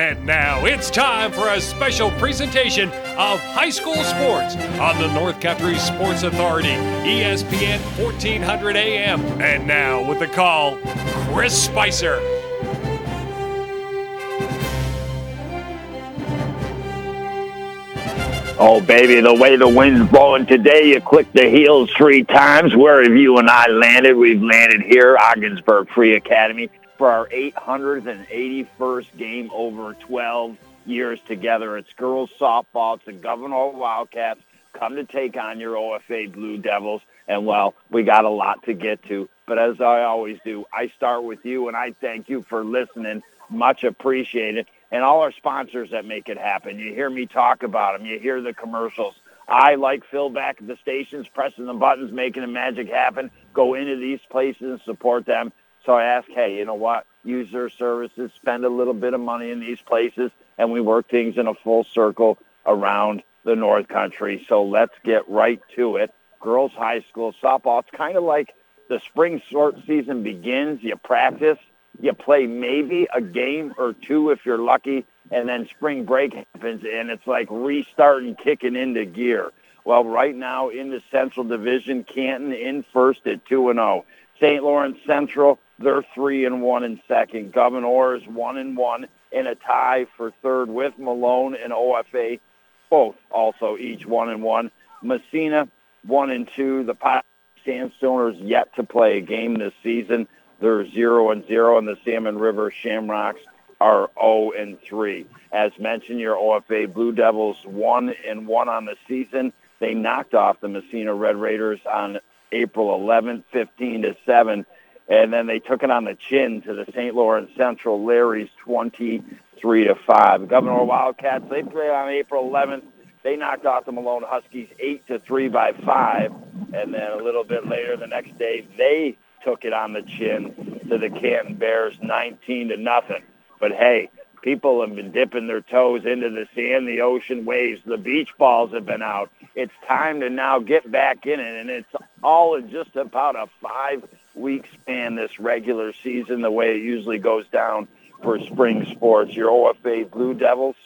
And now it's time for a special presentation of high school sports on the North Country Sports Authority, ESPN 1400 AM. And now with the call, Chris Spicer. Oh, baby, the way the wind's blowing today, you click the heels three times. Where have you and I landed? We've landed here, Ogdensburg Free Academy, for our 881st game over 12 years together. It's girls softball. It's the Gouverneur Wildcats come to take on your OFA Blue Devils. And, well, we got a lot to get to. But as I always do, I start with you, and I thank you for listening. Much appreciated and all our sponsors that make it happen. You hear me talk about them. You hear the commercials. I, like Phil back at the stations, pressing the buttons, making the magic happen, go into these places and support them. So I ask, hey, you know what? Use their services, spend a little bit of money in these places, and we work things in a full circle around the North Country. So let's get right to it. Girls High School softball, it's kind of like the spring short season begins. You practice, you play maybe a game or two if you're lucky, and then spring break happens, and it's like restarting, kicking into gear. Well, right now in the Central Division, Canton in first at two and zero. St. Lawrence Central, they're three and one in second. Gouverneur is one and one in a tie for third with Malone and OFA, both also each one and one. Massena one and two. The Pot Sandstoners yet to play a game this season. They're zero and zero, and the Salmon River Shamrocks are zero and three. As mentioned, your OFA Blue Devils one and one on the season. They knocked off the Massena Red Raiders on April 11th, 15 to seven, and then they took it on the chin to the St. Lawrence Central Larries 23 to five. Gouverneur Wildcats they played on April 11th. They knocked off the Malone Huskies eight to three by five, and then a little bit later the next day they took it on the chin to the Canton Bears 19 to nothing. But hey, people have been dipping their toes into the sand, the ocean waves, the beach balls have been out. It's time to now get back in it, and it's all in just about a five-week span, this regular season, the way it usually goes down for spring sports. Your OFA Blue Devils,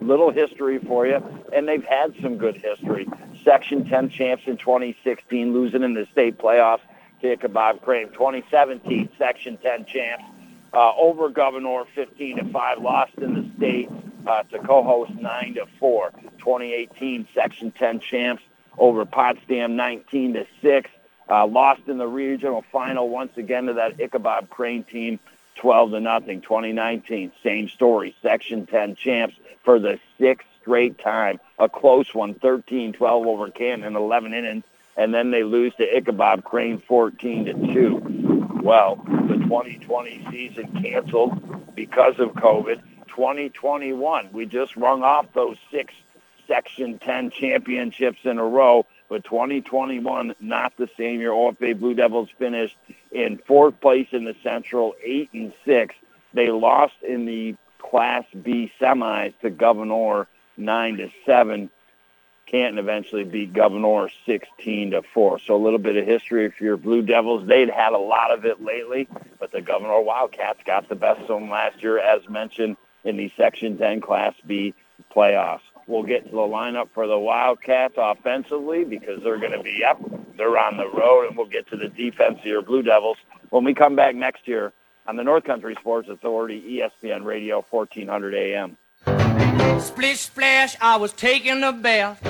little history for you, and they've had some good history. Section 10 champs in 2016, losing in the state playoffs to Ichabod Crane. 2017 Section 10 champs uh, over Gouverneur 15 to 5, lost in the state uh, to Cohoes 9 to 4. 2018 Section 10 champs over Potsdam 19 to 6, uh, lost in the regional final once again to that Ichabod Crane team 12 to nothing. 2019 same story. Section 10 champs for the sixth straight time, a close one, 13-12 over Canton in 11 innings and then they lose to Ichabod Crane 14 to 2. Well, the 2020 season canceled because of COVID. 2021, we just rung off those six Section 10 championships in a row, but 2021, not the same year. OFA Blue Devils finished in fourth place in the Central, 8 and 6. They lost in the Class B semis to Gouverneur 9 to 7. Canton eventually beat Gouverneur 16 to 4. So a little bit of history for your Blue Devils. They'd had a lot of it lately, but the Gouverneur Wildcats got the best of them last year, as mentioned in the Section 10 Class B playoffs. We'll get to the lineup for the Wildcats offensively because they're going to be up. They're on the road, and we'll get to the defense your Blue Devils when we come back next year on the North Country Sports Authority, ESPN Radio, 1400 AM. Splish splash, I was taking a bath.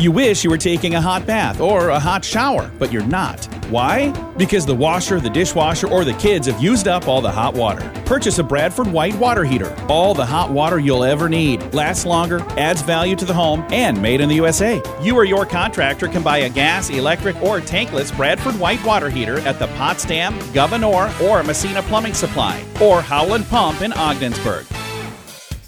You wish you were taking a hot bath or a hot shower, but you're not. Why? Because the washer, the dishwasher, or the kids have used up all the hot water. Purchase a Bradford White water heater. All the hot water you'll ever need. Lasts longer, adds value to the home, and made in the USA. You or your contractor can buy a gas, electric, or tankless Bradford White water heater at the Potsdam, Gouverneur, or Massena Plumbing Supply, or Howland Pump in Ogdensburg.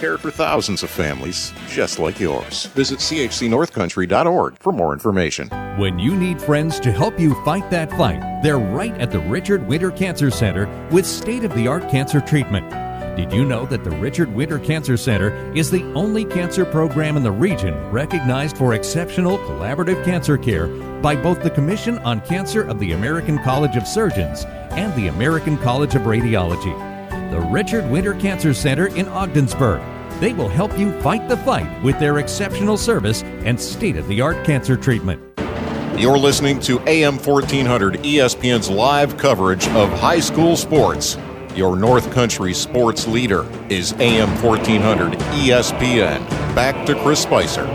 We've for thousands of families just like yours. Visit chcnorthcountry.org for more information. When you need friends to help you fight that fight, they're right at the Richard Winter Cancer Center with state of the art cancer treatment. Did you know that the Richard Winter Cancer Center is the only cancer program in the region recognized for exceptional collaborative cancer care by both the Commission on Cancer of the American College of Surgeons and the American College of Radiology? The Richard Winter Cancer Center in Ogdensburg. They will help you fight the fight with their exceptional service and state of the art cancer treatment. You're listening to AM 1400 ESPN's live coverage of high school sports. Your North Country sports leader is AM 1400 ESPN. Back to Chris Spicer.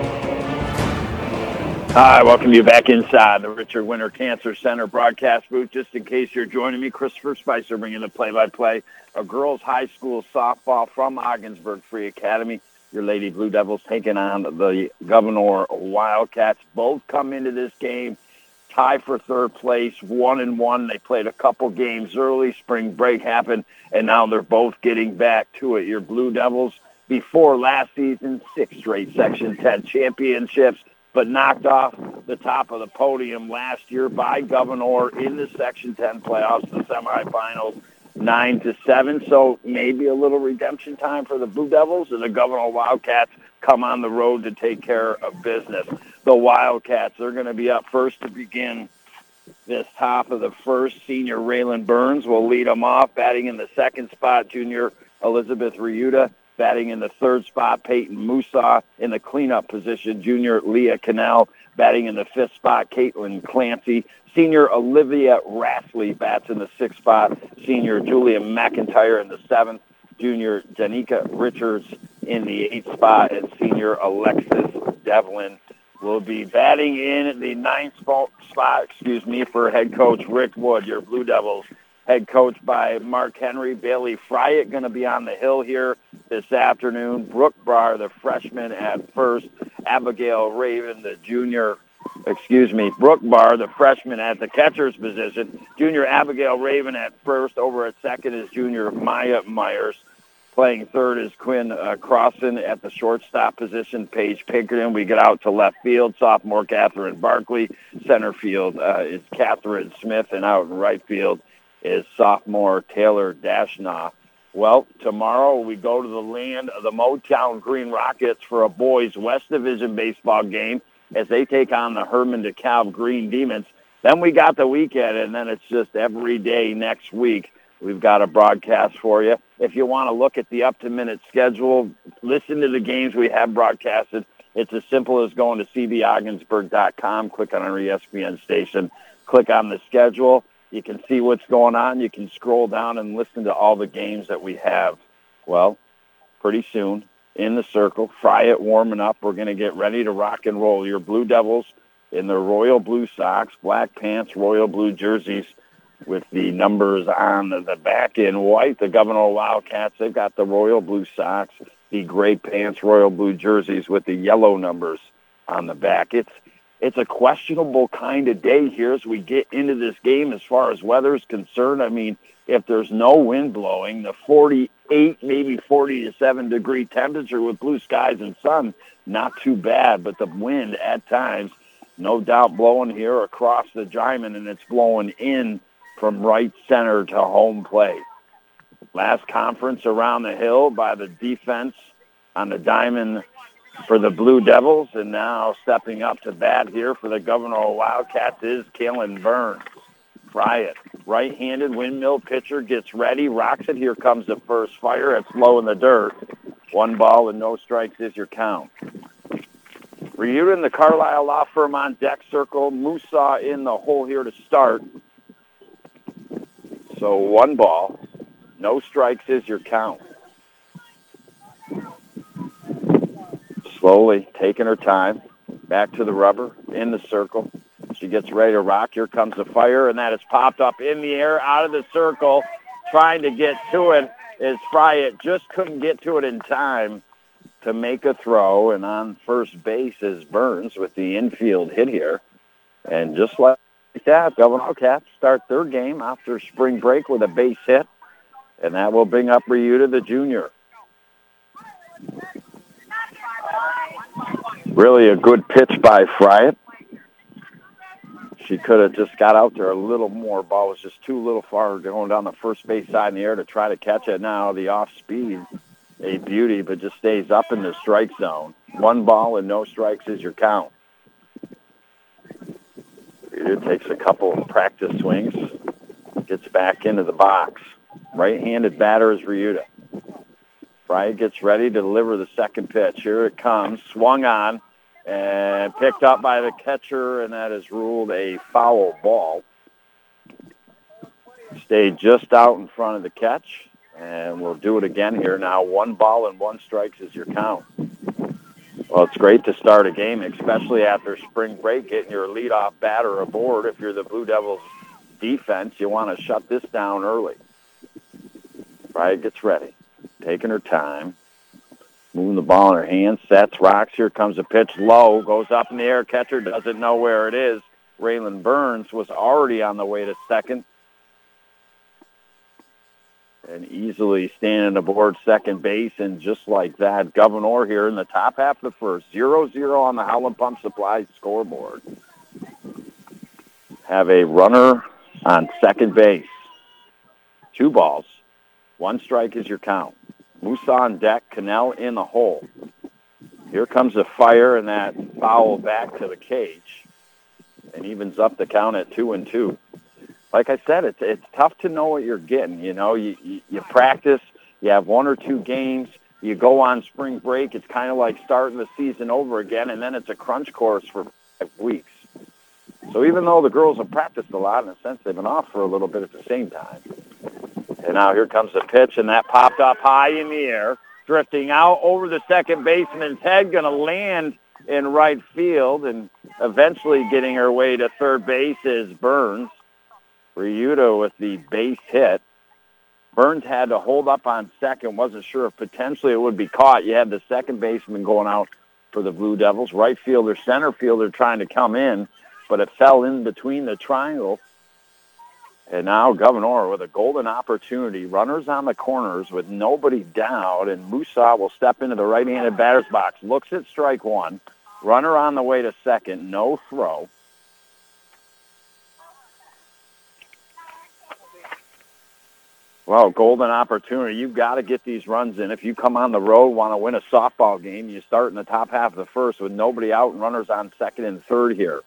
Hi, welcome you back inside the Richard Winter Cancer Center broadcast booth. Just in case you're joining me, Christopher Spicer bringing the play-by-play of girls high school softball from Ogdensburg Free Academy. Your Lady Blue Devils taking on the Gouverneur Wildcats. Both come into this game tie for third place, one and one. They played a couple games early. Spring break happened, and now they're both getting back to it. Your Blue Devils, before last season, six straight Section 10 championships, but knocked off the top of the podium last year by Gouverneur in the Section 10 playoffs, the semifinals, nine to seven. So maybe a little redemption time for the Blue Devils, and the Gouverneur Wildcats come on the road to take care of business the Wildcats. They're going to be up first to begin this top of the first. Senior Raylan Burns will lead them off, batting in the second spot. Junior Elizabeth Ryuta batting in the third spot. Peyton Musa in the cleanup position. Junior Leah Canal batting in the fifth spot. Caitlin Clancy. Senior Olivia Rassley bats in the sixth spot. Senior Julia McIntyre in the seventh. Junior Danica Richards in the eighth spot. And senior Alexis Devlin will be batting in the ninth spot, excuse me, for head coach Rick Wood, your Blue Devils. Head coach by Mark Henry. Bailey Fryatt going to be on the hill here this afternoon. Brooke Barr, the freshman at first. Abigail Raven, the junior, excuse me, Brooke Barr, the freshman at the catcher's position. Junior Abigail Raven at first. Over at second is junior Maya Myers. Playing third is Quinn uh, Crossan at the shortstop position. Paige Pinkerton. We get out to left field. Sophomore Catherine Barkley. Center field uh, is Catherine Smith, and out in right field is sophomore Taylor Dashnaw. Well, tomorrow we go to the land of the Morristown Green Rockets for a boys West Division baseball game as they take on the Hermon DeKalb Green Demons. Then we got the weekend, and then it's just every day next week We've got a broadcast for you. If you want to look at the up-to-minute schedule, listen to the games we have broadcasted. It's as simple as going to cbogdensburg.com, click on our ESPN station, click on the schedule. You can see what's going on. You can scroll down and listen to all the games that we have. Well, pretty soon in the circle, Fryatt warming up. We're going to get ready to rock and roll. Your Blue Devils in their royal blue socks, black pants, royal blue jerseys – with the numbers on the back in white. The Gouverneur Wildcats, they've got the royal blue socks, the gray pants, royal blue jerseys with the yellow numbers on the back. It's it's a questionable kind of day here as we get into this game as far as weather is concerned. I mean, if there's no wind blowing, the 48, maybe 40 to 7 degree temperature with blue skies and sun, not too bad, but the wind at times, no doubt blowing here across the diamond, and it's blowing in from right center to home plate. Last conference around the hill by the defense on the diamond for the Blue Devils, and now stepping up to bat here for the Gouverneur Wildcats is Kalen Burns. Fryatt. Right-handed windmill pitcher gets ready, rocks it. Here comes the first fire. It's low in the dirt. One ball and no strikes is your count. Ryuta the Carlisle Law Firm on deck circle. Musa in the hole here to start. So one ball, no strikes is your count. Slowly taking her time, back to the rubber, in the circle. She gets ready to rock. Here comes the fire, and that is popped up in the air, out of the circle. Trying to get to it is Fryatt. Just couldn't get to it in time to make a throw. And on first base is Burns with the infield hit here. And just like that, Gouverneur Cats start their game after spring break with a base hit, and that will bring up Ryuta, the junior. Really a good pitch by Fryatt. She could have just got out there a little more. Ball was just too little far going down the first base side in the air to try to catch it. Now the off speed, a beauty, but just stays up in the strike zone. One ball and no strikes is your count. It takes a couple of practice swings, gets back into the box. Right-handed batter is Ryuta. Fryatt gets ready to deliver the second pitch. Here it comes, swung on and picked up by the catcher, and that is ruled a foul ball. Stayed just out in front of the catch, and we'll do it again here now. One ball and one strikes is your count. Well, it's great to start a game, especially after spring break, getting your leadoff batter aboard. If you're the Blue Devils defense, you want to shut this down early. Right, gets ready, taking her time. Moving the ball in her hands, sets, rocks. Here comes a pitch low, goes up in the air. Catcher doesn't know where it is. Raylan Burns was already on the way to second. And easily standing aboard second base. And just like that, Gouverneur here in the top half of the first. 0-0 on the Howland Pump Supply scoreboard. Have a runner on second base. Two balls. One strike is your count. Musa on deck, Cannell in the hole. Here comes a fire and that foul back to the cage and evens up the count at two and two. Like I said, it's it's tough to know what you're getting. You know, you, you, you practice, you have one or two games, you go on spring break. It's kind of like starting the season over again, and then it's a crunch course for five weeks. So even though the girls have practiced a lot, in a sense, they've been off for a little bit at the same time. And now here comes the pitch, and that popped up high in the air, drifting out over the second baseman's head, going to land in right field, and eventually getting her way to third base is Burns. Ryuta with the base hit. Burns had to hold up on second, wasn't sure if potentially it would be caught. You had the second baseman going out for the Blue Devils. Right fielder, center fielder trying to come in, but it fell in between the triangle and now Gouverneur with a golden opportunity. Runners on the corners with nobody down, and Musa will step into the right-handed batter's box. Looks at strike one. Runner on the way to second. No throw. Well, golden opportunity. You've got to get these runs in. If you come on the road, want to win a softball game, you start in the top half of the first with nobody out and runners on second and third here.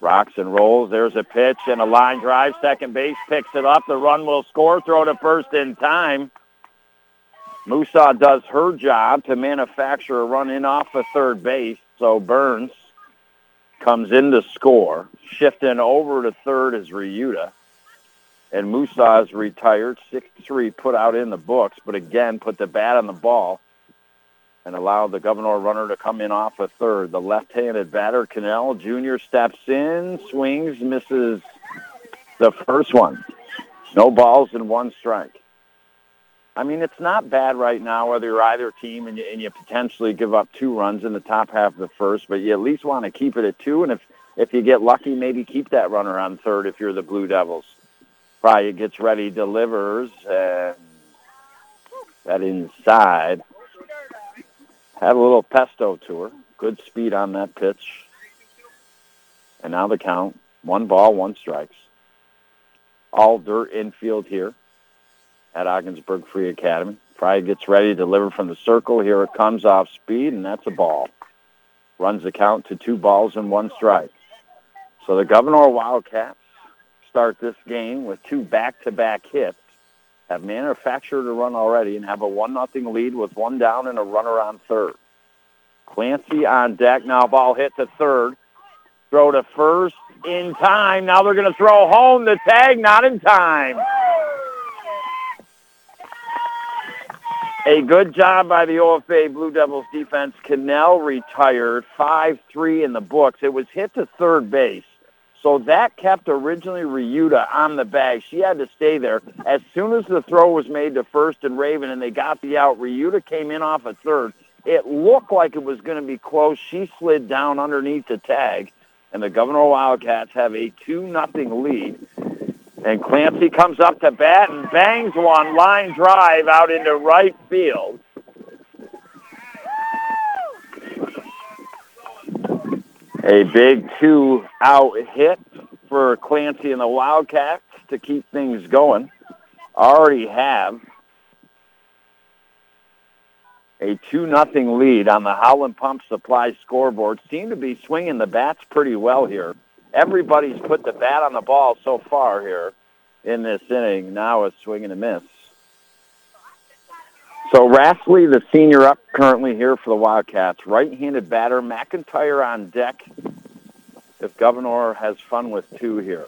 Rocks and rolls. There's a pitch and a line drive. Second base picks it up. The run will score. Throw to first in time. Musa does her job to manufacture a run in off of third base. So Burns comes in to score. Shifting over to third is Ryuta. And Musa is retired. 6-3 put out in the books, but again put the bat on the ball and allow the Gouverneur runner to come in off a third. The left-handed batter, Cannell Jr., steps in, swings, misses the first one. No balls and one strike. I mean, it's not bad right now whether you're either team and you, and you potentially give up two runs in the top half of the first, but you at least want to keep it at two. And if, if you get lucky, maybe keep that runner on third if you're the Blue Devils. Fryatt gets ready, delivers, and that inside had a little pesto to her. Good speed on that pitch. And now the count. One ball, one strikes. All dirt infield here at Ogdensburg Free Academy. Fryatt gets ready to deliver from the circle. Here it comes off speed, and that's a ball. Runs the count to two balls and one strike. So the Gouverneur Wildcats start this game with two back-to-back hits have manufactured a run already and have a one nothing lead with one down and a runner on third. Clancy on deck. Now ball hit to third. Throw to first in time. Now they're going to throw home the tag. Not in time. A good job by the OFA Blue Devils defense. Cannell retired 5-3 in the books. It was hit to third base. So that kept originally Ryuta on the bag. She had to stay there. As soon as the throw was made to first and Raven and they got the out, Ryuta came in off a third. It looked like it was going to be close. She slid down underneath the tag, and the Gouverneur Wildcats have a 2 nothing lead. And Clancy comes up to bat and bangs one line drive out into right field. A big two-out hit for Clancy and the Wildcats to keep things going. Already have a 2 nothing lead on the Howland Pump Supply scoreboard. Seem to be swinging the bats pretty well here. Everybody's put the bat on the ball so far here in this inning. Now it's swinging a miss. So Rassley, the senior up currently here for the Wildcats. Right-handed batter, McIntyre on deck. If Gouverneur has fun with two here.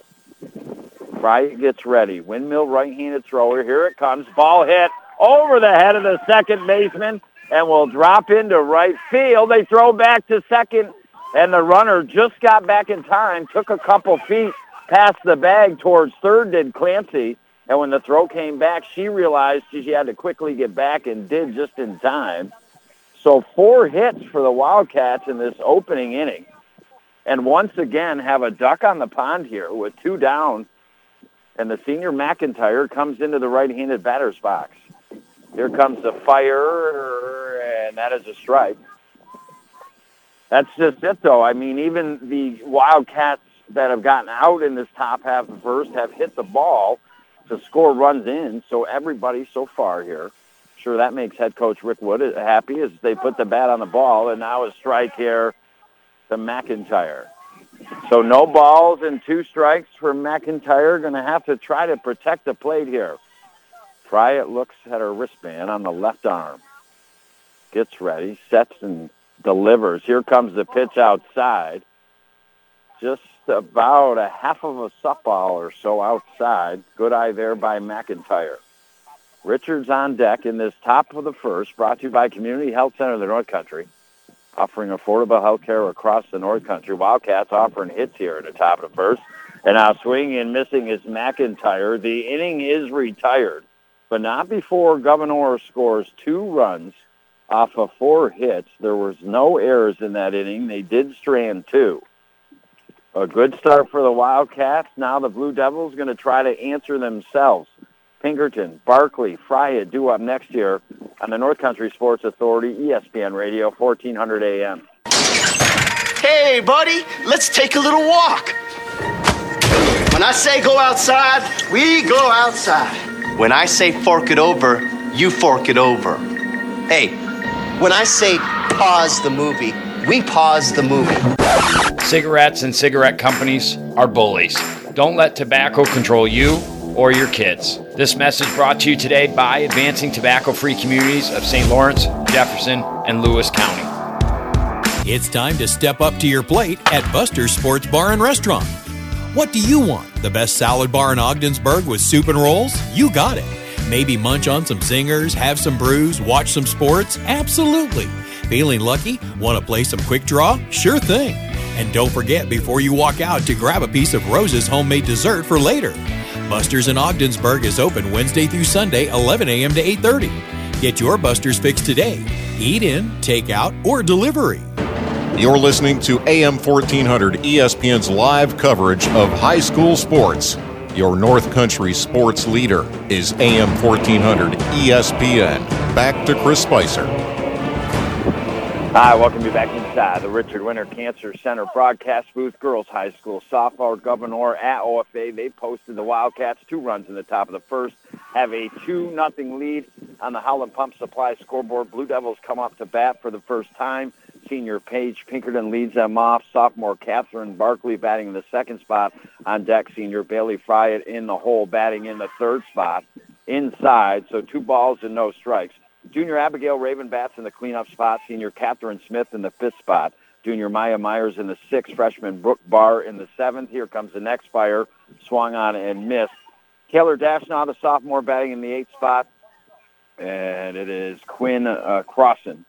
Fryatt gets ready. Windmill right-handed thrower. Here it comes. Ball hit over the head of the second baseman and will drop into right field. They throw back to second, and the runner just got back in time, took a couple feet past the bag towards third, did Clancy. And when the throw came back, she realized she had to quickly get back and did just in time. So four hits for the Wildcats in this opening inning. And once again have a duck on the pond here with two down. And the senior McIntyre comes into the right-handed batter's box. Here comes the fire, and that is a strike. That's just it, though. I mean, even the Wildcats that have gotten out in this top half of first have hit the ball to score runs in. So everybody so far here, sure that makes head coach Rick Wood happy as they put the bat on the ball, and now a strike here to McIntyre. So no balls and two strikes for McIntyre. Going to have to try to protect the plate here. Fryatt looks at her wristband on the left arm. Gets ready, sets and delivers. Here comes the pitch outside. Just about a half of a softball or so outside. Good eye there by McIntyre. Richards on deck in this top of the first, brought to you by Community Health Center of the North Country, offering affordable health care across the North Country. Wildcats offering hits here at the top of the first. And now swinging and missing is McIntyre. The inning is retired, but not before Gouverneur scores two runs off of four hits. There was no errors in that inning. They did strand two. A good start for the Wildcats. Now the Blue Devils going to try to answer themselves. Pinkerton, Barkley, Frya do up next year on the North Country Sports Authority, ESPN Radio, 1400 AM. Hey, buddy, let's take a little walk. When I say go outside, we go outside. When I say fork it over, you fork it over. Hey, when I say pause the movie, we pause the movie. Cigarettes and cigarette companies are bullies. Don't let tobacco control you or your kids. This message brought to you today by Advancing Tobacco Free Communities of St. Lawrence, Jefferson, and Lewis County. It's time to step up to your plate at Buster's Sports Bar and Restaurant. What do you want? The best salad bar in Ogdensburg with soup and rolls? You got it. Maybe munch on some zingers, have some brews, watch some sports? Absolutely. Feeling lucky? Want to play some quick draw? Sure thing. And don't forget before you walk out to grab a piece of Rose's homemade dessert for later. Buster's in Ogdensburg is open Wednesday through Sunday, 11 a.m. to 8:30. Get your Buster's fix today. Eat in, take out, or delivery. You're listening to AM 1400 ESPN's live coverage of high school sports. Your North Country sports leader is AM 1400 ESPN. Back to Chris Spicer. Hi, welcome you back inside the Richard Winter Cancer Center broadcast booth. Girls High School sophomore Gouverneur at OFA. They posted the Wildcats two runs in the top of the first. Have a two nothing lead on the Howland Pump Supply scoreboard. Blue Devils come up to bat for the first time. Senior Paige Pinkerton leads them off. Sophomore Catherine Barkley batting in the second spot on deck. Senior Bailey Fryatt in the hole batting in the third spot inside. So two balls and no strikes. Junior Abigail Raven bats in the cleanup spot. Senior Catherine Smith in the fifth spot. Junior Maya Myers in the sixth. Freshman Brooke Barr in the seventh. Here comes the next fire. Swung on and missed. Taylor Dashnaw, the sophomore, batting in the eighth spot. And it is Quinn uh, Crossan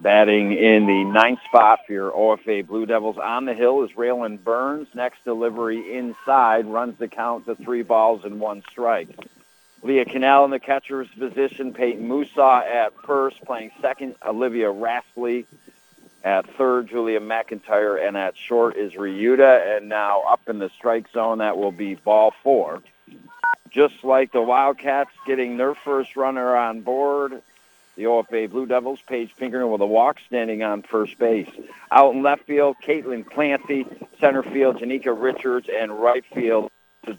batting in the ninth spot for your OFA Blue Devils. On the hill is Raylan Burns. Next delivery inside runs the count to three balls and one strike. Leah Canal in the catcher's position. Peyton Musa at first, playing second. Olivia Rastley at third. Julia McIntyre, and at short is Ryuta. And now up in the strike zone, that will be ball four. Just like the Wildcats getting their first runner on board, the OFA Blue Devils. Paige Pinkerton with a walk standing on first base. Out in left field, Caitlin Clancy. Center field, Janika Richards. And right field,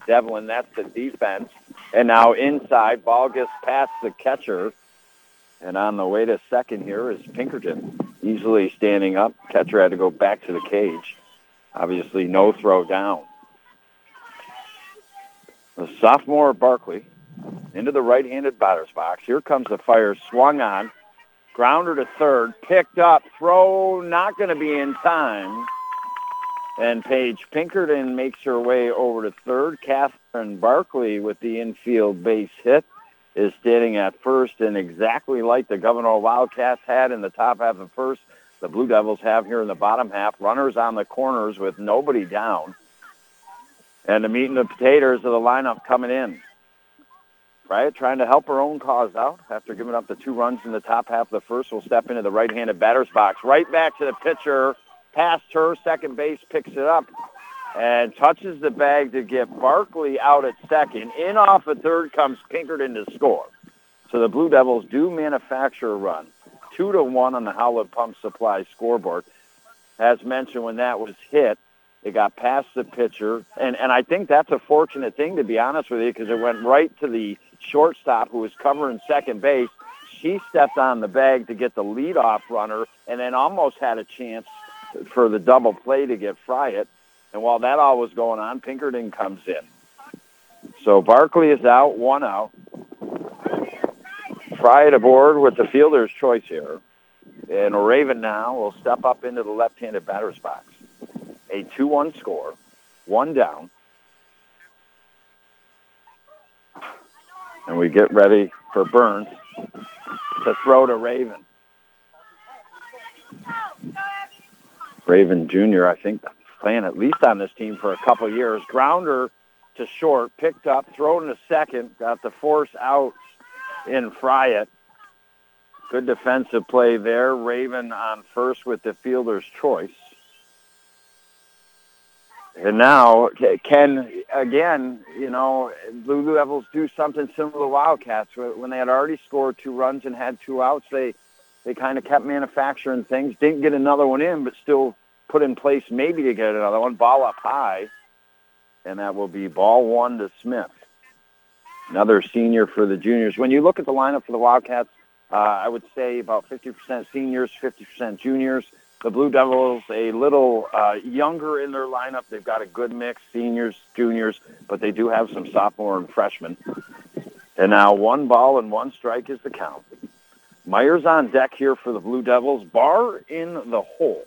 Devlin. That's the defense. And now inside, ball gets past the catcher. And on the way to second here is Pinkerton, easily standing up. Catcher had to go back to the cage. Obviously, no throw down. The sophomore Barkley into the right-handed batter's box. Here comes the fire, swung on, grounder to third, picked up, throw not going to be in time. And Paige Pinkerton makes her way over to third. Catherine Barkley with the infield base hit is standing at first, and exactly like the Gouverneur Wildcats had in the top half of first, the Blue Devils have here in the bottom half. Runners on the corners with nobody down. And the meat and the potatoes of the lineup coming in. Right, trying to help her own cause out after giving up the two runs in the top half of the first. Will step into the right-handed batter's box. Right back to the pitcher. Past her, second base picks it up and touches the bag to get Barkley out at second. In off at third comes Pinkerton to score. So the Blue Devils do manufacture a run. Two to one on the Howland Pump Supply scoreboard. As mentioned, when that was hit, it got past the pitcher. And, and I think that's a fortunate thing, to be honest with you, because it went right to the shortstop who was covering second base. She stepped on the bag to get the leadoff runner and then almost had a chance for the double play to get Fryatt. And while that all was going on, Pinkerton comes in. So Barkley is out, one out. Fryatt aboard with the fielder's choice here. And Raven now will step up into the left-handed batter's box. A 2-1 score, one down. And we get ready for Burns to throw to Raven. Raven Jr., I think, playing at least on this team for a couple years. Grounder to short, picked up, thrown to second, got the force out in Fryatt. Good defensive play there. Raven on first with the fielder's choice. And now, can again, you know, Blue Devils do something similar to Wildcats when they had already scored two runs and had two outs. They they kind of kept manufacturing things. Didn't get another one in, but still put in place maybe to get another one. Ball up high, and that will be ball one to Smith. Another senior for the juniors. When you look at the lineup for the Wildcats, uh, I would say about 50% seniors, 50% juniors. The Blue Devils a little uh, younger in their lineup. They've got a good mix, seniors, juniors, but they do have some sophomore and freshmen. And now one ball and one strike is the count. Myers on deck here for the Blue Devils. Barr in the hole.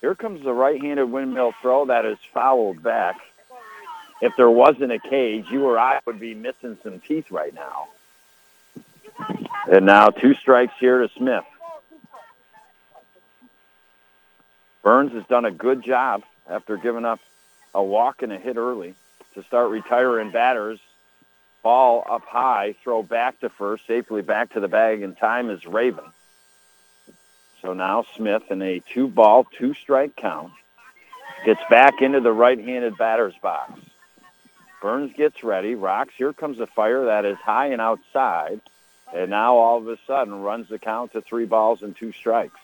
Here comes the right-handed windmill throw that is fouled back. If there wasn't a cage, you or I would be missing some teeth right now. And now two strikes here to Smith. Burns has done a good job after giving up a walk and a hit early to start retiring batters. Ball up high, throw back to first, safely back to the bag, and time is Raven. So now Smith in a two ball, two strike count gets back into the right-handed batter's box. Burns gets ready, rocks. Here comes a fire that is high and outside, and now all of a sudden runs the count to three balls and two strikes.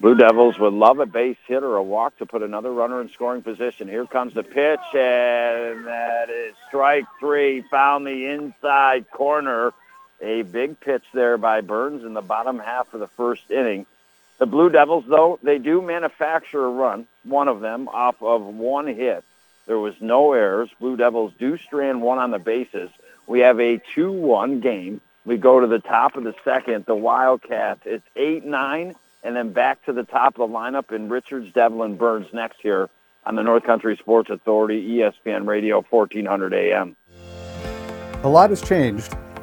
Blue Devils would love a base hit or a walk to put another runner in scoring position. Here comes the pitch, and that is strike three. Found the inside corner. A big pitch there by Burns in the bottom half of the first inning. The Blue Devils, though, they do manufacture a run, one of them, off of one hit. There was no errors. Blue Devils do strand one on the bases. We have a 2-1 game. We go to the top of the second. The Wildcats, it's 8-9 and then back to the top of the lineup in Richards, Devlin, Burns next here on the North Country Sports Authority, ESPN Radio, 1400 AM. A lot has changed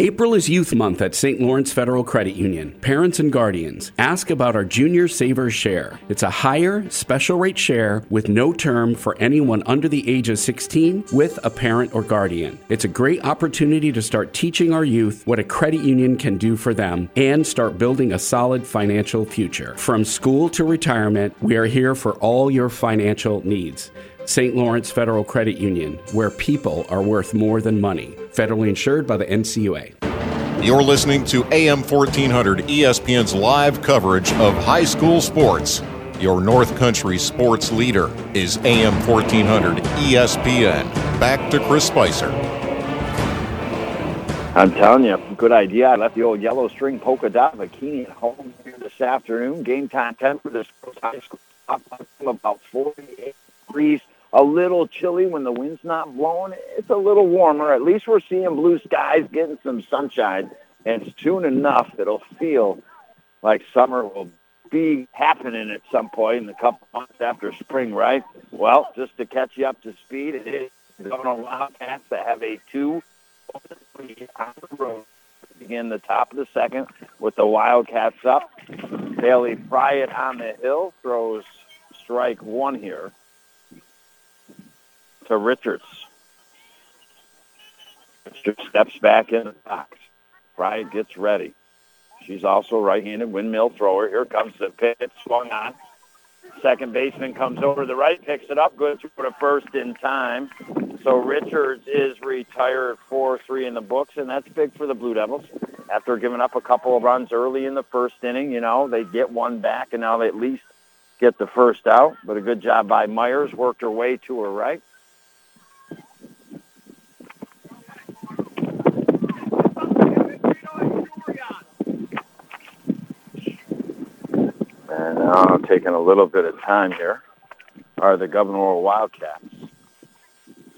April is Youth Month at St. Lawrence Federal Credit Union. Parents and guardians, ask about our Junior Savers Share. It's a higher, special rate share with no term for anyone under the age of 16 with a parent or guardian. It's a great opportunity to start teaching our youth what a credit union can do for them and start building a solid financial future. From school to retirement, we are here for all your financial needs. St. Lawrence Federal Credit Union, where people are worth more than money. Federally insured by the NCUA. You're listening to AM 1400 ESPN's live coverage of high school sports. Your North Country sports leader is AM 1400 ESPN. Back to Chris Spicer. I'm telling you, good idea. I left the old yellow string polka dot bikini at home here this afternoon. Game time temperature this high school about 48 degrees a little chilly when the wind's not blowing. It's a little warmer. At least we're seeing blue skies, getting some sunshine, and soon enough it'll feel like summer will be happening at some point in a couple months after spring, right? Well, just to catch you up to speed, it is Gouverneur Wildcats that have a two on the road. Begin the top of the second with the Wildcats up. Bailey Pryor on the hill throws strike one here to Richards. Richards steps back in the box. Fryatt gets ready. She's also right-handed windmill thrower. Here comes the pitch, swung on. Second baseman comes over the right, picks it up, good for the first in time. So Richards is retired 4-3 in the books, and that's big for the Blue Devils. After giving up a couple of runs early in the first inning, you know, they get one back, and now they at least get the first out. But a good job by Myers, worked her way to her right. And uh, now taking a little bit of time here are the Gouverneur Wildcats.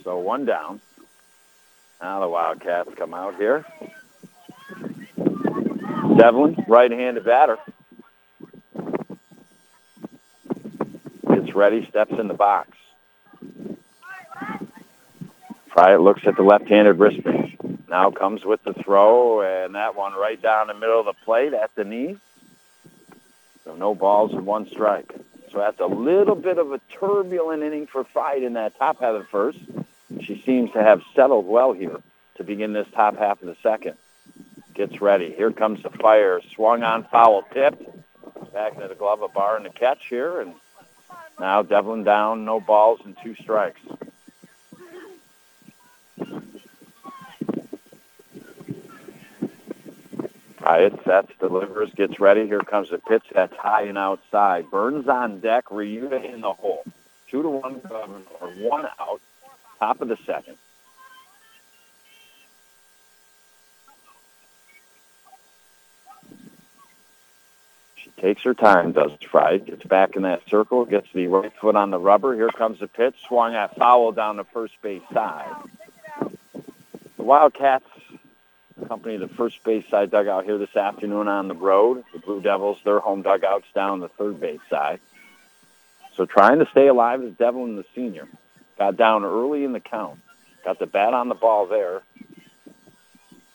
So one down. Now the Wildcats come out here. Devlin, right-handed batter. Gets ready, steps in the box. Pryor looks at the left-handed wristband. Now comes with the throw, and that one right down the middle of the plate at the knee. So no balls and one strike. So that's a little bit of a turbulent inning for Fight in that top half of the first. She seems to have settled well here to begin this top half of the second. Gets ready. Here comes the fire. Swung on foul, tipped. Back into the glove of Barr and the catch here. And now Devlin down, no balls and two strikes. Fryatt sets, delivers, gets ready. Here comes the pitch. That's high and outside. Burns on deck. Ryuta in the hole. Two to one or one out. Top of the second. She takes her time, does Fry. Gets back in that circle, gets the right foot on the rubber. Here comes the pitch. Swung at foul down the first base side. The Wildcats company the first base side dugout here this afternoon on the road. The Blue Devils, their home dugouts down the third base side. So trying to stay alive is Devlin, the senior. Got down early in the count. Got the bat on the ball there.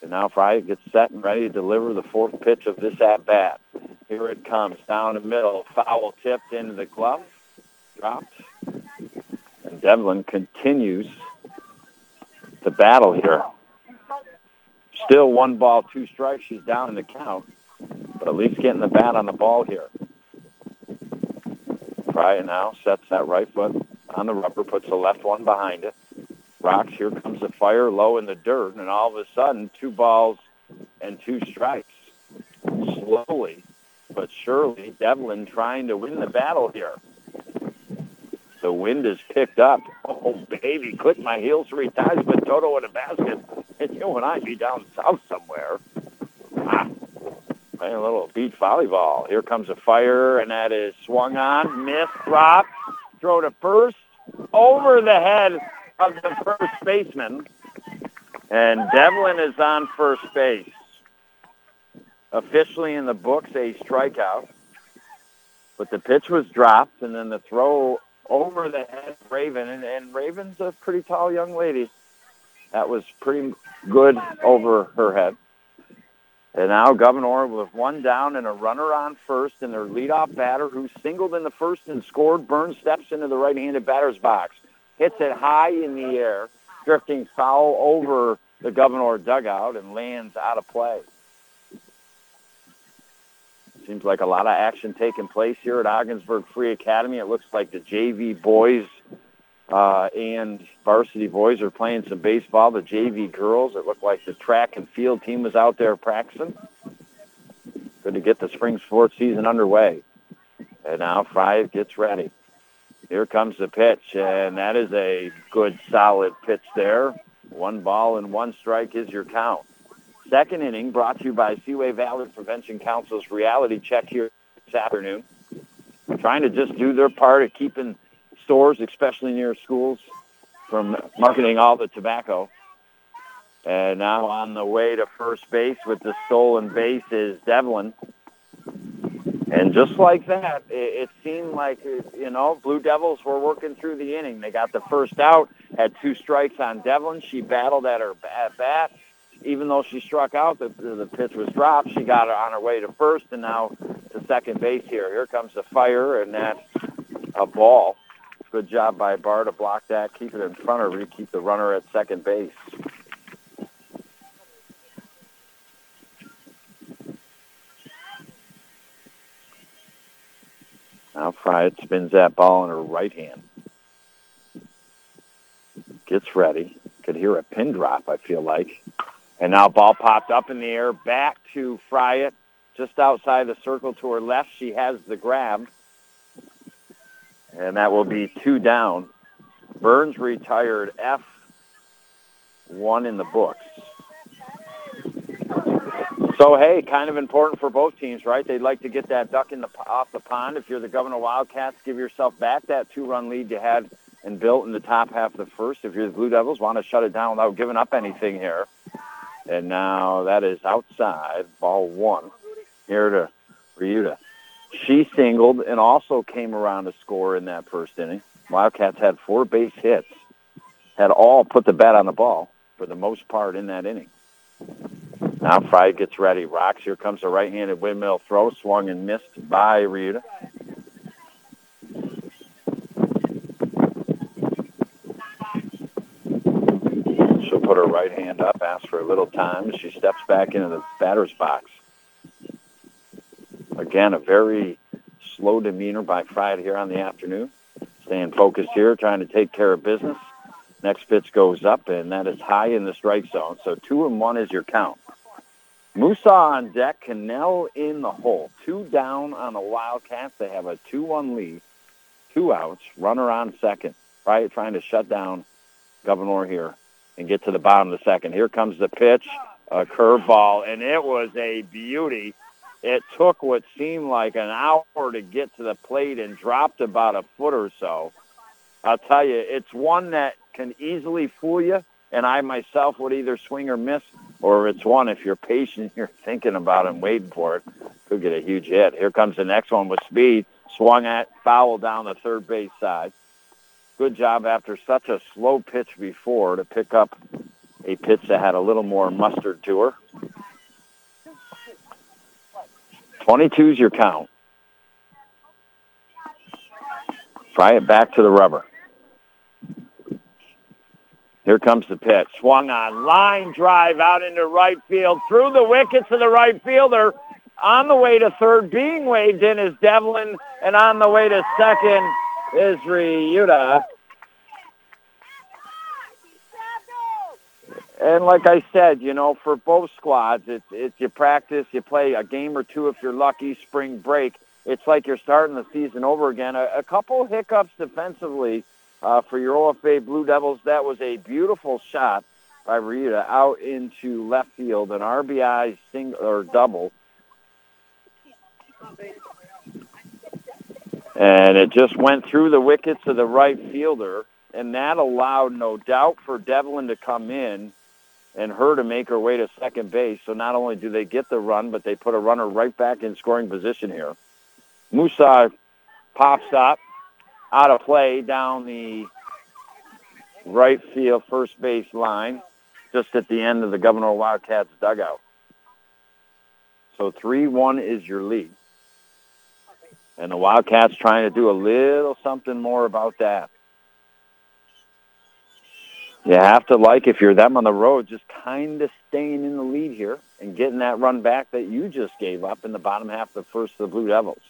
And now Fry gets set and ready to deliver the fourth pitch of this at-bat. Here it comes down the middle. Foul tipped into the glove. Dropped. And Devlin continues the battle here. Still one ball, two strikes. She's down in the count, but at least getting the bat on the ball here. Fry now sets that right foot on the rubber, puts the left one behind it. Rocks, here comes the fire low in the dirt, and all of a sudden, two balls and two strikes. Slowly but surely, Devlin trying to win the battle here. The wind is picked up. Oh, baby, click my heels three times, but Toto in a basket. You and I be down south somewhere. Ah, playing a little beach volleyball. Here comes a fire, and that is swung on, missed, dropped, throw to first, over the head of the first baseman. And Devlin is on first base. Officially in the books, a strikeout. But the pitch was dropped, and then the throw over the head of Raven, and, and Raven's a pretty tall young lady. That was pretty good over her head. And now Gouverneur with one down and a runner on first, and their leadoff batter, who singled in the first and scored, Burns steps into the right-handed batter's box, hits it high in the air, drifting foul over the Gouverneur dugout and lands out of play. Seems like a lot of action taking place here at Ogdensburg Free Academy. It looks like the JV boys uh, and varsity boys are playing some baseball. The JV girls, it looked like the track and field team was out there practicing. Good to get the spring sports season underway. And now Five gets ready. Here comes the pitch, and that is a good, solid pitch there. One ball and one strike is your count. Second inning brought to you by Seaway Valley Prevention Council's reality check here this afternoon. Trying to just do their part of keeping stores, especially near schools, from marketing all the tobacco. And now on the way to first base with the stolen base is Devlin. And just like that, it, it seemed like, you know, Blue Devils were working through the inning. They got the first out, had two strikes on Devlin. She battled at her at bat. Even though she struck out, the, the pitch was dropped. She got on her way to first and now to second base here. Here comes the fire, and that's a ball. Good job by Barr to block that, keep it in front of her, keep the runner at second base. Now Fry spins that ball in her right hand. Gets ready. Could hear a pin drop, I feel like. And now ball popped up in the air, back to Fryatt, just outside the circle to her left. She has the grab. And that will be two down. Burns retired F1 in the books. So hey, kind of important for both teams, right? They'd like to get that duck in the off the pond. If you're the Gouverneur Wildcats, give yourself back that two-run lead you had and built in the top half of the first. If you're the Blue Devils, want to shut it down without giving up anything here. And now that is outside, ball one here to Ryuta. She singled and also came around to score in that first inning. Wildcats had four base hits, had all put the bat on the ball for the most part in that inning. Now Fry gets ready. Rocks. Here comes a right-handed windmill throw. Swung and missed by Ryuta. She'll put her right hand up, ask for a little time. She steps back into the batter's box. Again, a very slow demeanor by Fry here on the afternoon. Staying focused here, trying to take care of business. Next pitch goes up, and that is high in the strike zone. So two and one is your count. Musa on deck, Cannell in the hole. Two down on the Wildcats. They have a 2-1 lead. Two outs. Runner on second. Right, trying to shut down Gouverneur here and get to the bottom of the second. Here comes the pitch, a curveball, and it was a beauty. It took what seemed like an hour to get to the plate and dropped about a foot or so. I'll tell you, it's one that can easily fool you, and I myself would either swing or miss, or it's one if you're patient, you're thinking about it and waiting for it, could get a huge hit. Here comes the next one with speed, swung at, foul down the third base side. Good job after such a slow pitch before to pick up a pitch that had a little more mustard to her. 22 is your count. Fryatt back to the rubber. Here comes the pitch. Swung on. Line drive out into right field. Through the wickets of the right fielder. On the way to third, being waved in is Devlin. And on the way to second is Ryuta. And like I said, you know, for both squads, it's, it's you practice, you play a game or two if you're lucky, spring break. It's like you're starting the season over again. A, a couple hiccups defensively uh, for your OFA Blue Devils. That was a beautiful shot by Ryuta out into left field, an RBI single or double. And it just went through the wickets of the right fielder, and that allowed, no doubt, for Devlin to come in and her to make her way to second base. So not only do they get the run, but they put a runner right back in scoring position here. Musa pops up, out of play down the right field first base line, just at the end of the Gouverneur Wildcats dugout. So 3-1 is your lead. And the Wildcats trying to do a little something more about that. You have to like, if you're them on the road, just kind of staying in the lead here and getting that run back that you just gave up in the bottom half of the first of the Blue Devils.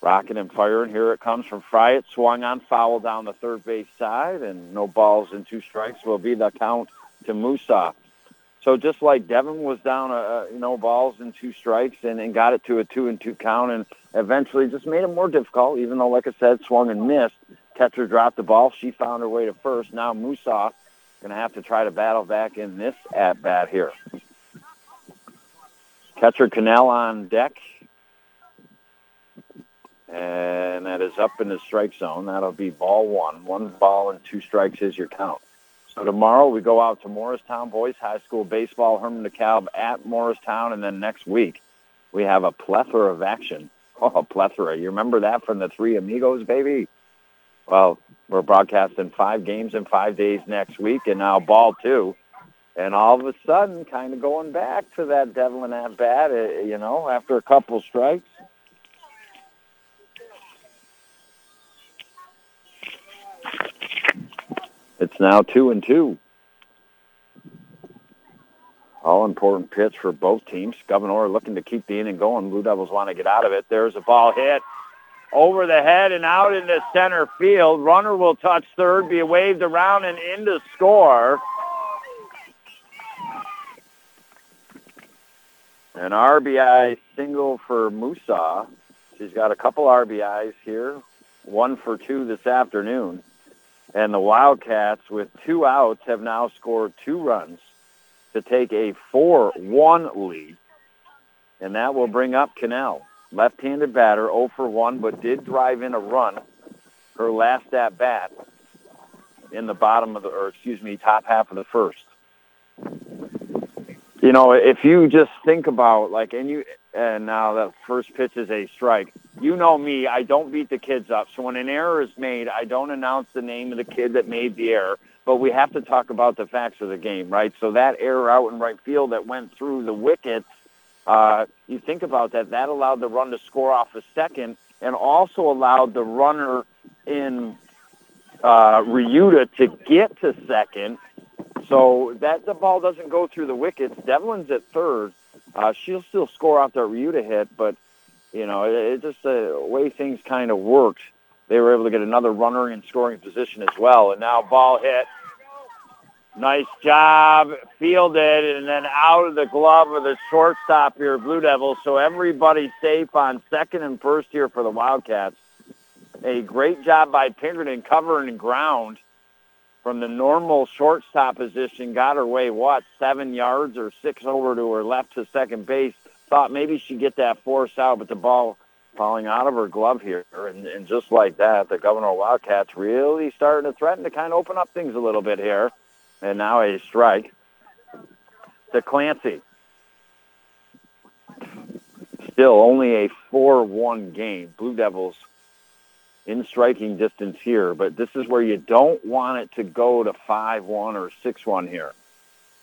Rocking and firing. Here it comes from Fryatt. Swung on foul down the third base side, and no balls and two strikes will be the count to Musa. So just like Devlin was down, uh, you know, balls and two strikes, and, and got it to a two and two count, and eventually just made it more difficult. Even though, like I said, swung and missed. Catcher dropped the ball. She found her way to first. Now Musa going to have to try to battle back in this at bat here. Catcher Cannell on deck. And that is up in the strike zone. That'll be ball one. One ball and two strikes is your count. So tomorrow we go out to Morristown Boys High School baseball, Hermon DeKalb at Morristown, and then next week we have a plethora of action. Oh, a plethora! You remember that from the Three Amigos, baby? Well, we're broadcasting five games in five days next week, and now ball two. And all of a sudden, kind of going back to that Devlin at bat, uh, you know, after a couple strikes. It's now two and two. All important pitch for both teams. Gouverneur looking to keep the inning going. Blue Devils want to get out of it. There's a ball hit over the head and out into center field. Runner will touch third, be waved around and into score. An RBI single for Musa. She's got a couple RBIs here, one for two this afternoon. And the Wildcats, with two outs, have now scored two runs to take a 4-1 lead. And that will bring up Cannell. Left-handed batter, 0 for 1, but did drive in a run her last at bat in the bottom of the, or excuse me, top half of the first. You know, if you just think about like, and you, and now the first pitch is a strike. You know me, I don't beat the kids up. So when an error is made, I don't announce the name of the kid that made the error. But we have to talk about the facts of the game, right? So that error out in right field that went through the wickets, uh, you think about that, that allowed the run to score off a second and also allowed the runner in uh, Ryuta to get to second. So that the ball doesn't go through the wickets. Devlin's at third. Uh, she'll still score off that Ryuta hit, but you know, it, it just the way things kind of worked. They were able to get another runner in scoring position as well, and now ball hit. Nice job, fielded, and then out of the glove of the shortstop here, Blue Devils. So everybody safe on second and first here for the Wildcats. A great job by Pinkerton covering ground from the normal shortstop position. Got her way, what, seven yards or six over to her left to second base thought maybe she'd get that force out, but the ball falling out of her glove here. And, and just like that, the Gouverneur Wildcats really starting to threaten to kind of open up things a little bit here. And now a strike to Clancy. Still only a 4-1 game. Blue Devils in striking distance here, but this is where you don't want it to go to 5-1 or 6-1 here.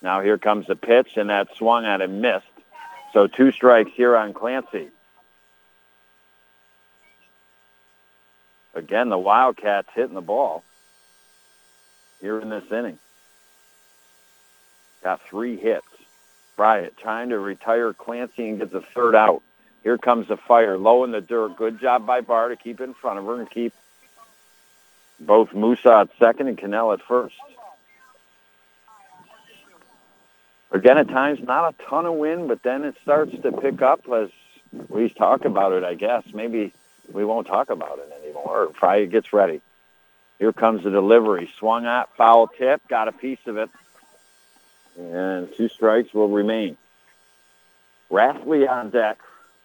Now here comes the pitch, and that swung at and missed. So two strikes here on Clancy. Again, the Wildcats hitting the ball here in this inning. Got three hits. Fryatt trying to retire Clancy and gets the third out. Here comes the fire, low in the dirt. Good job by Barr to keep in front of her and keep both Musa at second and Cannell at first. again, at times not a ton of wind, but then it starts to pick up as we talk about it, I guess. Maybe we won't talk about it anymore. Probably gets ready. Here comes the delivery. Swung at, foul tip, got a piece of it. And two strikes will remain. Rathley on deck.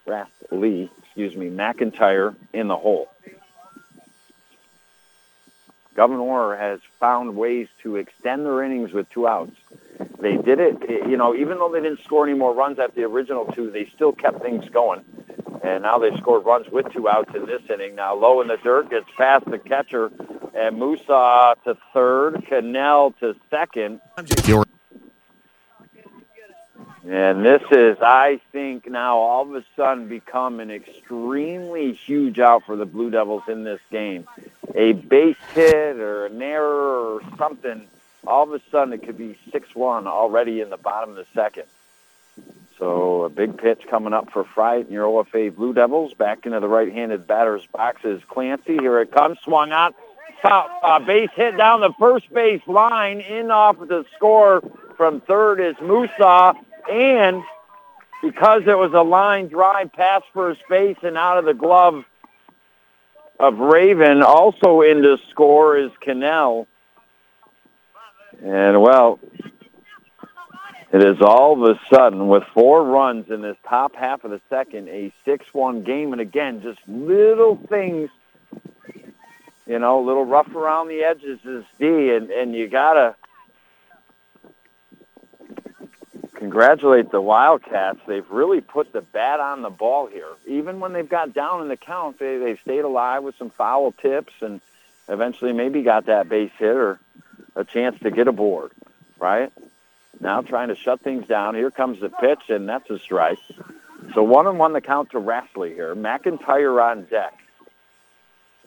Rathley, excuse me, McIntyre in the hole. Gouverneur has found ways to extend their innings with two outs. They did it, you know, even though they didn't score any more runs at the original two, they still kept things going. And now they've scored runs with two outs in this inning. Now low in the dirt, gets past the catcher, and Musa to third, Cannell to second. And this is, I think, now all of a sudden become an extremely huge out for the Blue Devils in this game. A base hit or an error or something, all of a sudden it could be 6-1 already in the bottom of the second. So a big pitch coming up for Fryatt and your OFA Blue Devils. Back into the right-handed batter's box is Clancy. Here it comes, swung out. Uh, base hit down the first base line. In off the score from third is Musa. And because it was a line drive past first base and out of the glove of Raven, also in the score is Cannell. And, well, it is all of a sudden, with four runs in this top half of the second, a 6-1 game. And again, just little things, you know, a little rough around the edges is D. And, and you got to congratulate the Wildcats. They've really put the bat on the ball here. Even when they've got down in the count, they, they've stayed alive with some foul tips and eventually maybe got that base hit or a chance to get a board, right? Now trying to shut things down. Here comes the pitch, and that's a strike. So one and one the count to Rassley here. McIntyre on deck.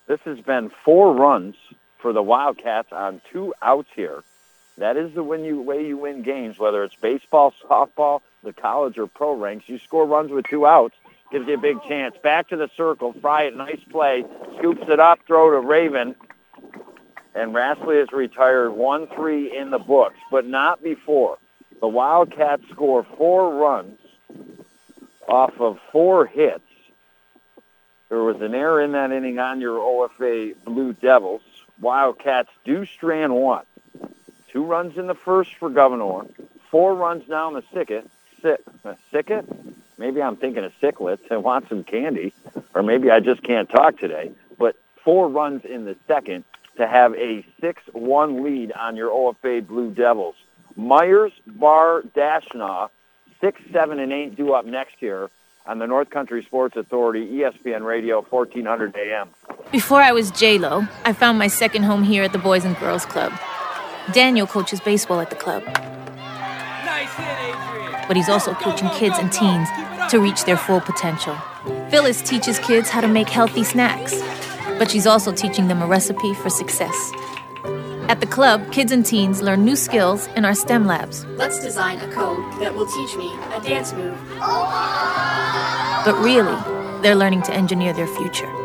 This has been four runs for the Wildcats on two outs here. That is the win you, way you win games, whether it's baseball, softball, the college or pro ranks. You score runs with two outs, gives you a big chance. Back to the circle. Fryatt, nice play. Scoops it up, throw to Raven. And Rassley is retired 1-3 in the books, but not before. The Wildcats score four runs off of four hits. There was an error in that inning on your OFA Blue Devils. Wildcats do strand one. Two runs in the first for Gouverneur, Four runs now in the sicket. Sick, sicket? Maybe I'm thinking of sicklets and want some candy, or maybe I just can't talk today. But four runs in the second to have a 6-1 lead on your OFA Blue Devils. Myers, Barr, Dashnaw, 6, 7, and 8 due up next year on the North Country Sports Authority, ESPN Radio, 1400 AM. Before I was J-Lo, I found my second home here at the Boys and Girls Club. Daniel coaches baseball at the club. But he's also coaching kids and teens to reach their full potential. Phyllis teaches kids how to make healthy snacks, but she's also teaching them a recipe for success. At the club, kids and teens learn new skills in our STEM labs. Let's design a code that will teach me a dance move. But really, they're learning to engineer their future.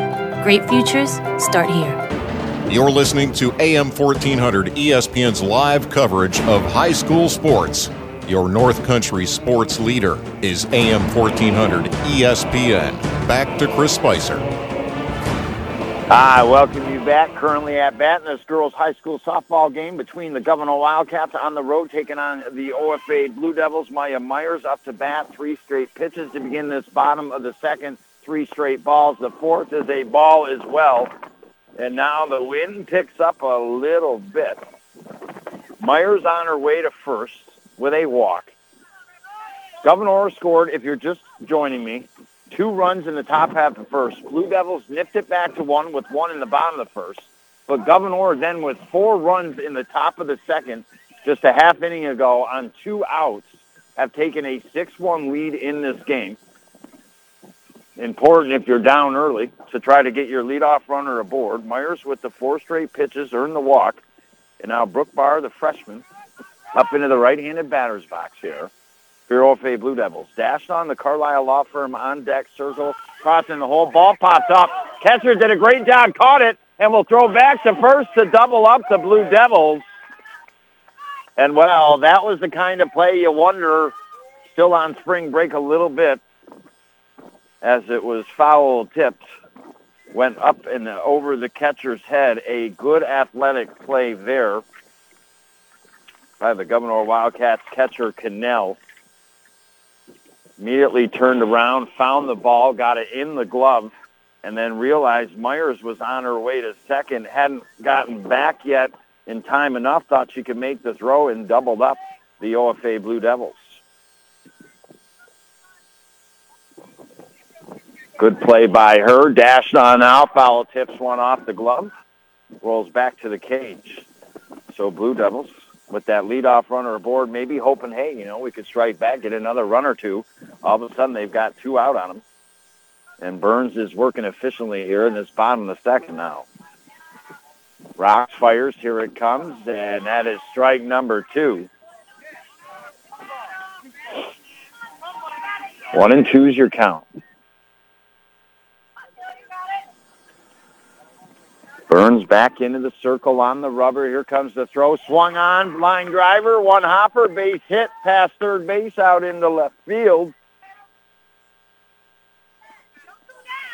Great futures start here. You're listening to AM 1400 ESPN's live coverage of high school sports. Your North Country sports leader is AM 1400 ESPN. Back to Chris Spicer. I welcome you back. Currently at bat in this girls' high school softball game between the Gouverneur Wildcats on the road taking on the OFA Blue Devils. Maya Myers up to bat, three straight pitches to begin this bottom of the second three straight balls. The fourth is a ball as well. And now the wind picks up a little bit. Myers on her way to first with a walk. Gouverneur scored, if you're just joining me, two runs in the top half of first. Blue Devils nipped it back to one with one in the bottom of the first. But Gouverneur then with four runs in the top of the second, just a half inning ago on two outs, have taken a 6-1 lead in this game important if you're down early to try to get your leadoff runner aboard. Myers with the four straight pitches earned the walk. And now Brooke Barr, the freshman, up into the right-handed batter's box here. Bureau of Blue Devils. Dashnaw the Carlisle Law Firm on deck circle, crossing the whole ball popped up. Catcher did a great job, caught it, and will throw back to first to double up the Blue Devils. And well, that was the kind of play you wonder, still on spring break a little bit, as it was foul tipped, went up and over the catcher's head. A good athletic play there by the Gouverneur Wildcats catcher Cannell. Immediately turned around, found the ball, got it in the glove, and then realized Myers was on her way to second, hadn't gotten back yet in time enough, thought she could make the throw and doubled up the OFA Blue Devils. Good play by her. Dashnaw out. Foul tips one off the glove. Rolls back to the cage. So Blue Devils with that leadoff runner aboard, maybe hoping, hey, you know, we could strike back, get another run or two. All of a sudden, they've got two out on them. And Burns is working efficiently here in this bottom of the second now. Rocks fires. Here it comes, and that is strike number two. One and two is your count. Burns back into the circle on the rubber. Here comes the throw. Swung on, line driver, one hopper, base hit, past third base, out into left field.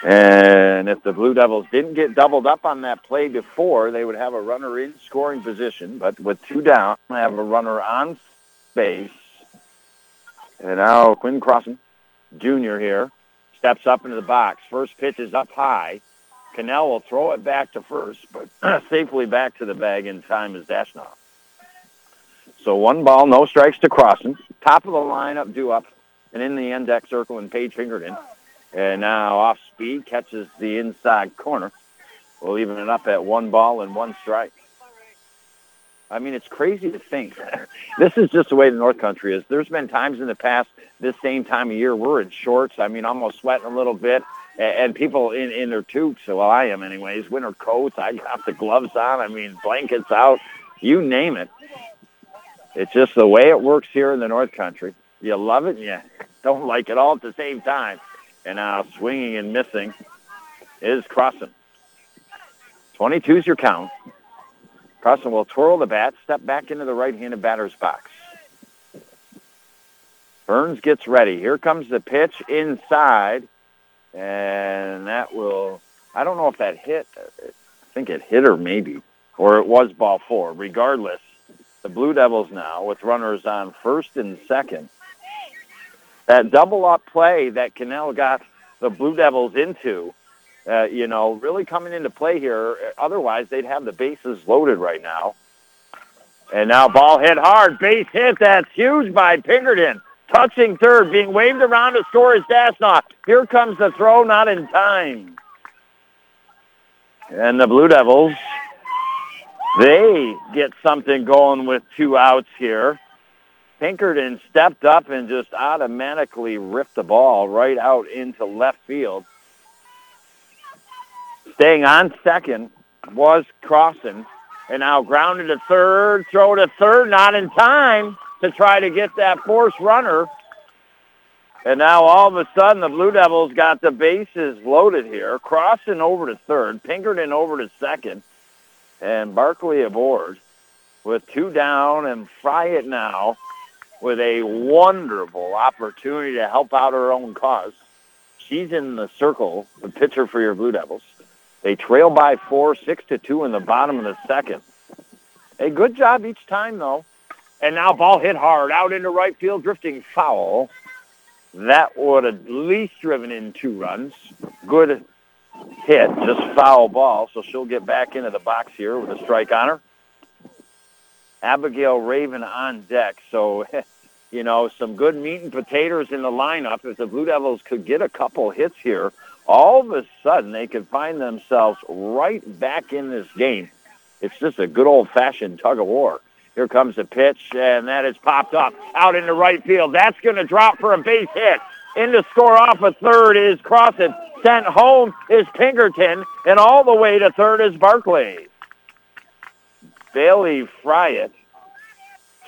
And if the Blue Devils didn't get doubled up on that play before, they would have a runner in scoring position. But with two down, I have a runner on base. And now Quinn Crossan, Jr. here, steps up into the box. First pitch is up high. Cannell will throw it back to first, but safely back to the bag in time is Dashnaw. So one ball, no strikes to Crossan. Top of the lineup, due up, and in the end deck circle and Paige Pinkerton. And now off speed, catches the inside corner. We'll even it up at one ball and one strike. I mean, it's crazy to think. this is just the way the North Country is. There's been times in the past, this same time of year, we're in shorts. I mean, almost sweating a little bit and people in in their toques. Well, I am anyways. Winter coats. I got the gloves on. I mean, blankets out. You name it. It's just the way it works here in the North Country. You love it, and you don't like it all at the same time. And now swinging and missing is Crossan. 22 is your count. Crossan will twirl the bat, step back into the right-handed batter's box. Burns gets ready. Here comes the pitch inside and that will, I don't know if that hit, I think it hit her maybe, or it was ball four. Regardless, the Blue Devils now with runners on first and second. That double up play that Cannell got the Blue Devils into, uh, you know, really coming into play here. Otherwise, they'd have the bases loaded right now. And now ball hit hard, base hit. That's huge by Pinkerton touching third, being waved around to score is Dashnaw. Here comes the throw, not in time. And the Blue Devils, they get something going with two outs here. Pinkerton stepped up and just automatically ripped the ball right out into left field. Staying on second was Crossan. And now grounded to third, throw to third, not in time to try to get that force runner. And now all of a sudden the Blue Devils got the bases loaded here, Crossan over to third, Pinkerton over to second, and Barkley aboard with two down and Fryatt now with a wonderful opportunity to help out her own cause. She's in the circle, the pitcher for your Blue Devils. They trail by four, six to two in the bottom of the second. A good job each time, though. And now ball hit hard out into right field, drifting foul. That would at least driven in two runs. Good hit, just foul ball. So she'll get back into the box here with a strike on her. Abigail Raven on deck. So, you know, some good meat and potatoes in the lineup. If the Blue Devils could get a couple hits here, all of a sudden they could find themselves right back in this game. It's just a good old-fashioned tug of war. Here comes the pitch, and that is popped up out into right field. That's going to drop for a base hit. In to score off a third is Crossan. Sent home is Pinkerton, and all the way to third is Barkley. Bailey Fryatt,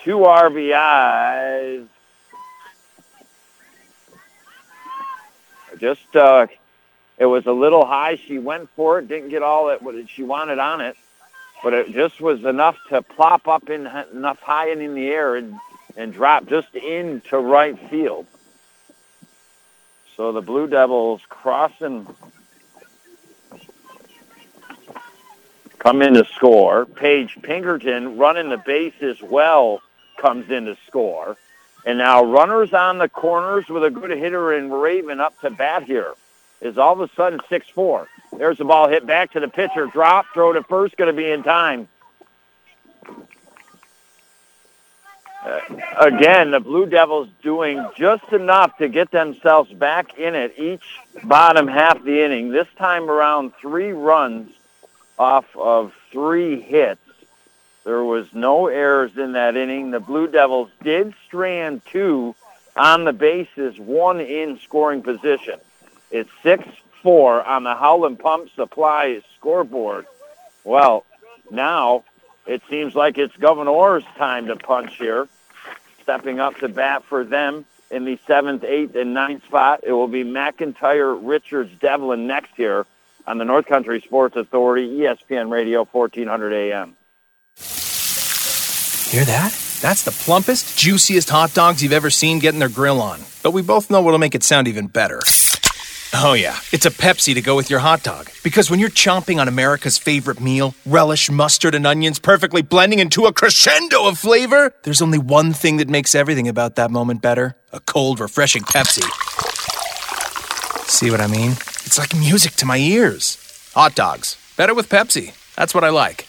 two RBIs. Just, uh, it was a little high. She went for it, didn't get all that she wanted on it but it just was enough to plop up in enough high and in the air and, and drop just into right field. So the Blue Devils Crossan come in to score. Paige Pinkerton running the base as well comes in to score. And now runners on the corners with a good hitter in Raven up to bat here is all of a sudden 6-4. There's the ball hit back to the pitcher. Drop, throw to first, going to be in time. Uh, again, the Blue Devils doing just enough to get themselves back in it each bottom half the inning. This time around, three runs off of three hits. There was no errors in that inning. The Blue Devils did strand two on the bases, one in scoring position. It's 6-4 on the Howland Pump Supply scoreboard. Well, now it seems like it's Gouverneur's time to punch here. Stepping up to bat for them in the seventh, eighth, and ninth spot. It will be McIntyre, Richards, Devlin next here on the North Country Sports Authority, ESPN Radio, 1400 AM. Hear that? That's the plumpest, juiciest hot dogs you've ever seen getting their grill on. But we both know what'll make it sound even better. Oh, yeah, it's a Pepsi to go with your hot dog. Because when you're chomping on America's favorite meal, relish, mustard, and onions perfectly blending into a crescendo of flavor, there's only one thing that makes everything about that moment better a cold, refreshing Pepsi. See what I mean? It's like music to my ears. Hot dogs. Better with Pepsi. That's what I like.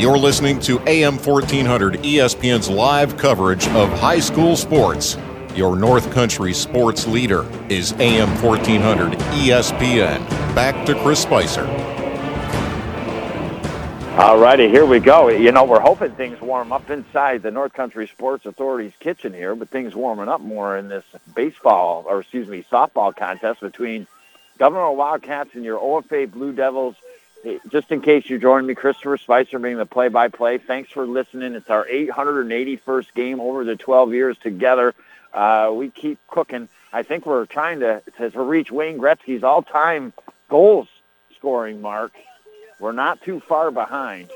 You're listening to AM 1400 ESPN's live coverage of high school sports. Your North Country sports leader is AM 1400 ESPN. Back to Chris Spicer. All righty, here we go. You know, we're hoping things warm up inside the North Country Sports Authority's kitchen here, but things warming up more in this baseball, or excuse me, softball contest between Gouverneur Wildcats and your OFA Blue Devils just in case you joined me, Christopher Spicer being the play-by-play. Thanks for listening. It's our 881st game over the 12 years together. Uh, we keep cooking. I think we're trying to, to reach Wayne Gretzky's all-time goals scoring mark. We're not too far behind.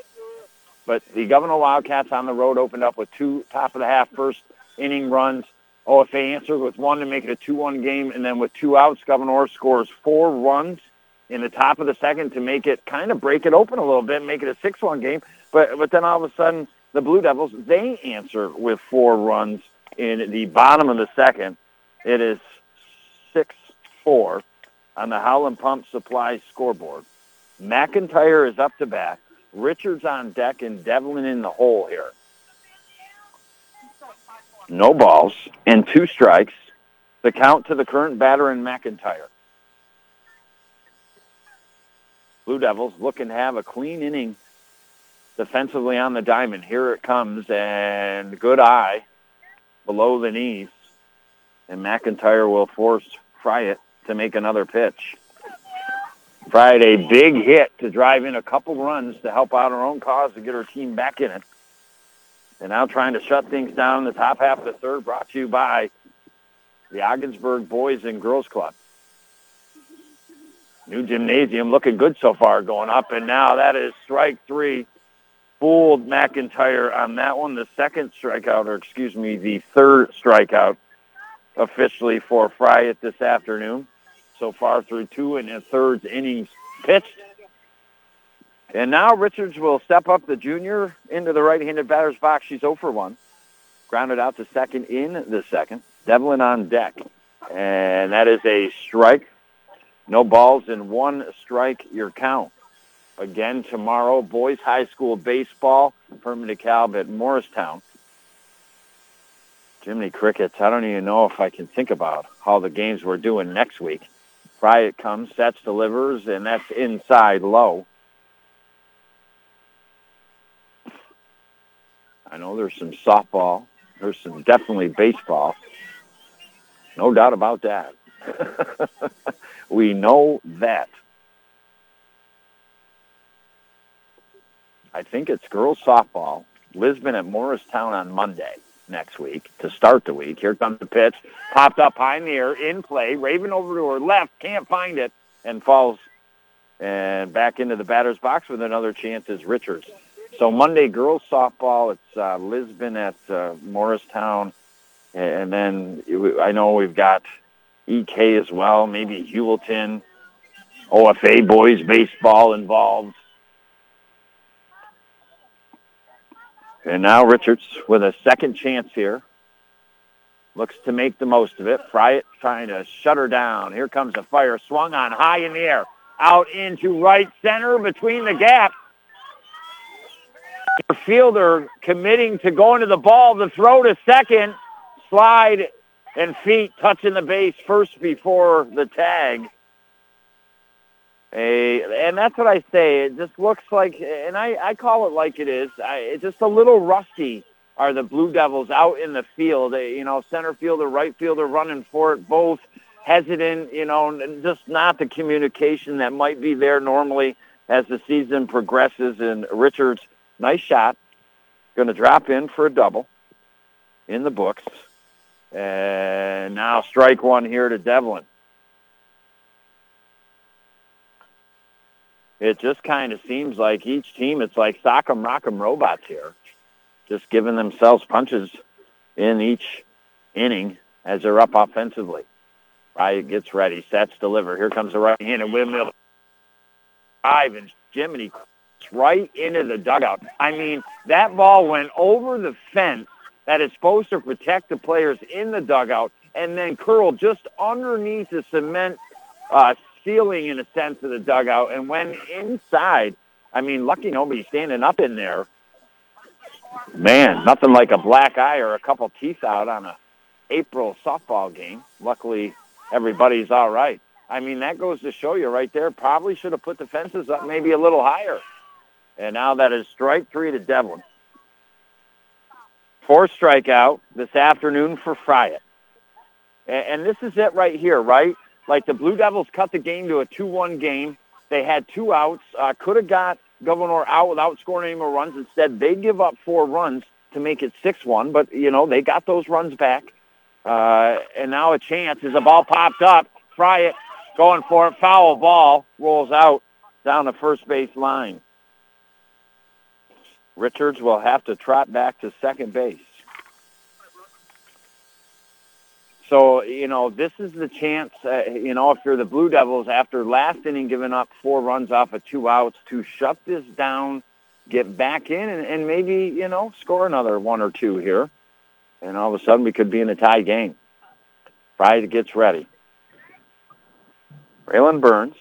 But the Gouverneur Wildcats on the road opened up with two top of the half first inning runs. OFA answered with one to make it a 2-1 game, and then with two outs, Gouverneur scores four runs in the top of the second to make it kind of break it open a little bit, make it a six-one game. But but then all of a sudden, the Blue Devils they answer with four runs in the bottom of the second. It is six-four on the Howland Pump Supply scoreboard. McIntyre is up to bat. Richards on deck and Devlin in the hole here. No balls and two strikes. The count to the current batter in McIntyre. Blue Devils looking to have a clean inning defensively on the diamond. Here it comes, and good eye below the knees. And McIntyre will force Fryatt to make another pitch. Fryatt a big hit to drive in a couple runs to help out her own cause to get her team back in it. And now trying to shut things down in the top half of the third, brought to you by the Ogdensburg Boys and Girls Club. New gymnasium looking good so far going up, and now that is strike three. Fooled McIntyre on that one. The second strikeout, or excuse me, the third strikeout officially for Fryatt this afternoon. So far through two and a third innings pitched. And now Richards will step up the junior into the right-handed batter's box. She's 0 for 1. Grounded out to second in the second. Devlin on deck. And that is a strike no balls and one strike your count. Again tomorrow, boys high school baseball, Hermon DeKalb at Morristown. Jimmy Crickets, I don't even know if I can think about how the games we're doing next week. It comes, sets, delivers, and that's inside low. I know there's some softball. There's some definitely baseball. No doubt about that. We know that. I think it's girls softball, Lisbon at Morristown on Monday. next week to start the week. Here comes the pitch, popped up high in the air, in play. Raven over to her left, can't find it, and falls and back into the batter's box with another chance is Richards. So Monday girls softball, it's uh, Lisbon at uh, Morristown, and then I know we've got EK as well, maybe Heuvelton, OFA boys baseball involved. And now Richards with a second chance here. Looks to make the most of it. Fryatt trying to shut her down. Here comes a fire. Swung on high in the air. Out into right center between the gap. The fielder committing to going to the ball. The throw to second. Slide and feet touching the base first before the tag. A, and that's what I say. It just looks like, and I, I call it like it is. I, it's just a little rusty. Are the Blue Devils out in the field? You know, center fielder, right fielder running for it, both hesitant. You know, just not the communication that might be there normally as the season progresses. And Richards, nice shot, going to drop in for a double in the books. And now strike one here to Devlin. it just kind of seems like each team, it's like sock'em rock'em robots here, just giving themselves punches in each inning as they're up offensively. Riot gets ready, sets, deliver. Here comes the right-handed windmill. Five and Jiminy right into the dugout. I mean, that ball went over the fence that is supposed to protect the players in the dugout and then curl just underneath the cement uh, ceiling in a sense of the dugout. And when inside, I mean, lucky nobody's standing up in there. Man, nothing like a black eye or a couple teeth out on a April softball game. Luckily, everybody's all right. I mean, that goes to show you right there. Probably should have put the fences up maybe a little higher. And now that is strike three to Devlin. Fourth strikeout this afternoon for Fryatt. And this is it right here, right? Like the Blue Devils cut the game to a 2-1 game. They had two outs. Uh, could have got Gouverneur out without scoring any more runs. Instead, they give up four runs to make it 6-1. But, you know, they got those runs back. Uh, and now a chance as the ball popped up. Fryatt going for it. Foul ball. Rolls out down the first base line. Richards will have to trot back to second base. So, you know, this is the chance, uh, you know, if you're the Blue Devils after last inning giving up four runs off of two outs to shut this down, get back in and, and maybe, you know, score another one or two here. And all of a sudden we could be in a tie game. Fryatt gets ready. Raylan Burns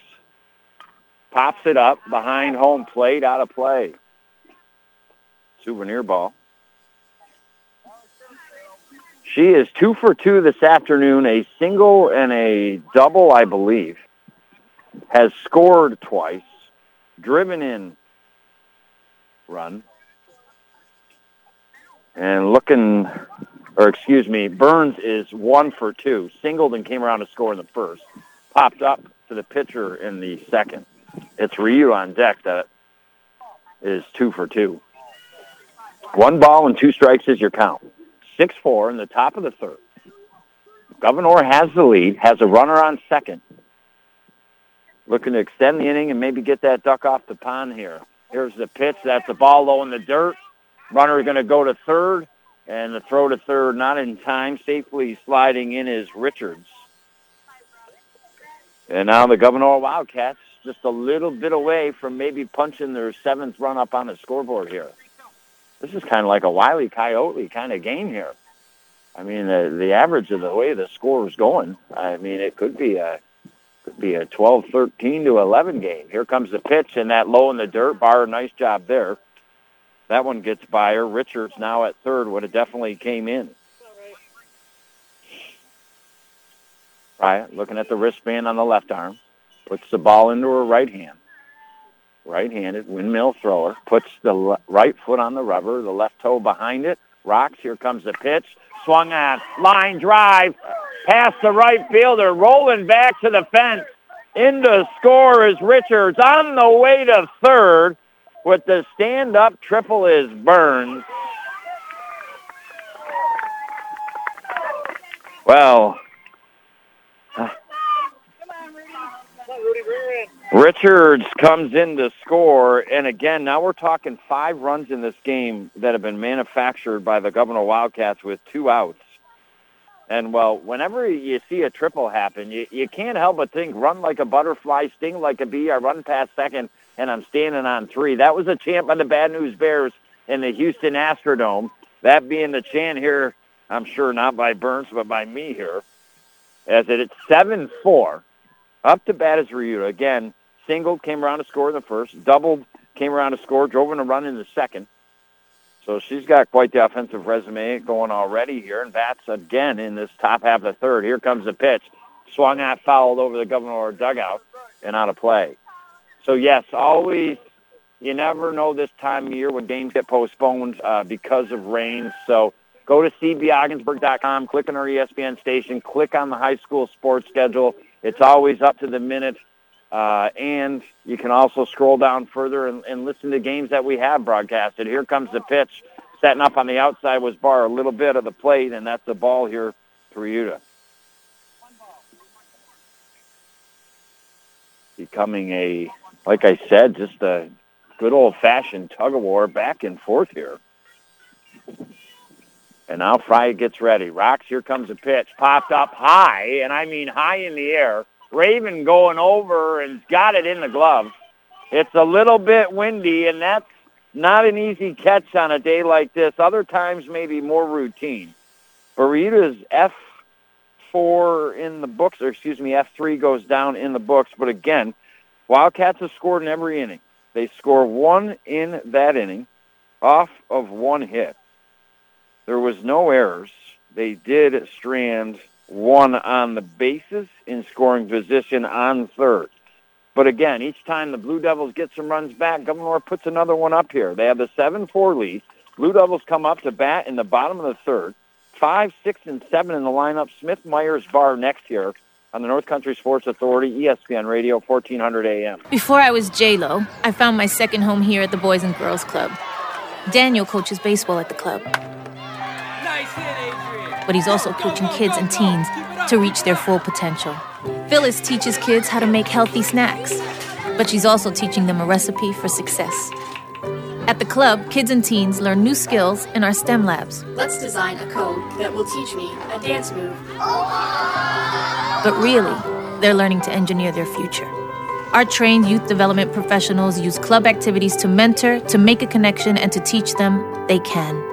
pops it up behind home plate, out of play. Souvenir ball. She is two for two this afternoon, a single and a double, I believe. Has scored twice, driven in run, and looking, or excuse me, Burns is one for two. Singled and came around to score in the first. Popped up to the pitcher in the second. It's Ryu on deck that is two for two. One ball and two strikes is your count. 6-4 in the top of the third. Gouverneur has the lead, has a runner on second. Looking to extend the inning and maybe get that duck off the pond here. Here's the pitch. That's a ball low in the dirt. Runner is going to go to third, and the throw to third not in time. Safely sliding in is Richards. And now the Gouverneur Wildcats just a little bit away from maybe punching their seventh run up on the scoreboard here this is kind of like a Wiley Coyote kind of game here. I mean, the the average of the way the score is going, I mean, it could be a could be a 12-13 to 11 game. Here comes the pitch and that low in the dirt. Barr, nice job there. That one gets by her. Richards now at third would have definitely came in. Right, looking at the wristband on the left arm, puts the ball into her right hand right-handed windmill thrower, puts the right foot on the rubber, the left toe behind it, rocks. Here comes the pitch. Swung on, line drive, past the right fielder, rolling back to the fence. Into score is Richards on the way to third with the stand-up triple is Burns. Well, Richards comes in to score, and again, now we're talking five runs in this game that have been manufactured by the Gouverneur Wildcats with two outs. And well, whenever you see a triple happen, you, you can't help but think, run like a butterfly, sting like a bee. I run past second, and I'm standing on three. That was a chant by the Bad News Bears in the Houston Astrodome. That being the chant here, I'm sure not by Burns, but by me here, as it, it's 7-4. Up to bat is Ryuta. Again, singled, came around to score in the first. Doubled, came around to score, drove in a run in the second. So she's got quite the offensive resume going already here, and bats again in this top half of the third. Here comes the pitch. Swung out, fouled over the Gouverneur dugout, and out of play. So, yes, always, you never know this time of year when games get postponed uh, because of rain. So go to cbogdensburg.com, click on our ESPN station, click on the high school sports schedule. It's always up to the minute. Uh, and you can also scroll down further and, and listen to games that we have broadcasted. Here comes the pitch. Setting up on the outside was Barr, a little bit of the plate, and that's the ball here for Ryuta. Becoming a, like I said, just a good old-fashioned tug-of-war back and forth here. And now Fry gets ready. Rocks, here comes a pitch. Popped up high, and I mean high in the air. Raven going over and got it in the glove. It's a little bit windy, and that's not an easy catch on a day like this. Other times maybe more routine. Burrito's F4 in the books, or excuse me, F3 goes down in the books. But again, Wildcats have scored in every inning. They score one in that inning off of one hit. There was no errors. They did strand one on the bases in scoring position on third. But again, each time the Blue Devils get some runs back, Gouverneur puts another one up here. They have the 7-4 lead. Blue Devils come up to bat in the bottom of the third. Five, six, and seven in the lineup. Smith, Myers, Barr next here on the North Country Sports Authority, ESPN Radio, 1400 AM. Before I was J-Lo, I found my second home here at the Boys and Girls Club. Daniel coaches baseball at the club. Nice hit, Adrian. But he's also coaching kids and teens to reach their full potential. Phyllis teaches kids how to make healthy snacks, but she's also teaching them a recipe for success. At the club, kids and teens learn new skills in our STEM labs. Let's design a code that will teach me a dance move. But really, they're learning to engineer their future. Our trained youth development professionals use club activities to mentor, to make a connection, and to teach them they can.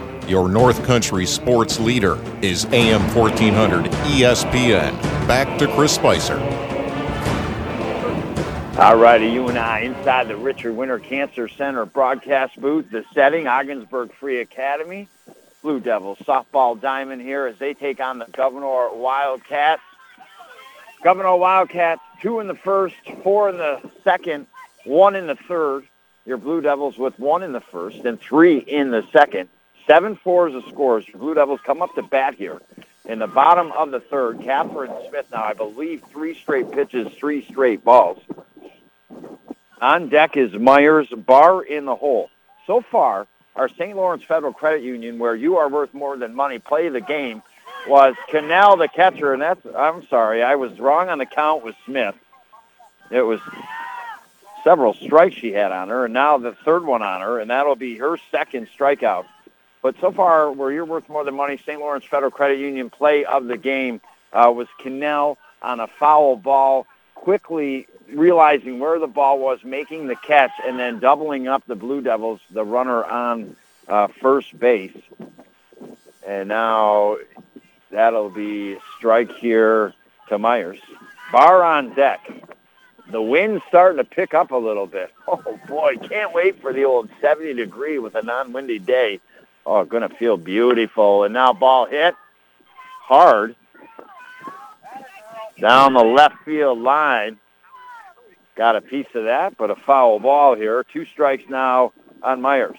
Your North Country sports leader is AM 1400 ESPN. Back to Chris Spicer. All righty, you and I inside the Richard Winter Cancer Center broadcast booth. The setting, Ogdensburg Free Academy. Blue Devils softball diamond here as they take on the Gouverneur Wildcats. Gouverneur Wildcats, two in the first, four in the second, one in the third. Your Blue Devils with one in the first and three in the second. Seven fours of scores. Your Blue Devils come up to bat here in the bottom of the third. Catherine Smith now, I believe, three straight pitches, three straight balls. On deck is Myers, Barr in the hole. So far, our St. Lawrence Federal Credit Union, where you are worth more than money, play the game, was Cannell the catcher, and that's, I'm sorry, I was wrong on the count with Smith. It was several strikes she had on her, and now the third one on her, and that'll be her second strikeout. But so far, where you're worth more than money, St. Lawrence Federal Credit Union play of the game uh, was Cannell on a foul ball, quickly realizing where the ball was, making the catch, and then doubling up the Blue Devils, the runner on uh, first base. And now that'll be strike here to Myers. Barr on deck. The wind's starting to pick up a little bit. Oh boy, can't wait for the old 70 degree with a non-windy day. Oh, going to feel beautiful. And now ball hit hard down the left field line. Got a piece of that, but a foul ball here. Two strikes now on Myers.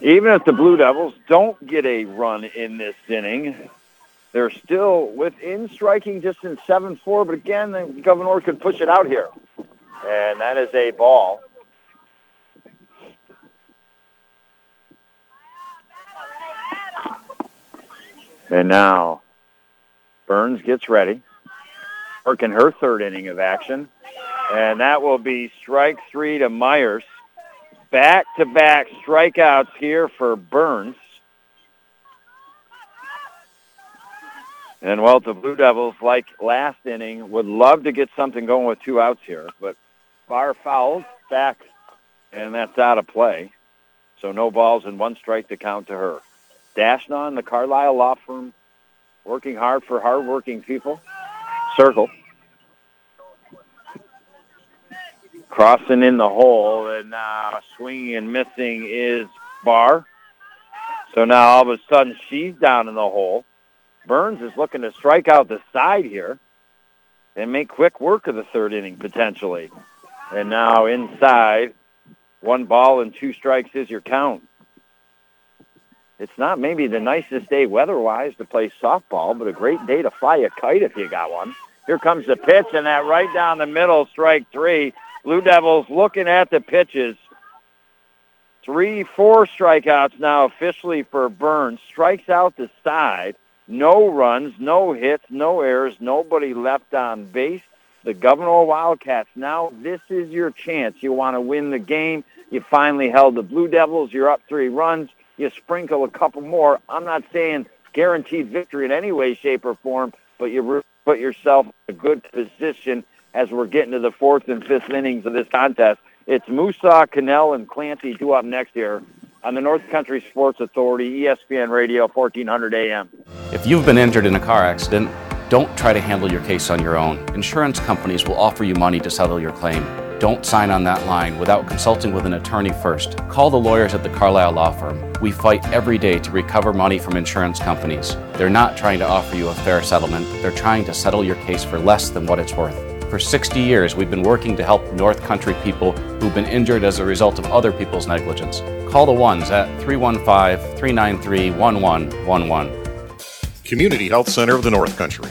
Even if the Blue Devils don't get a run in this inning, they're still within striking distance 7-4, but again, the Gouverneur could push it out here. And that is a ball. And now Burns gets ready, working her third inning of action. And that will be strike three to Myers. Back-to-back strikeouts here for Burns. And well, the Blue Devils, like last inning, would love to get something going with two outs here, but Barr fouled back, and that's out of play. So no balls and one strike to count to her. Dashnaw, the Carlisle Law Firm, working hard for hardworking people. Circle. Crossan in the hole, and now swinging and missing is Barr. So now all of a sudden she's down in the hole. Burns is looking to strike out the side here and make quick work of the third inning potentially. And now inside, one ball and two strikes is your count. It's not maybe the nicest day weather-wise to play softball, but a great day to fly a kite if you got one. Here comes the pitch, and that right down the middle, strike three. Blue Devils looking at the pitches. Three, four strikeouts now officially for Burns. Strikes out the side. No runs, no hits, no errors, nobody left on base. The Gouverneur Wildcats, now this is your chance. You want to win the game. You finally held the Blue Devils. You're up three runs you sprinkle a couple more. I'm not saying guaranteed victory in any way, shape, or form, but you put yourself in a good position as we're getting to the fourth and fifth innings of this contest. It's Musa, Cannell, and Clancy due up next here on the North Country Sports Authority, ESPN Radio, 1400 AM. If you've been injured in a car accident, don't try to handle your case on your own. Insurance companies will offer you money to settle your claim. Don't sign on that line without consulting with an attorney first. Call the lawyers at the Carlisle Law Firm. We fight every day to recover money from insurance companies. They're not trying to offer you a fair settlement, they're trying to settle your case for less than what it's worth. For 60 years, we've been working to help North Country people who've been injured as a result of other people's negligence. Call the ones at 315 393 1111. Community Health Center of the North Country.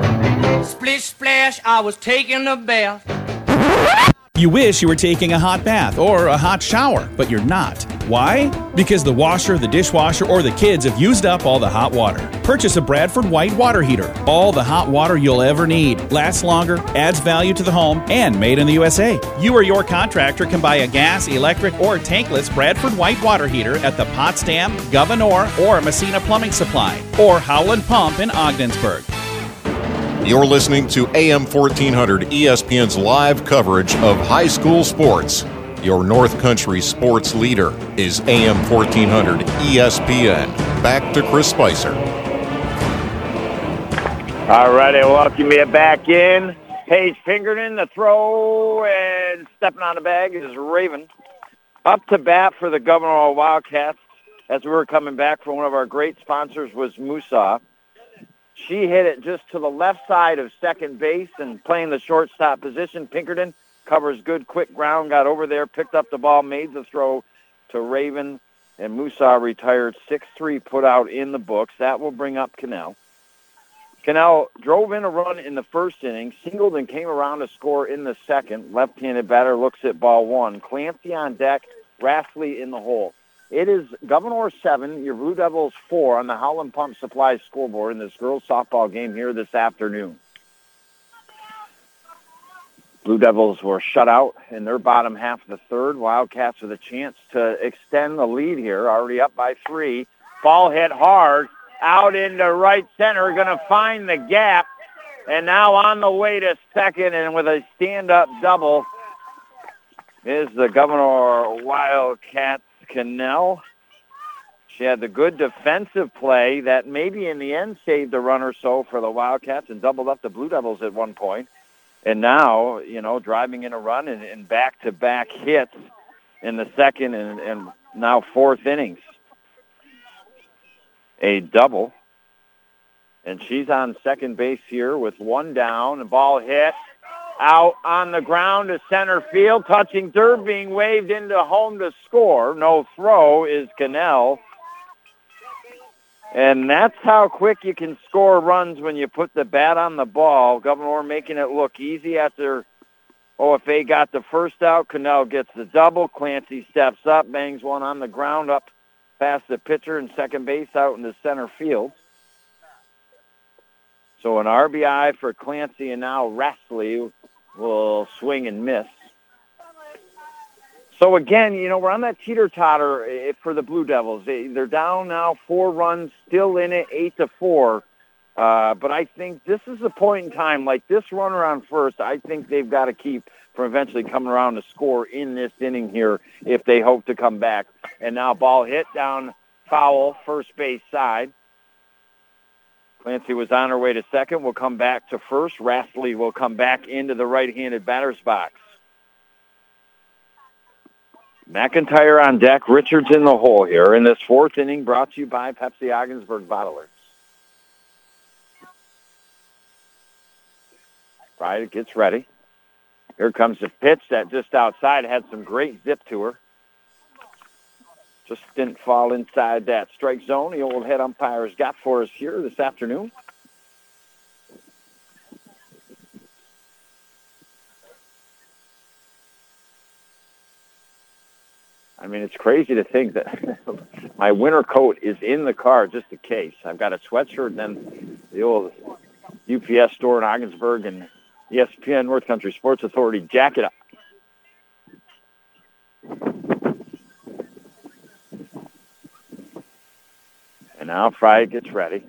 Splish splash, I was taking a bath. You wish you were taking a hot bath or a hot shower, but you're not. Why? Because the washer, the dishwasher, or the kids have used up all the hot water. Purchase a Bradford White water heater. All the hot water you'll ever need. Lasts longer, adds value to the home, and made in the USA. You or your contractor can buy a gas, electric, or tankless Bradford White water heater at the Potsdam, Gouverneur, or Massena Plumbing Supply, or Howland Pump in Ogdensburg. You're listening to AM 1400 ESPN's live coverage of high school sports. Your North Country sports leader is AM 1400 ESPN. Back to Chris Spicer. All right, I welcome you back in. Paige Pinkerton, the throw, and stepping on the bag is Raven. Up to bat for the Gouverneur Wildcats as we were coming back from one of our great sponsors was Musa. She hit it just to the left side of second base and playing the shortstop position. Pinkerton covers good, quick ground, got over there, picked up the ball, made the throw to Raven, and Musa retired 6-3, put out in the books. That will bring up Cannell. Cannell drove in a run in the first inning, singled and came around to score in the second. Left-handed batter looks at ball one. Clancy on deck, Rafley in the hole. It is Gouverneur 7, your Blue Devils 4 on the Howland Pump Supply scoreboard in this girls softball game here this afternoon. Blue Devils were shut out in their bottom half of the third. Wildcats with a chance to extend the lead here, already up by three. Ball hit hard, out into right center, going to find the gap. And now on the way to second and with a stand-up double is the Gouverneur Wildcats Cannell. She had the good defensive play that maybe in the end saved a run or so for the Wildcats and doubled up the Blue Devils at one point. And now, you know, driving in a run and, and back-to-back hits in the second and, and now fourth innings. A double. And she's on second base here with one down. The ball hit out on the ground to center field. Touching third, being waved into home to score. No throw is Cannell. And that's how quick you can score runs when you put the bat on the ball. Gouverneur making it look easy after OFA got the first out. Cannell gets the double. Clancy steps up, bangs one on the ground up past the pitcher and second base out into center field. So an RBI for Clancy and now Wrestley will swing and miss. So again, you know, we're on that teeter-totter eh, for the Blue Devils. They're down now four runs, still in it, eight to four. Uh, but I think this is the point in time, like this runner on first, I think they've got to keep from eventually coming around to score in this inning here if they hope to come back. And now ball hit down foul, first base side. Clancy was on her way to second. We'll come back to first. Rastley will come back into the right-handed batter's box. McIntyre on deck. Richards in the hole here in this fourth inning brought to you by Pepsi Ogdensburg Bottlers. Right, it gets ready. Here comes the pitch that just outside had some great zip to her. Just didn't fall inside that strike zone the old head umpires got for us here this afternoon. I mean, it's crazy to think that my winter coat is in the car just in case. I've got a sweatshirt and then the old UPS store in Ogdensburg and the ESPN North Country Sports Authority jacket. And now Fry gets ready.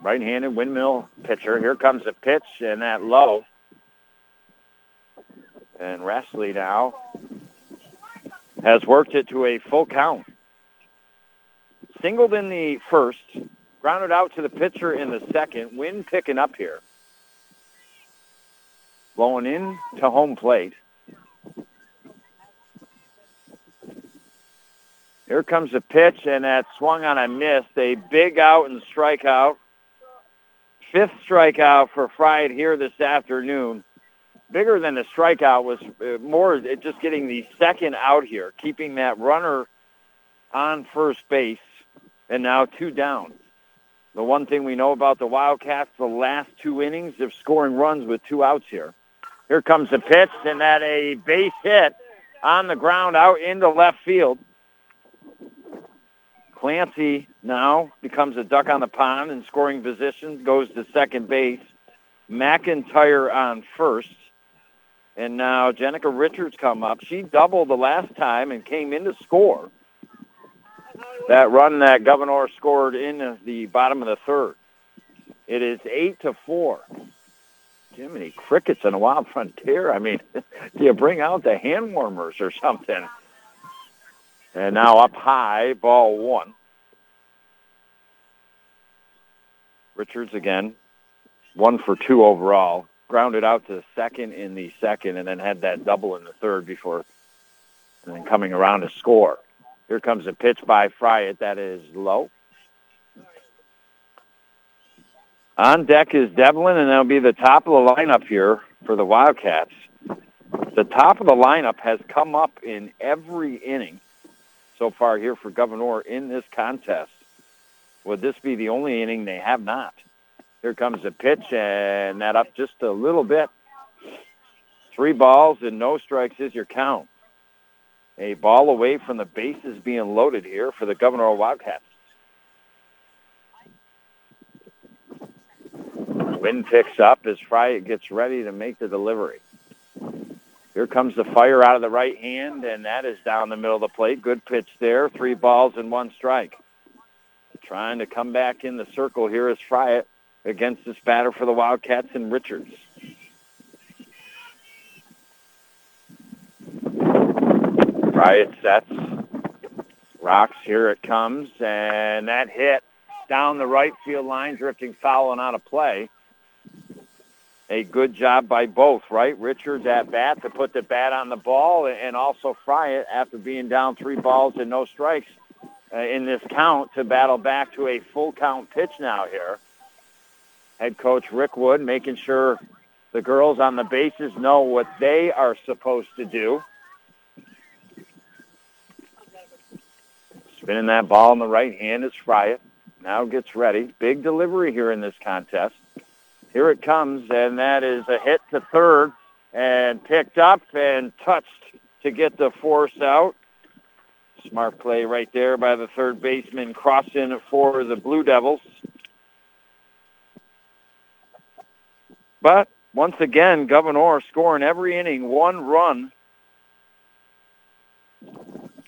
Right-handed windmill pitcher. Here comes the pitch and that low. And Wrestley now has worked it to a full count. Singled in the first, grounded out to the pitcher in the second. Wind picking up here. Blowing in to home plate. Here comes the pitch, and that swung on a miss. A big out and strikeout. Fifth strikeout for Fried here this afternoon bigger than the strikeout was uh, more just getting the second out here, keeping that runner on first base, and now two down. The one thing we know about the Wildcats, the last two innings of scoring runs with two outs here. Here comes the pitch, and that a base hit on the ground out into left field. Clancy now becomes a duck on the pond in scoring position, goes to second base. McIntyre on first. And now Jenica Richards come up. She doubled the last time and came in to score. That run that Gouverneur scored in the bottom of the third. It is eight to four. Jiminy crickets in a wild frontier. I mean, do you bring out the hand warmers or something? And now up high, ball one. Richards again, one for two overall grounded out to second in the second and then had that double in the third before and then coming around to score. Here comes a pitch by Fryatt that is low. On deck is Devlin, and that'll be the top of the lineup here for the Wildcats. The top of the lineup has come up in every inning so far here for Gouverneur in this contest. Would this be the only inning they have not? Here comes the pitch, and that up just a little bit. Three balls and no strikes is your count. A ball away from the bases being loaded here for the Gouverneur Wildcats. Wind picks up as Fry gets ready to make the delivery. Here comes the fire out of the right hand, and that is down the middle of the plate. Good pitch there. Three balls and one strike. trying to come back in the circle here is Fryatt against this batter for the Wildcats and Richards. Fryatt sets. Rocks, here it comes, and that hit down the right field line, drifting foul and out of play. A good job by both, right? Richards at bat to put the bat on the ball, and also Fryatt after being down three balls and no strikes uh, in this count to battle back to a full count pitch now here. Head coach Rick Wood making sure the girls on the bases know what they are supposed to do. Spinning that ball in the right hand is Fryatt. Now gets ready. Big delivery here in this contest. Here it comes, and that is a hit to third and picked up and touched to get the force out. Smart play right there by the third baseman Crossan for the Blue Devils. But once again, Gouverneur scoring every inning one run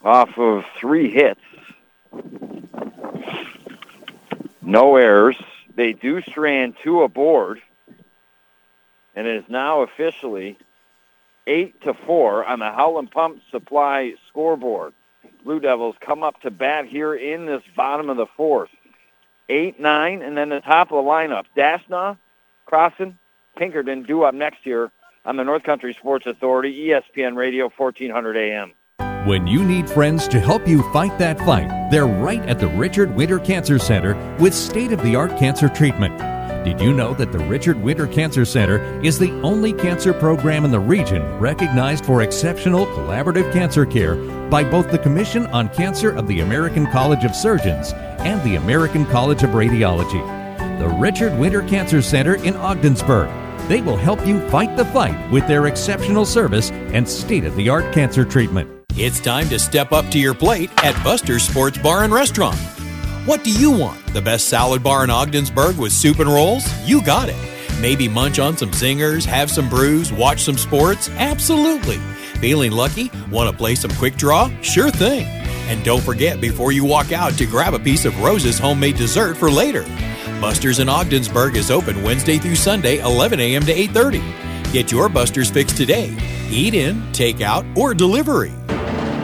off of three hits. No errors. They do strand two aboard, and it is now officially eight to four on the Howland Pump Supply scoreboard. Blue Devils come up to bat here in this bottom of the fourth. Eight, nine, and then the top of the lineup. Dashnaw, Crossan, Pinkerton do up next year on the North Country Sports Authority, ESPN Radio, 1400 AM. When you need friends to help you fight that fight, they're right at the Richard Winter Cancer Center with state of the art cancer treatment. Did you know that the Richard Winter Cancer Center is the only cancer program in the region recognized for exceptional collaborative cancer care by both the Commission on Cancer of the American College of Surgeons and the American College of Radiology? The Richard Winter Cancer Center in Ogdensburg. They will help you fight the fight with their exceptional service and state of the art cancer treatment. It's time to step up to your plate at Buster's Sports Bar and Restaurant. What do you want? The best salad bar in Ogdensburg with soup and rolls? You got it. Maybe munch on some zingers, have some brews, watch some sports? Absolutely. Feeling lucky? Want to play some quick draw? Sure thing. And don't forget before you walk out to grab a piece of Rose's homemade dessert for later. Buster's in Ogdensburg is open Wednesday through Sunday, 11 a.m. to 8:30. Get your Buster's fix today. Eat in, take out, or delivery.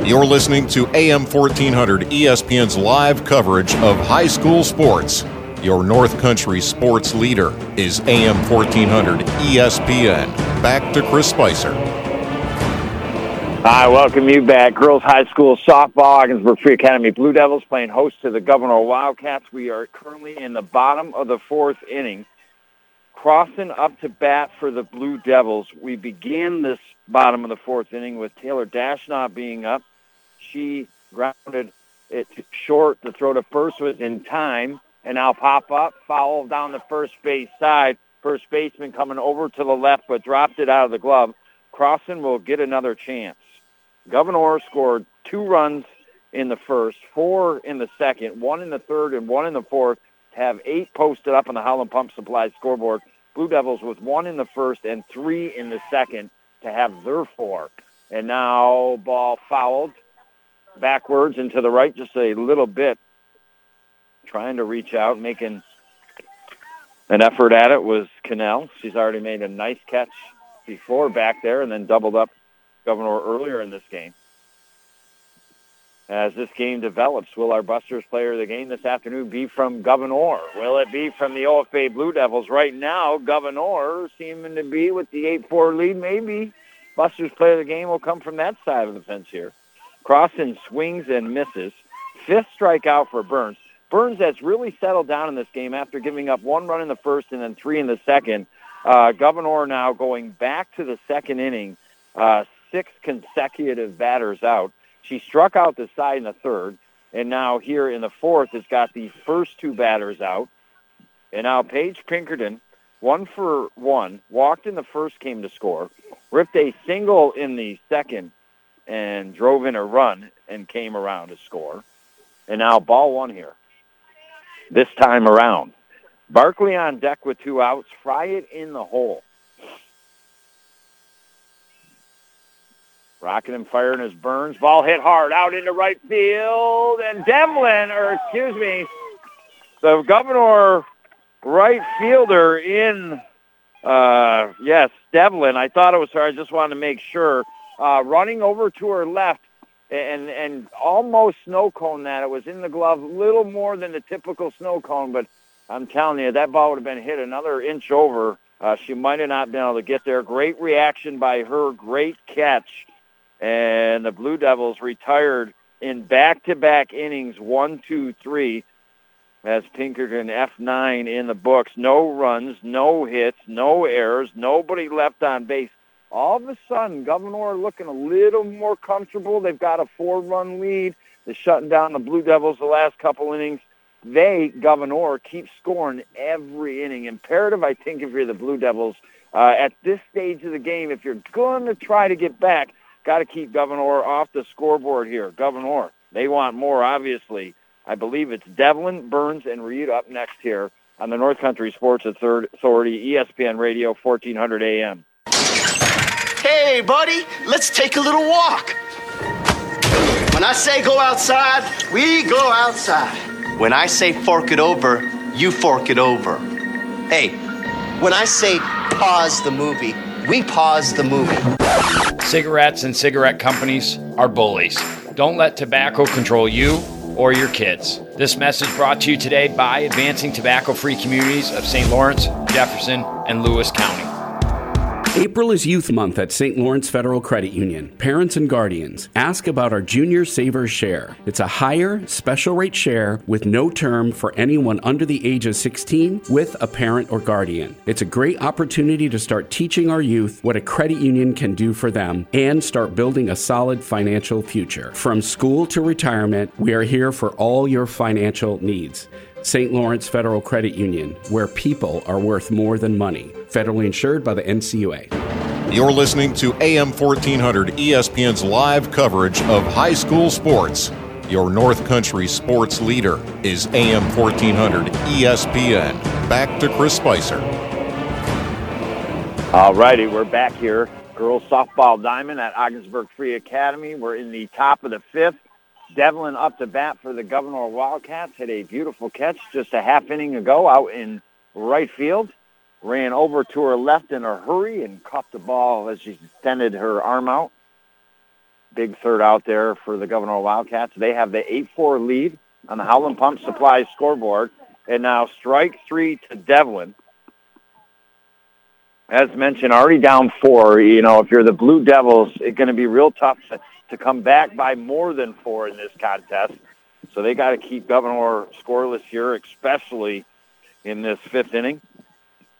You're listening to AM 1400 ESPN's live coverage of high school sports. Your North Country sports leader is AM 1400 ESPN. Back to Chris Spicer. I welcome you back. Girls High School softball, Ogdensburg Free Academy Blue Devils playing host to the Gouverneur Wildcats. We are currently in the bottom of the fourth inning. Crossan up to bat for the Blue Devils. We began this bottom of the fourth inning with Taylor Dashnaw being up. She grounded it short. The throw to first was in time, and now pop up, foul down the first base side. First baseman coming over to the left, but dropped it out of the glove. Crossan will get another chance. Gouverneur scored two runs in the first, four in the second, one in the third, and one in the fourth have eight posted up on the Howland Pump Supply scoreboard. Blue Devils with one in the first and three in the second to have their four. And now ball fouled backwards and to the right just a little bit. Trying to reach out, making an effort at it was Cannell. She's already made a nice catch before back there and then doubled up Gouverneur earlier in this game. As this game develops, will our Busters player of the game this afternoon be from Gouverneur? Will it be from the OFA Blue Devils? Right now, Gouverneur seeming to be with the 8-4 lead. Maybe Busters player of the game will come from that side of the fence here. Crossan swings and misses. Fifth strikeout for Burns. Burns has really settled down in this game after giving up one run in the first and then three in the second. Uh, Gouverneur now going back to the second inning, uh, six consecutive batters out. She struck out the side in the third, and now here in the fourth has got the first two batters out. And now Paige Pinkerton, one for one, walked in the first, came to score, ripped a single in the second, and drove in a run and came around to score. And now ball one here. This time around. Barkley on deck with two outs. Fryatt in the hole. Rocking and firing his Burns. Ball hit hard out into right field. And Devlin, or excuse me, the Gouverneur right fielder in, uh, yes, Devlin. I thought it was her. I just wanted to make sure. Uh, running over to her left and and almost snow cone that. It was in the glove, little more than the typical snow cone, but I'm telling you, that ball would have been hit another inch over. Uh, she might have not been able to get there. Great reaction by her. Great catch. And the Blue Devils retired in back-to-back innings, one, two, three, as Pinkerton F9 in the books. No runs, no hits, no errors, nobody left on base. All of a sudden, Gouverneur looking a little more comfortable. They've got a four-run lead. They're shutting down the Blue Devils the last couple innings. They, Gouverneur, keep scoring every inning. Imperative, I think, if you're the Blue Devils uh, at this stage of the game, if you're going to try to get back, got to keep Gouverneur off the scoreboard here. Gouverneur, they want more, obviously. I believe it's Devlin, Burns, and Reed up next here on the North Country Sports Authority, ESPN Radio, 1400 AM. Hey, buddy, let's take a little walk. When I say go outside, we go outside. When I say fork it over, you fork it over. Hey, when I say pause the movie, we pause the movie. Cigarettes and cigarette companies are bullies. Don't let tobacco control you or your kids. This message brought to you today by Advancing Tobacco Free Communities of St. Lawrence, Jefferson, and Lewis County. April is Youth Month at St. Lawrence Federal Credit Union. Parents and guardians, ask about our Junior Savers Share. It's a higher, special rate share with no term for anyone under the age of 16 with a parent or guardian. It's a great opportunity to start teaching our youth what a credit union can do for them and start building a solid financial future. From school to retirement, we are here for all your financial needs. St. Lawrence Federal Credit Union, where people are worth more than money. Federally insured by the NCUA. You're listening to AM 1400 ESPN's live coverage of high school sports. Your North Country sports leader is AM 1400 ESPN. Back to Chris Spicer. All righty, we're back here. Girls softball diamond at Ogdensburg Free Academy. We're in the top of the fifth. Devlin up to bat for the Gouverneur Wildcats. Hit a beautiful catch just a half inning ago out in right field. Ran over to her left in a hurry and caught the ball as she extended her arm out. Big third out there for the Gouverneur Wildcats. They have the 8-4 lead on the Howland Pump Supply scoreboard. And now strike three to Devlin. As mentioned, already down four. You know, if you're the Blue Devils, it's going to be real tough to to come back by more than four in this contest. So they got to keep Gouverneur scoreless here, especially in this fifth inning.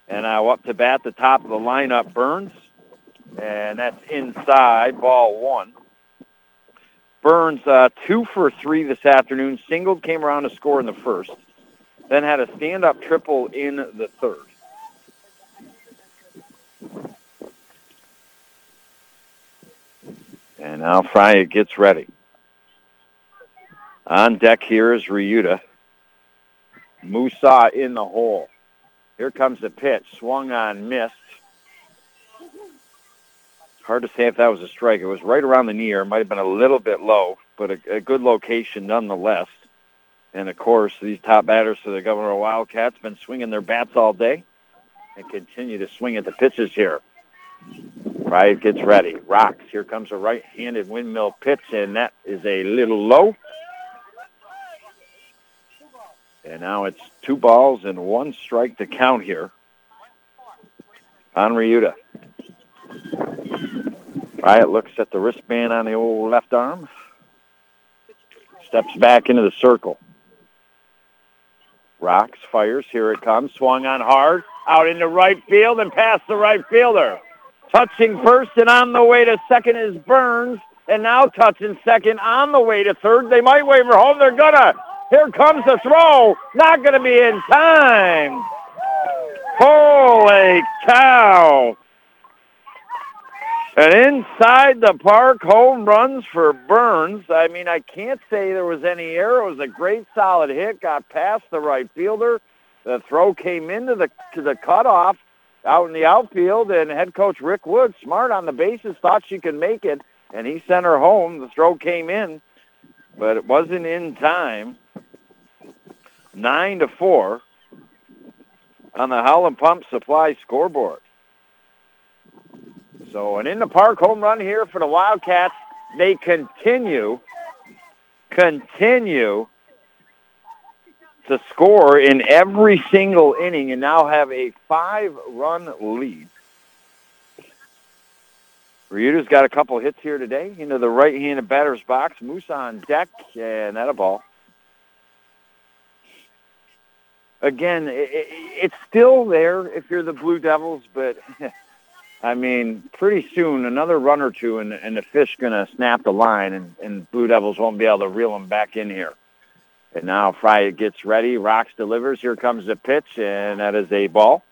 And now up to bat, the top of the lineup, Burns. And that's inside, ball one. Burns, uh, two for three this afternoon. Singled, came around to score in the first. Then had a stand-up triple in the third. And now Fry gets ready. On deck here is Ryuta. Musa in the hole. Here comes the pitch. Swung on, missed. Hard to say if that was a strike. It was right around the knee. It might have been a little bit low, but a, a good location nonetheless. And of course, these top batters for the Gouverneur Wildcats been swinging their bats all day and continue to swing at the pitches here. Right gets ready. Rocks. Here comes a right-handed windmill pitch, and that is a little low. And now it's two balls and one strike to count here on Ryuta. Riot looks at the wristband on the old left arm. Steps back into the circle. Rocks, fires. Here it comes. Swung on hard. Out into right field and past the right fielder. Touching first and on the way to second is Burns. And now touching second on the way to third. They might waver home. They're gonna. Here comes the throw. Not gonna be in time. Holy cow. And inside the park, home runs for Burns. I mean, I can't say there was any error. It was a great solid hit. Got past the right fielder. The throw came into the to the cutoff out in the outfield, and head coach Rick Wood, smart on the bases, thought she could make it, and he sent her home. The throw came in, but it wasn't in time. Nine to four on the Howland Pump Supply scoreboard. So an in the park home run here for the Wildcats. They continue, continue to score in every single inning and now have a five-run lead. Ryuta's got a couple hits here today into the right-handed batter's box. Moose on deck, and that a ball. Again, it, it, it's still there if you're the Blue Devils, but I mean, pretty soon another run or two, and, and the fish going to snap the line, and, and Blue Devils won't be able to reel them back in here. And now Fry gets ready. Rocks delivers. Here comes the pitch, and that is a ball.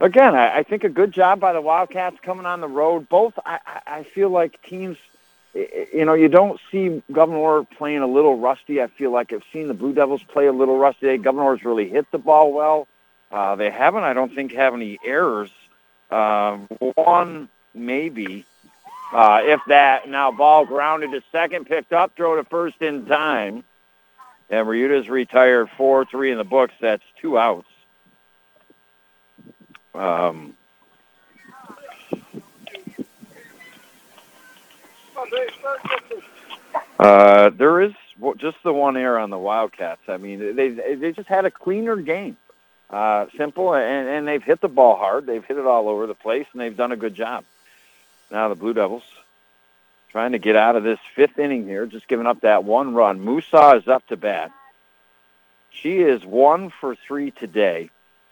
Again, I, I think a good job by the Wildcats coming on the road. Both, I, I feel like teams, you know, you don't see Gouverneur playing a little rusty. I feel like I've seen the Blue Devils play a little rusty. Gouverneur's really hit the ball well. Uh, they haven't, I don't think, have any errors. Uh, one maybe, uh, if that. Now ball grounded to second, picked up, throw to first in time. And Ryuta's retired 4-3 in the books. That's two outs. Um, uh, there is just the one error on the Wildcats. I mean, they they just had a cleaner game. Uh, simple, and, and they've hit the ball hard. They've hit it all over the place, and they've done a good job. Now the Blue Devils trying to get out of this fifth inning here, just giving up that one run. Musa is up to bat. She is one for three today.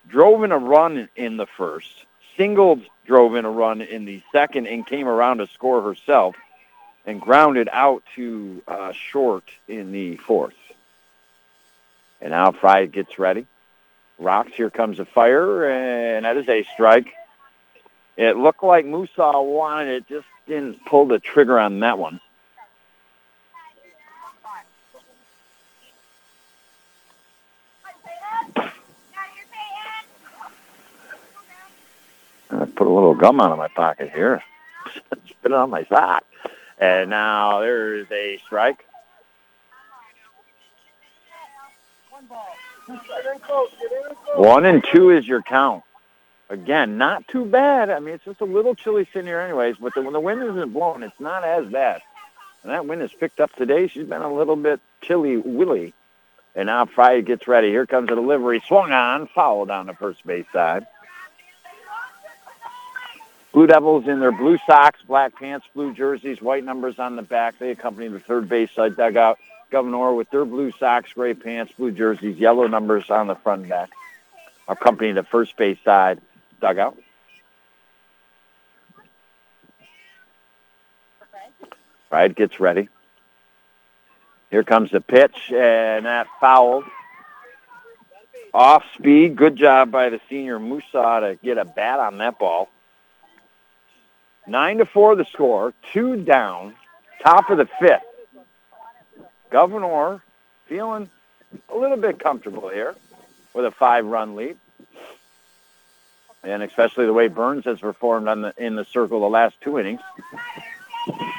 Drove in a run in the first, singled, drove in a run in the second, and came around to score herself, and grounded out to uh, short in the fourth. And now Fry gets ready. Rocks, here comes a fire, and that is a strike. It looked like Musa wanted it, just didn't pull the trigger on that one. I put a little gum out of my pocket here. Spit it on my sock. And now there's a strike. One and two is your count. Again, not too bad. I mean, it's just a little chilly sitting here anyways, but the, when the wind isn't blowing, it's not as bad. And that wind has picked up today. She's been a little bit chilly willy. And now Fry gets ready. Here comes the delivery. Swung on, foul down the first base side. Blue Devils in their blue socks, black pants, blue jerseys, white numbers on the back. They accompany the third base side dugout. Gouverneur with their blue socks, gray pants, blue jerseys, yellow numbers on the front back. Accompany the first base side dugout. Right, gets ready. Here comes the pitch, and that foul. Off speed. Good job by the senior Musa to get a bat on that ball. Nine to four the score. Two down. Top of the fifth. Gouverneur feeling a little bit comfortable here with a five-run lead. And especially the way Burns has performed on the, in the circle the last two innings.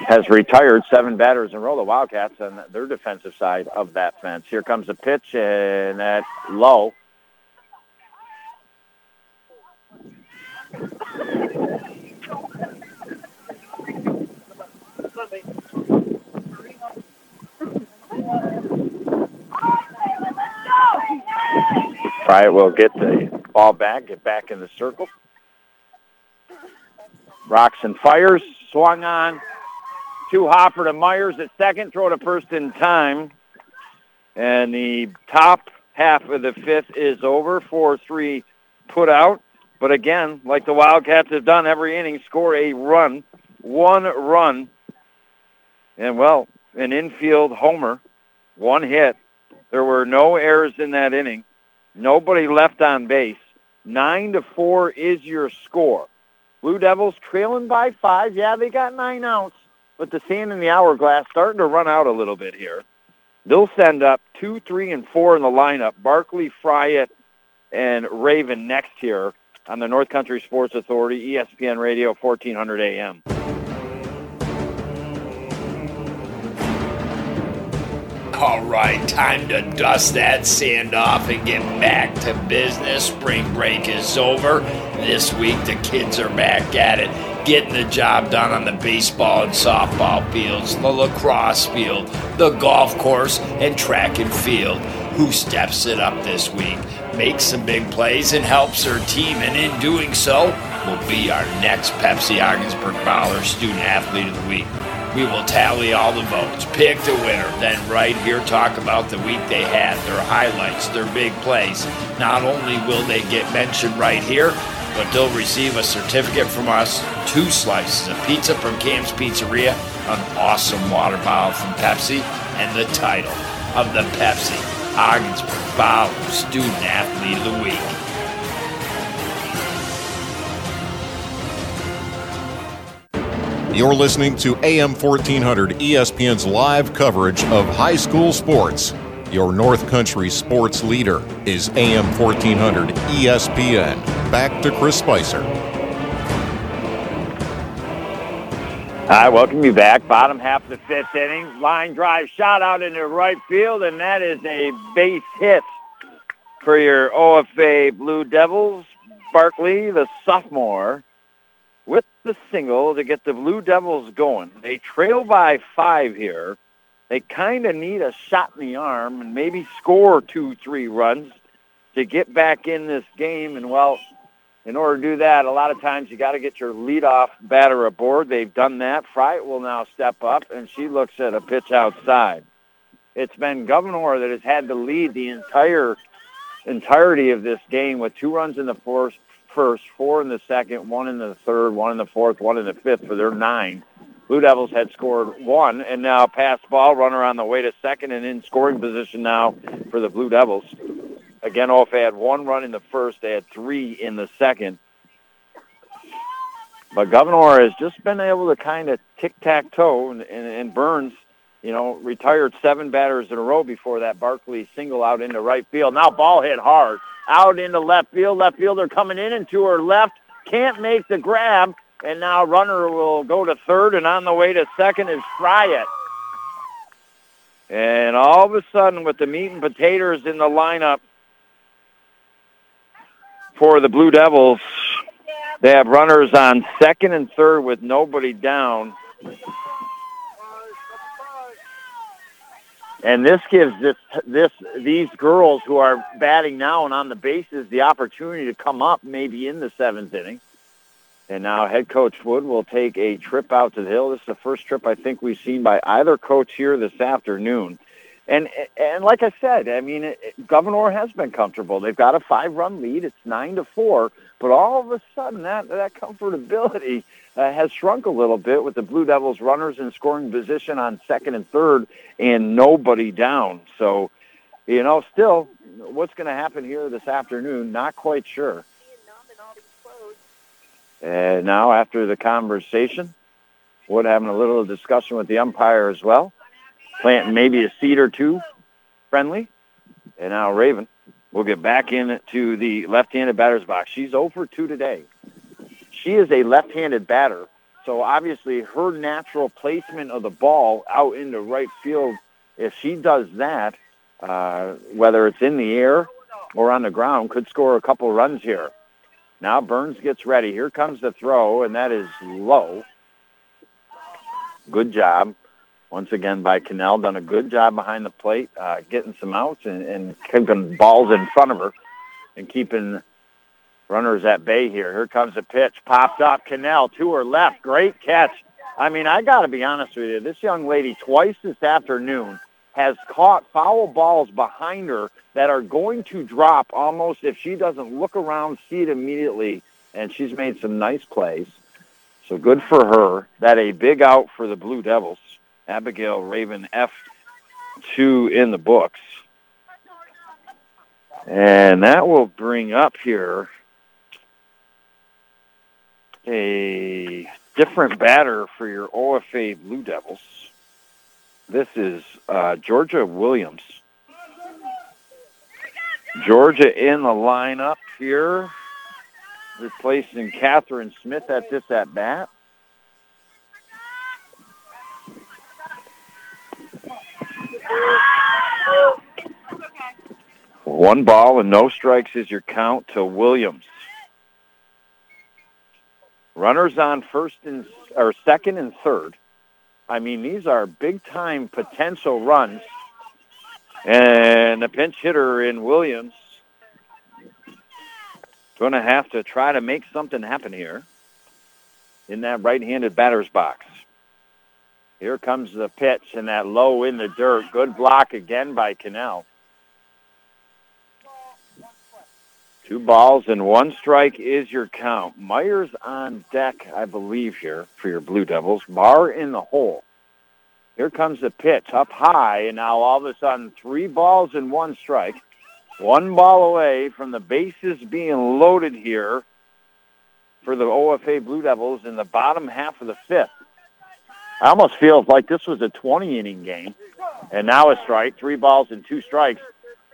Has retired seven batters in a row, the Wildcats, on their defensive side of that fence. Here comes a pitch, and that's low. Fry will get the ball back, get back in the circle. Rocks and fires, swung on. Two Hopper to Myers at second, throw to first in time. And the top half of the fifth is over. 4-3 put out. But again, like the Wildcats have done every inning, score a run, one run. And, well, an infield homer, one hit. There were no errors in that inning. Nobody left on base. Nine to four is your score. Blue Devils trailing by five. Yeah, they got nine outs, but the sand in the hourglass starting to run out a little bit here. They'll send up two, three, and four in the lineup. Barkley, Fryatt, and Raven next here on the North Country Sports Authority, ESPN Radio, 1400 AM. All right, time to dust that sand off and get back to business. Spring break is over. This week, the kids are back at it, getting the job done on the baseball and softball fields, the lacrosse field, the golf course, and track and field. Who steps it up this week, makes some big plays, and helps her team, and in doing so, will be our next Pepsi Ogdensburg Baller Student Athlete of the Week. We will tally all the votes, pick the winner, then right here talk about the week they had, their highlights, their big plays. Not only will they get mentioned right here, but they'll receive a certificate from us, two slices of pizza from Cam's Pizzeria, an awesome water bottle from Pepsi, and the title of the Pepsi Ogdensburg Baller Student Athlete of the Week. You're listening to AM 1400 ESPN's live coverage of high school sports. Your North Country sports leader is AM 1400 ESPN. Back to Chris Spicer. I welcome you back. Bottom half of the fifth inning. Line drive shot out into right field, and that is a base hit for your OFA Blue Devils. Barkley, the sophomore, with the single to get the Blue Devils going. They trail by five here. They kind of need a shot in the arm and maybe score two, three runs to get back in this game. And, well, in order to do that, a lot of times you got to get your leadoff batter aboard. They've done that. Fry will now step up, and she looks at a pitch outside. It's been Gouverneur that has had the lead the entire entirety of this game with two runs in the first, first, four in the second, one in the third, one in the fourth, one in the fifth for their nine. Blue Devils had scored one, and now pass ball, runner on the way to second, and in scoring position now for the Blue Devils. Again, off had one run in the first, they had three in the second. But Gouverneur has just been able to kind of tic-tac-toe, and, and, and Burns, you know, retired seven batters in a row before that Barkley single out into right field. Now ball hit hard out into left field. Left fielder coming in and to her left. Can't make the grab. And now runner will go to third and on the way to second is Fryatt. And all of a sudden with the meat and potatoes in the lineup for the Blue Devils, they have runners on second and third with nobody down. And this gives this this these girls who are batting now and on the bases the opportunity to come up maybe in the seventh inning. And now head coach Wood will take a trip out to the hill. This is the first trip I think we've seen by either coach here this afternoon. And and like I said, I mean, it, Gouverneur has been comfortable. They've got a five-run lead. It's nine to four. But all of a sudden, that that comfortability uh, has shrunk a little bit with the Blue Devils runners in scoring position on second and third, and nobody down. So, you know, still, what's going to happen here this afternoon? Not quite sure. And now, after the conversation, Wood having a little discussion with the umpire as well planting maybe a seed or two friendly. And now Raven will get back into the left-handed batter's box. She's over 2 today. She is a left-handed batter, so obviously her natural placement of the ball out into right field, if she does that, uh, whether it's in the air or on the ground, could score a couple runs here. Now Burns gets ready. Here comes the throw, and that is low. Good job once again by Cannell. Done a good job behind the plate, uh, getting some outs and, and keeping balls in front of her and keeping runners at bay here. Here comes the pitch. Popped up. Cannell to her left. Great catch. I mean, I got to be honest with you. This young lady twice this afternoon has caught foul balls behind her that are going to drop almost if she doesn't look around, see it immediately, and she's made some nice plays. So good for her. That a big out for the Blue Devils. Abigail Raven F2 in the books. And that will bring up here a different batter for your OFA Blue Devils. This is uh, Georgia Williams. Georgia in the lineup here, replacing Catherine Smith at this at bat. One ball and no strikes is your count to Williams. Runners on first and or second and third. I mean, these are big time potential runs. And the pinch hitter in Williams going to have to try to make something happen here in that right-handed batter's box. Here comes the pitch and that low in the dirt. Good block again by Cannell. Two balls and one strike is your count. Myers on deck, I believe, here for your Blue Devils. Barr in the hole. Here comes the pitch up high, and now all of a sudden, three balls and one strike. One ball away from the bases being loaded here for the OFA Blue Devils in the bottom half of the fifth. I almost feel like this was a 20-inning game, and now a strike, three balls and two strikes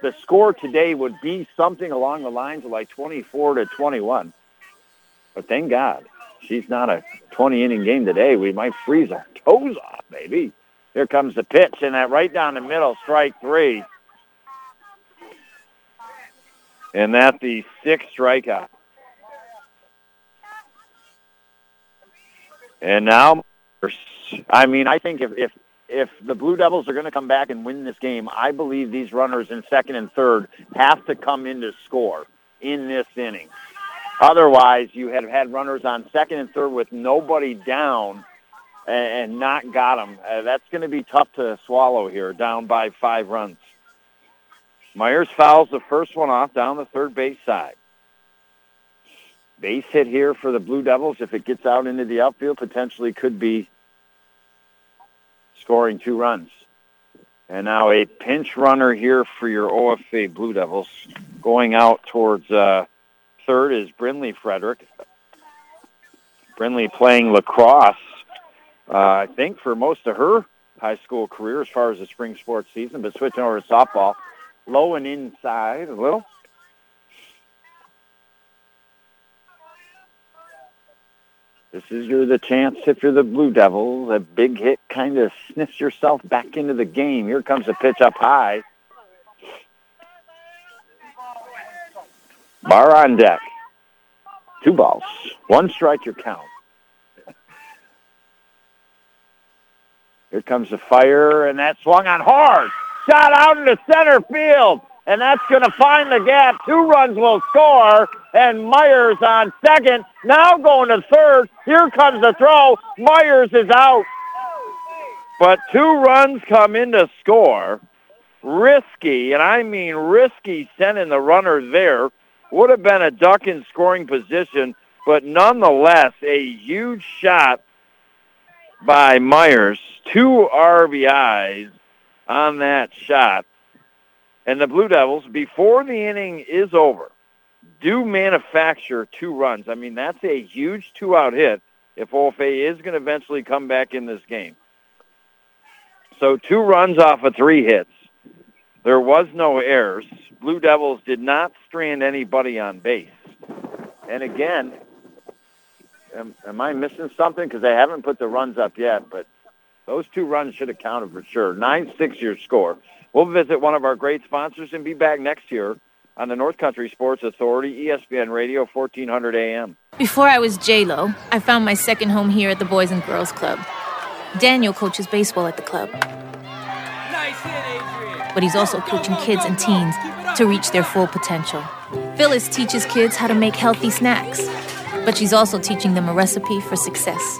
the score today would be something along the lines of like 24 to 21. But thank God she's not a 20 inning game today. We might freeze our toes off, baby. Here comes the pitch, and that right down the middle, strike three. And that the sixth strikeout. And now, I mean, I think if, if if the Blue Devils are going to come back and win this game, I believe these runners in second and third have to come in to score in this inning. Otherwise, you have had runners on second and third with nobody down and not got them. Uh, that's going to be tough to swallow here, down by five runs. Myers fouls the first one off down the third base side. Base hit here for the Blue Devils. If it gets out into the outfield, potentially could be scoring two runs. And now a pinch runner here for your OFA Blue Devils. Going out towards uh, third is Brinley Frederick. Brinley playing lacrosse, uh, I think, for most of her high school career as far as the spring sports season, but switching over to softball. Low and inside a little. This is your the chance if you're the Blue Devils. A big hit kind of sniffs yourself back into the game. Here comes a pitch up high. Barr on deck. Two balls. One strike your count. Here comes the fire, and that swung on hard. Shot out into center field and that's going to find the gap. Two runs will score, and Myers on second. Now going to third. Here comes the throw. Myers is out. But two runs come in to score. Risky, and I mean risky, sending the runner there. Would have been a duck in scoring position, but nonetheless, a huge shot by Myers. Two RBIs on that shot. And the Blue Devils, before the inning is over, do manufacture two runs. I mean, that's a huge two-out hit if OFA is going to eventually come back in this game. So two runs off of three hits. There was no errors. Blue Devils did not strand anybody on base. And again, am, am I missing something? Because they haven't put the runs up yet, but those two runs should have counted for sure. 9-6 your score. We'll visit one of our great sponsors and be back next year on the North Country Sports Authority, ESPN Radio, 1400 AM. Before I was J-Lo, I found my second home here at the Boys and Girls Club. Daniel coaches baseball at the club. Nice hit, Adrian. But he's also coaching kids and teens to reach their full potential. Phyllis teaches kids how to make healthy snacks, but she's also teaching them a recipe for success.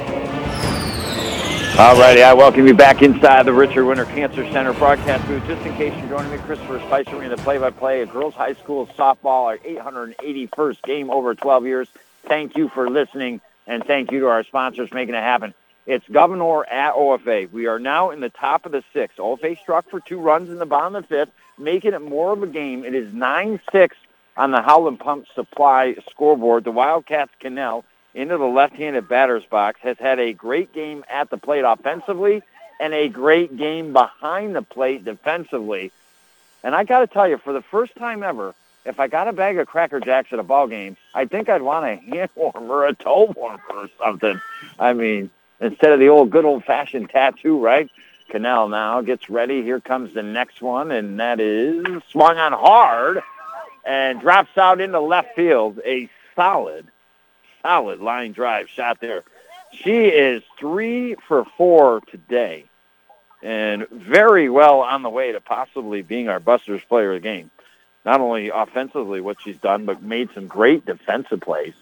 All righty, I welcome you back inside the Richard Winter Cancer Center broadcast booth. Just in case you're joining me, Christopher Spicer in the play-by-play of girls high school softball, our 881st game over 12 years. Thank you for listening, and thank you to our sponsors making it happen. It's Gouverneur at OFA. We are now in the top of the sixth. OFA struck for two runs in the bottom of the fifth, making it more of a game. It is 9-6 on the Howland Pump Supply scoreboard. The Wildcats Cannell into the left-handed batter's box has had a great game at the plate offensively and a great game behind the plate defensively. And I got to tell you, for the first time ever, if I got a bag of Cracker Jacks at a ball game, I think I'd want a hand warmer a toe warmer or something. I mean, instead of the old good old-fashioned tattoo, right? Cannell now gets ready. Here comes the next one, and that is swung on hard and drops out into left field. A solid, solid line drive shot there. She is three for four today and very well on the way to possibly being our Busters player of the game. Not only offensively what she's done, but made some great defensive plays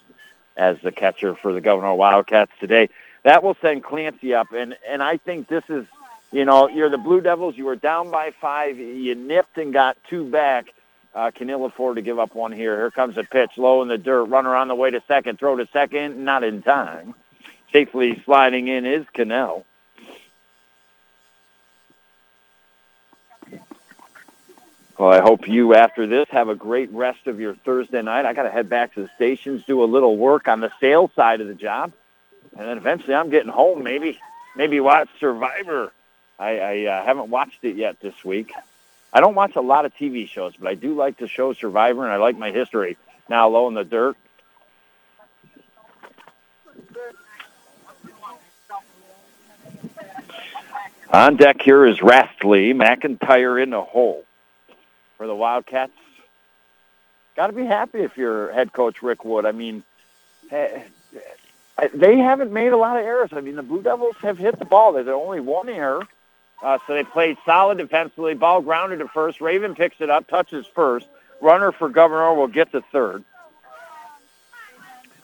as the catcher for the Gouverneur Wildcats today. That will send Clancy up, and, and I think this is, you know, you're the Blue Devils. You were down by five. You nipped and got two back. Uh, can ill afford to give up one here. Here comes a pitch, low in the dirt. Runner on the way to second. Throw to second, not in time. Safely sliding in is Cannell. Well, I hope you, after this, have a great rest of your Thursday night. I got to head back to the stations, do a little work on the sales side of the job, and then eventually I'm getting home. Maybe, maybe watch Survivor. I, I uh, haven't watched it yet this week. I don't watch a lot of TV shows, but I do like the show Survivor, and I like my history. Now, low in the dirt. On deck here is Rastley. McIntyre in the hole for the Wildcats. Got to be happy if you're head coach Rick Wood. I mean, eh, they haven't made a lot of errors. I mean, the Blue Devils have hit the ball. There's only one error. Uh, so they played solid defensively. Ball grounded to first. Raven picks it up, touches first. Runner for Gouverneur will get to third.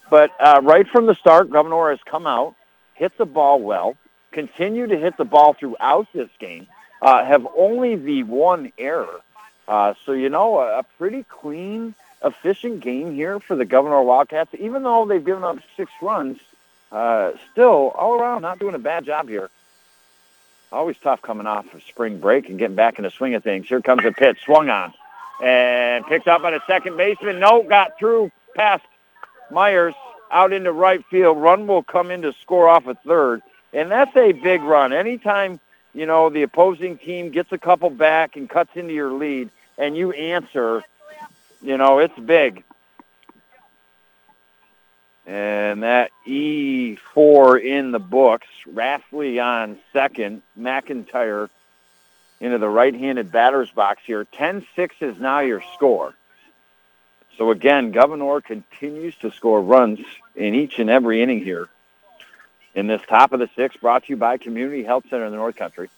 But uh, right from the start, Gouverneur has come out, hit the ball well, continue to hit the ball throughout this game, uh, have only the one error. Uh, so, you know, a, a pretty clean, efficient game here for the Gouverneur Wildcats. Even though they've given up six runs, uh, still, all around, not doing a bad job here. Always tough coming off of spring break and getting back in the swing of things. Here comes a pitch, swung on, and picked up by the second baseman. No, got through past Myers out into right field. Run will come in to score off a third, and that's a big run. Anytime you know the opposing team gets a couple back and cuts into your lead, and you answer, you know it's big. And that E4 in the books. Rafley on second. McIntyre into the right-handed batter's box here. 10-6 is now your score. So again, Gouverneur continues to score runs in each and every inning here. In this top of the sixth, brought to you by Community Health Center in the North Country,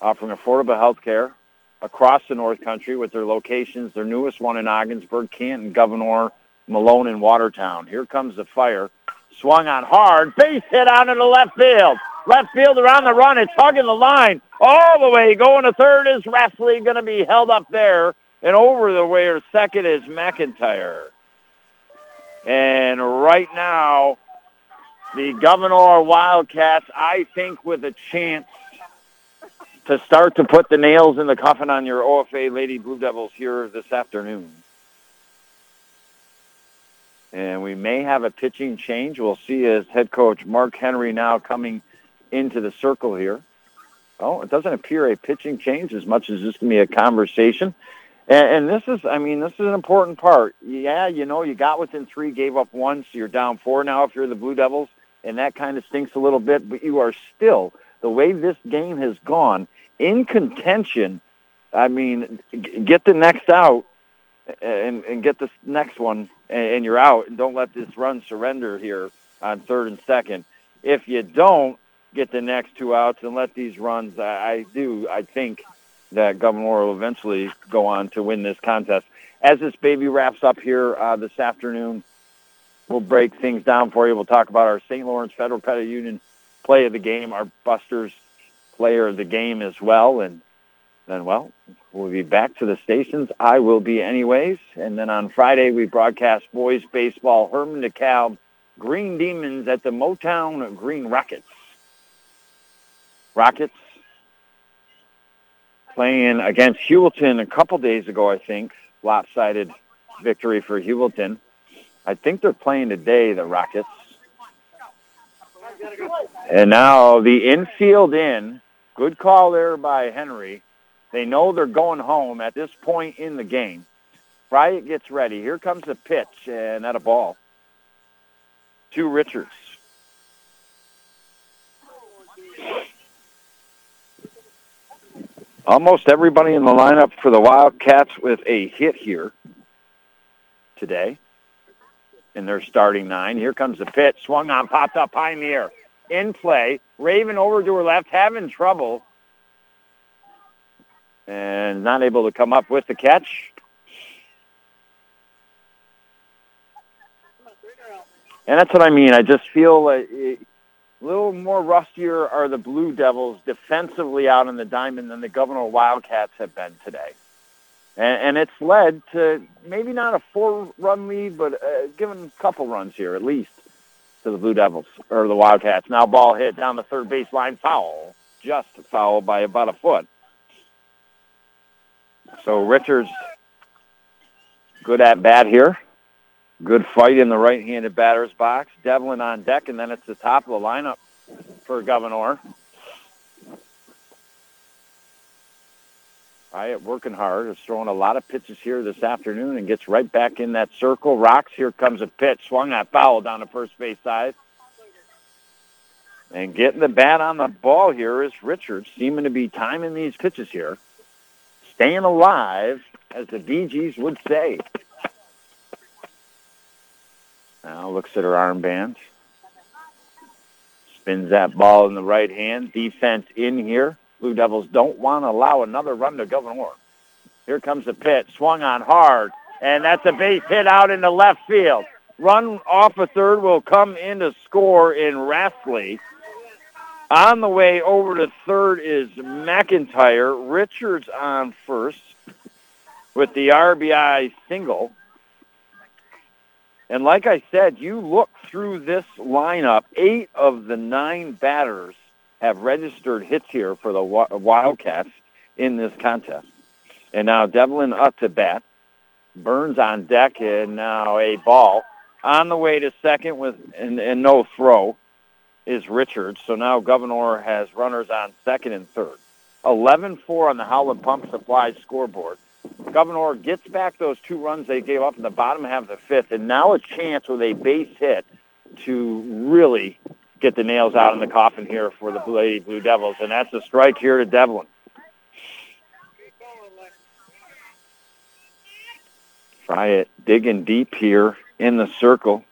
offering affordable health care across the North Country with their locations, their newest one in Ogdensburg, Canton, Gouverneur, Malone, and Watertown. Here comes the fire. Swung on hard. Base hit out into left field. Left field around the run. It's hugging the line all the way. Going to third is Wesley going to be held up there. And over the way or second is McIntyre. And right now, the Gouverneur Wildcats, I think, with a chance to start to put the nails in the coffin on your OFA Lady Blue Devils here this afternoon. And we may have a pitching change. We'll see as head coach Mark Henry now coming into the circle here. Oh, it doesn't appear a pitching change as much as going to be a conversation. And, and this is, I mean, this is an important part. Yeah, you know, you got within three, gave up one, so you're down four now if you're the Blue Devils, and that kind of stinks a little bit, but you are still, the way this game has gone, in contention. I mean, get the next out and, and get this next one, and you're out. And don't let this run surrender here on third and second. If you don't get the next two outs and let these runs, I, I do, I think, that Gouverneur will eventually go on to win this contest. As this baby wraps up here uh, this afternoon, we'll break things down for you. We'll talk about our St. Lawrence Federal Credit Union play of the game, our Busters player of the game as well, and then, well, we'll be back to the stations. I will be anyways. And then on Friday, we broadcast boys baseball, Hermon DeKalb, Green Demons at the Morristown Green Rockets. Rockets playing against Heuvelton a couple days ago, I think. Lopsided victory for Heuvelton. I think they're playing today, the Rockets. And now the infield in. Good call there by Henry. They know they're going home at this point in the game. Fryatt gets ready. Here comes the pitch, and at a ball. To Richards. Almost everybody in the lineup for the Wildcats with a hit here today in their starting nine. Here comes the pitch. Swung on, popped up high in the air. In play. Raven over to her left, having trouble. And not able to come up with the catch. And that's what I mean. I just feel a little more rustier are the Blue Devils defensively out in the diamond than the Gouverneur Wildcats have been today. And, and it's led to maybe not a four-run lead, but uh, given a couple runs here at least to the Blue Devils or the Wildcats. Now ball hit down the third base line, foul, just foul by about a foot. So Richards, good at bat here. Good fight in the right-handed batter's box. Devlin on deck, and then it's the top of the lineup for Gouverneur. Fryatt working hard, is throwing a lot of pitches here this afternoon and gets right back in that circle. Rocks, here comes a pitch. Swung that foul down the first base side. And getting the bat on the ball here is Richards, seeming to be timing these pitches here. Staying alive, as the Bee Gees would say. Now looks at her armband. Spins that ball in the right hand. Defense in here. Blue Devils don't want to allow another run to Gouverneur. Here comes the pitch. Swung on hard. And that's a base hit out into left field. Run off a third will come in to score in Rastley. On the way over to third is McIntyre. Richards on first with the RBI single. And like I said, you look through this lineup, eight of the nine batters have registered hits here for the Wildcats in this contest. And now Devlin up to bat. Burns on deck, and now a ball. On the way to second with and, and no throw is Richards. So now Gouverneur has runners on second and third. 11-4 on the Howland Pump Supply scoreboard. Gouverneur gets back those two runs they gave up in the bottom half of the fifth, and now a chance with a base hit to really get the nails out in the coffin here for the Lady Blue Devils, and that's a strike here to Devlin. Fryatt digging deep here in the circle,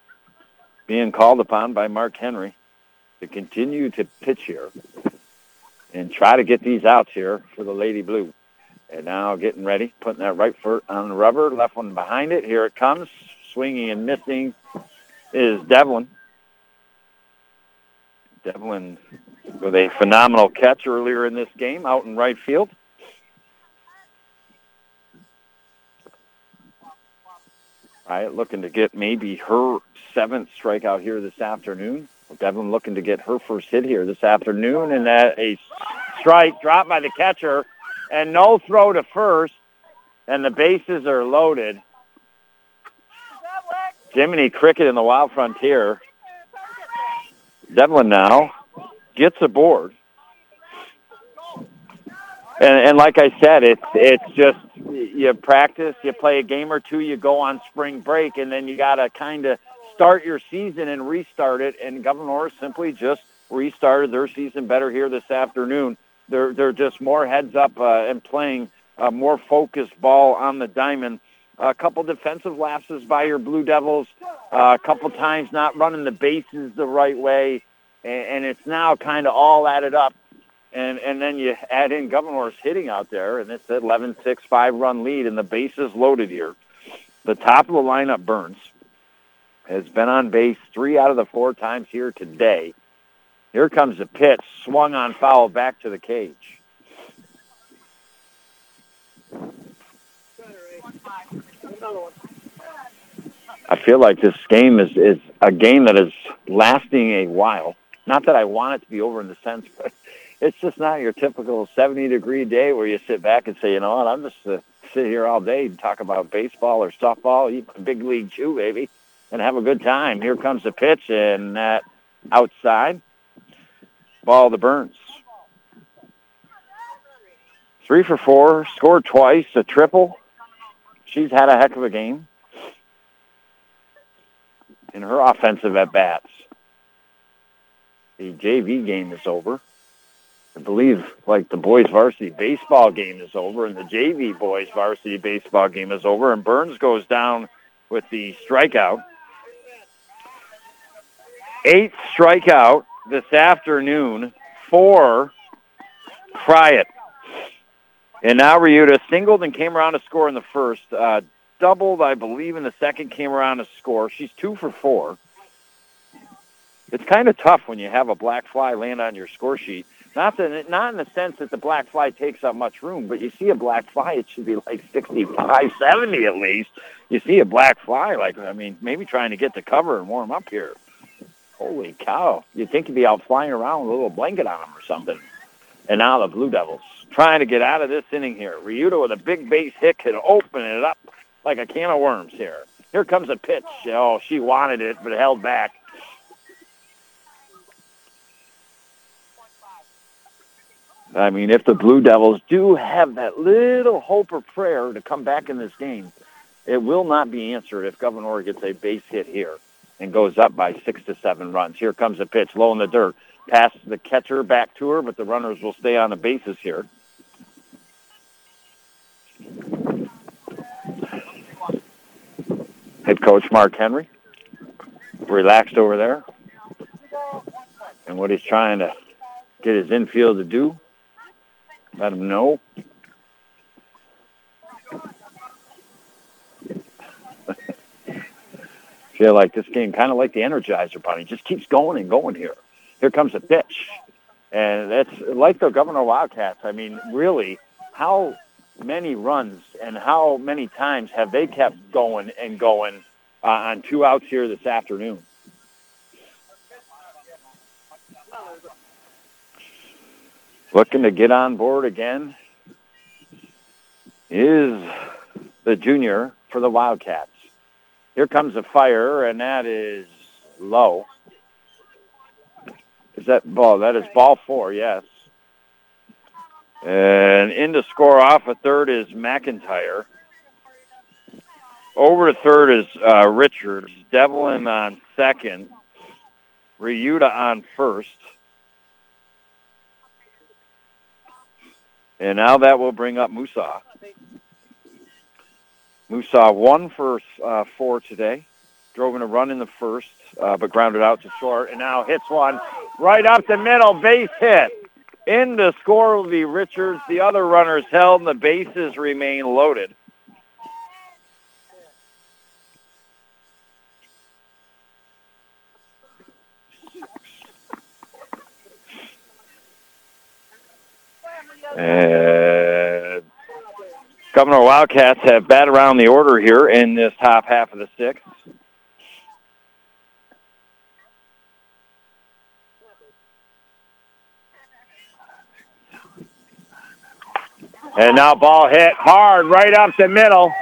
being called upon by Mark Henry to continue to pitch here and try to get these outs here for the Lady Blue. And now getting ready, putting that right foot on the rubber, left one behind it. Here it comes. Swinging and missing is Devlin. Devlin with a phenomenal catch earlier in this game out in right field. Right, looking to get maybe her seventh strikeout here this afternoon. Devlin looking to get her first hit here this afternoon, and that a strike dropped by the catcher and no throw to first, and the bases are loaded. Jiminy Cricket in the Wild Frontier. Devlin now gets aboard. And, and like I said, it's it's just you practice, you play a game or two, you go on spring break, and then you got to kind of start your season and restart it. And Gouverneur simply just restarted their season better here this afternoon. They're they're just more heads up uh, and playing a more focused ball on the diamond. A couple defensive lapses by your Blue Devils. Uh, a couple times not running the bases the right way, and, and it's now kind of all added up And and then you add in Gouverneur's hitting out there, and it's an 11-6 five-run lead, and the bases loaded here. The top of the lineup, Burns, has been on base three out of the four times here today. Here comes the pitch, swung on foul back to the cage. I feel like this game is, is a game that is lasting a while. Not that I want it to be over in the sense, but it's just not your typical 70 degree day where you sit back and say, you know what, I'm just uh, sit here all day and talk about baseball or softball, big league chew, baby, and have a good time. Here comes the pitch, and that outside ball the Burns. Three for four, scored twice, a triple. She's had a heck of a game in her offensive at bats. The JV game is over. I believe like the boys varsity baseball game is over and the JV boys varsity baseball game is over and Burns goes down with the strikeout. Eighth strikeout this afternoon for Fryatt. And now Ryuta singled and came around to score in the first. Uh, doubled, I believe, in the second, came around to score. She's two for four. It's kind of tough when you have a black fly land on your score sheet. Not that, not in the sense that the black fly takes up much room, but you see a black fly, it should be like 65, 70 at least. You see a black fly, like, I mean, maybe trying to get to cover and warm up here. Holy cow. You'd think he'd be out flying around with a little blanket on him or something. And now the Blue Devils trying to get out of this inning here. Ryuta with a big base hit can open it up like a can of worms here. Here comes a pitch. Oh, she wanted it, but held back. I mean, if the Blue Devils do have that little hope or prayer to come back in this game, it will not be answered if Gouverneur gets a base hit here and goes up by six to seven runs. Here comes a pitch, low in the dirt. Pass the catcher back to her, but the runners will stay on the bases here. Head coach Mark Henry, relaxed over there. And what he's trying to get his infield to do, let him know. Feel like this game, kind of like the Energizer Bunny, just keeps going and going here. Here comes a pitch. And that's like the Gouverneur Wildcats. I mean, really, how many runs and how many times have they kept going and going uh, on two outs here this afternoon? Looking to get on board again is the junior for the Wildcats. Here comes a fire, and that is low. Is that ball? That is ball four, yes. And in to score off a third is McIntyre. Over to third is uh, Richards. Devlin on second. Ryuta on first. And now that will bring up Musa. Musa one for uh, four today. Drove in a run in the first, uh, but grounded out to short. And now hits one right up the middle. Base hit. In to score will be Richards. The other runners held, and the bases remain loaded. And Gouverneur Wildcats have bat around the order here in this top half of the sixth. And now ball hit hard right up the middle.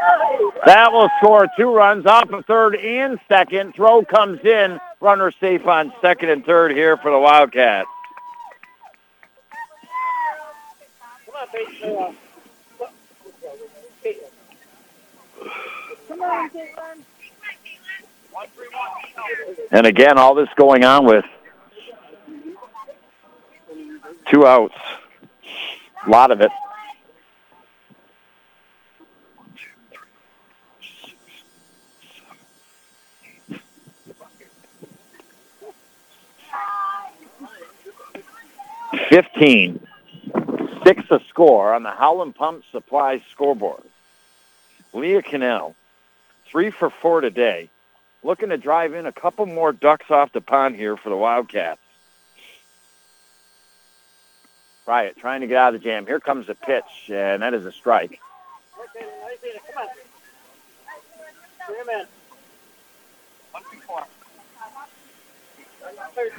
That will score two runs off of third and second. Throw comes in. Runner safe on second and third here for the Wildcats. And again, all this going on with two outs. A lot of it. Fifteen. fix the score on the Howland Pump Supply scoreboard. Leah Cannell, three for four today, looking to drive in a couple more ducks off the pond here for the Wildcats. Fryatt trying to get out of the jam. Here comes the pitch, and that is a strike.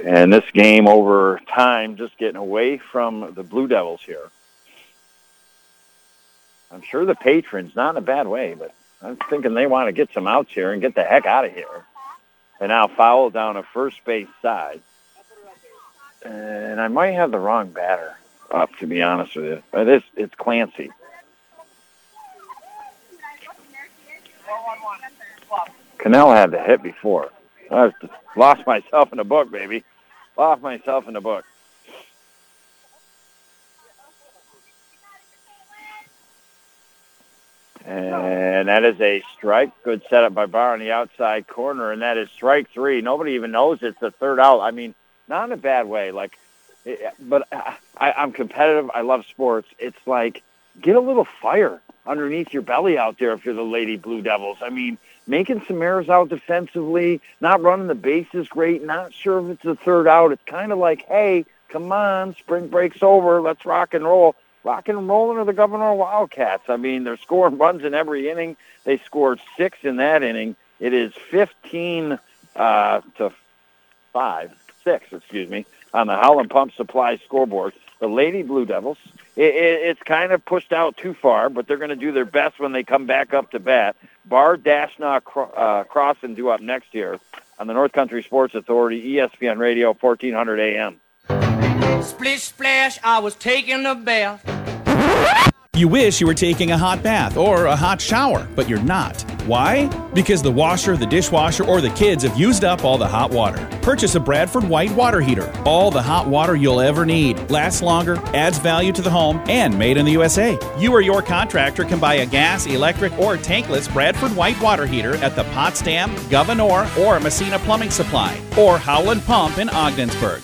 And this game over time just getting away from the Blue Devils here. I'm sure the patrons, not in a bad way, but I'm thinking they want to get some outs here and get the heck out of here. And now foul down a first base side. And I might have the wrong batter up, to be honest with you. But it's, it's Clancy. Cannell had the hit before. I lost myself in the book, baby. Lost myself in the book. And that is a strike. Good setup by Barr on the outside corner, and that is strike three. Nobody even knows it's the third out. I mean, not in a bad way. Like, eh, but I, I'm competitive. I love sports. It's like get a little fire underneath your belly out there if you're the Lady Blue Devils. I mean, making some errors out defensively, not running the bases great, not sure if it's the third out. It's kind of like, hey, come on, spring break's over. Let's rock and roll. Rock and rolling are the Gouverneur Wildcats. I mean, they're scoring runs in every inning. They scored six in that inning. It is 15 uh, to five, six, excuse me, on the Howland Pump Supply scoreboard. The Lady Blue Devils, it, it, it's kind of pushed out too far, but they're going to do their best when they come back up to bat. Barr Dashnaw uh, Crossan due up next year on the North Country Sports Authority, ESPN Radio, 1400 AM. Splish splash, I was taking a bath. You wish you were taking a hot bath or a hot shower, but you're not. Why? Because the washer, the dishwasher, or the kids have used up all the hot water. Purchase a Bradford White water heater. All the hot water you'll ever need. Lasts longer, adds value to the home, and made in the USA. You or your contractor can buy a gas, electric, or tankless Bradford White water heater at the Potsdam, Gouverneur, or Massena Plumbing Supply, or Howland Pump in Ogdensburg.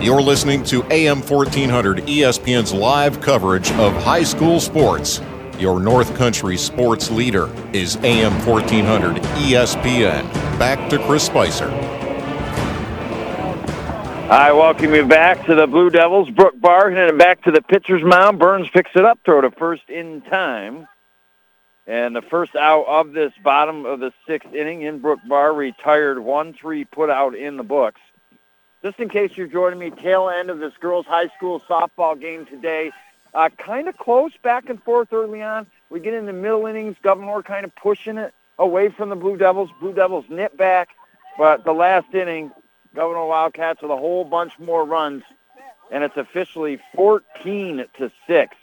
You're listening to AM 1400 ESPN's live coverage of high school sports. Your North Country sports leader is AM 1400 ESPN. Back to Chris Spicer. I welcome you back to the Blue Devils. Brooke Barr and back to the pitcher's mound. Burns picks it up, throw to first in time. And the first out of this bottom of the sixth inning in Brooke Barr retired 1-3 put out in the books. Just in case you're joining me, tail end of this girls' high school softball game today. Uh, kind of close, back and forth early on. We get in the middle innings. Gouverneur kind of pushing it away from the Blue Devils. Blue Devils nip back, but the last inning, Gouverneur Wildcats with a whole bunch more runs, and it's officially 14 to six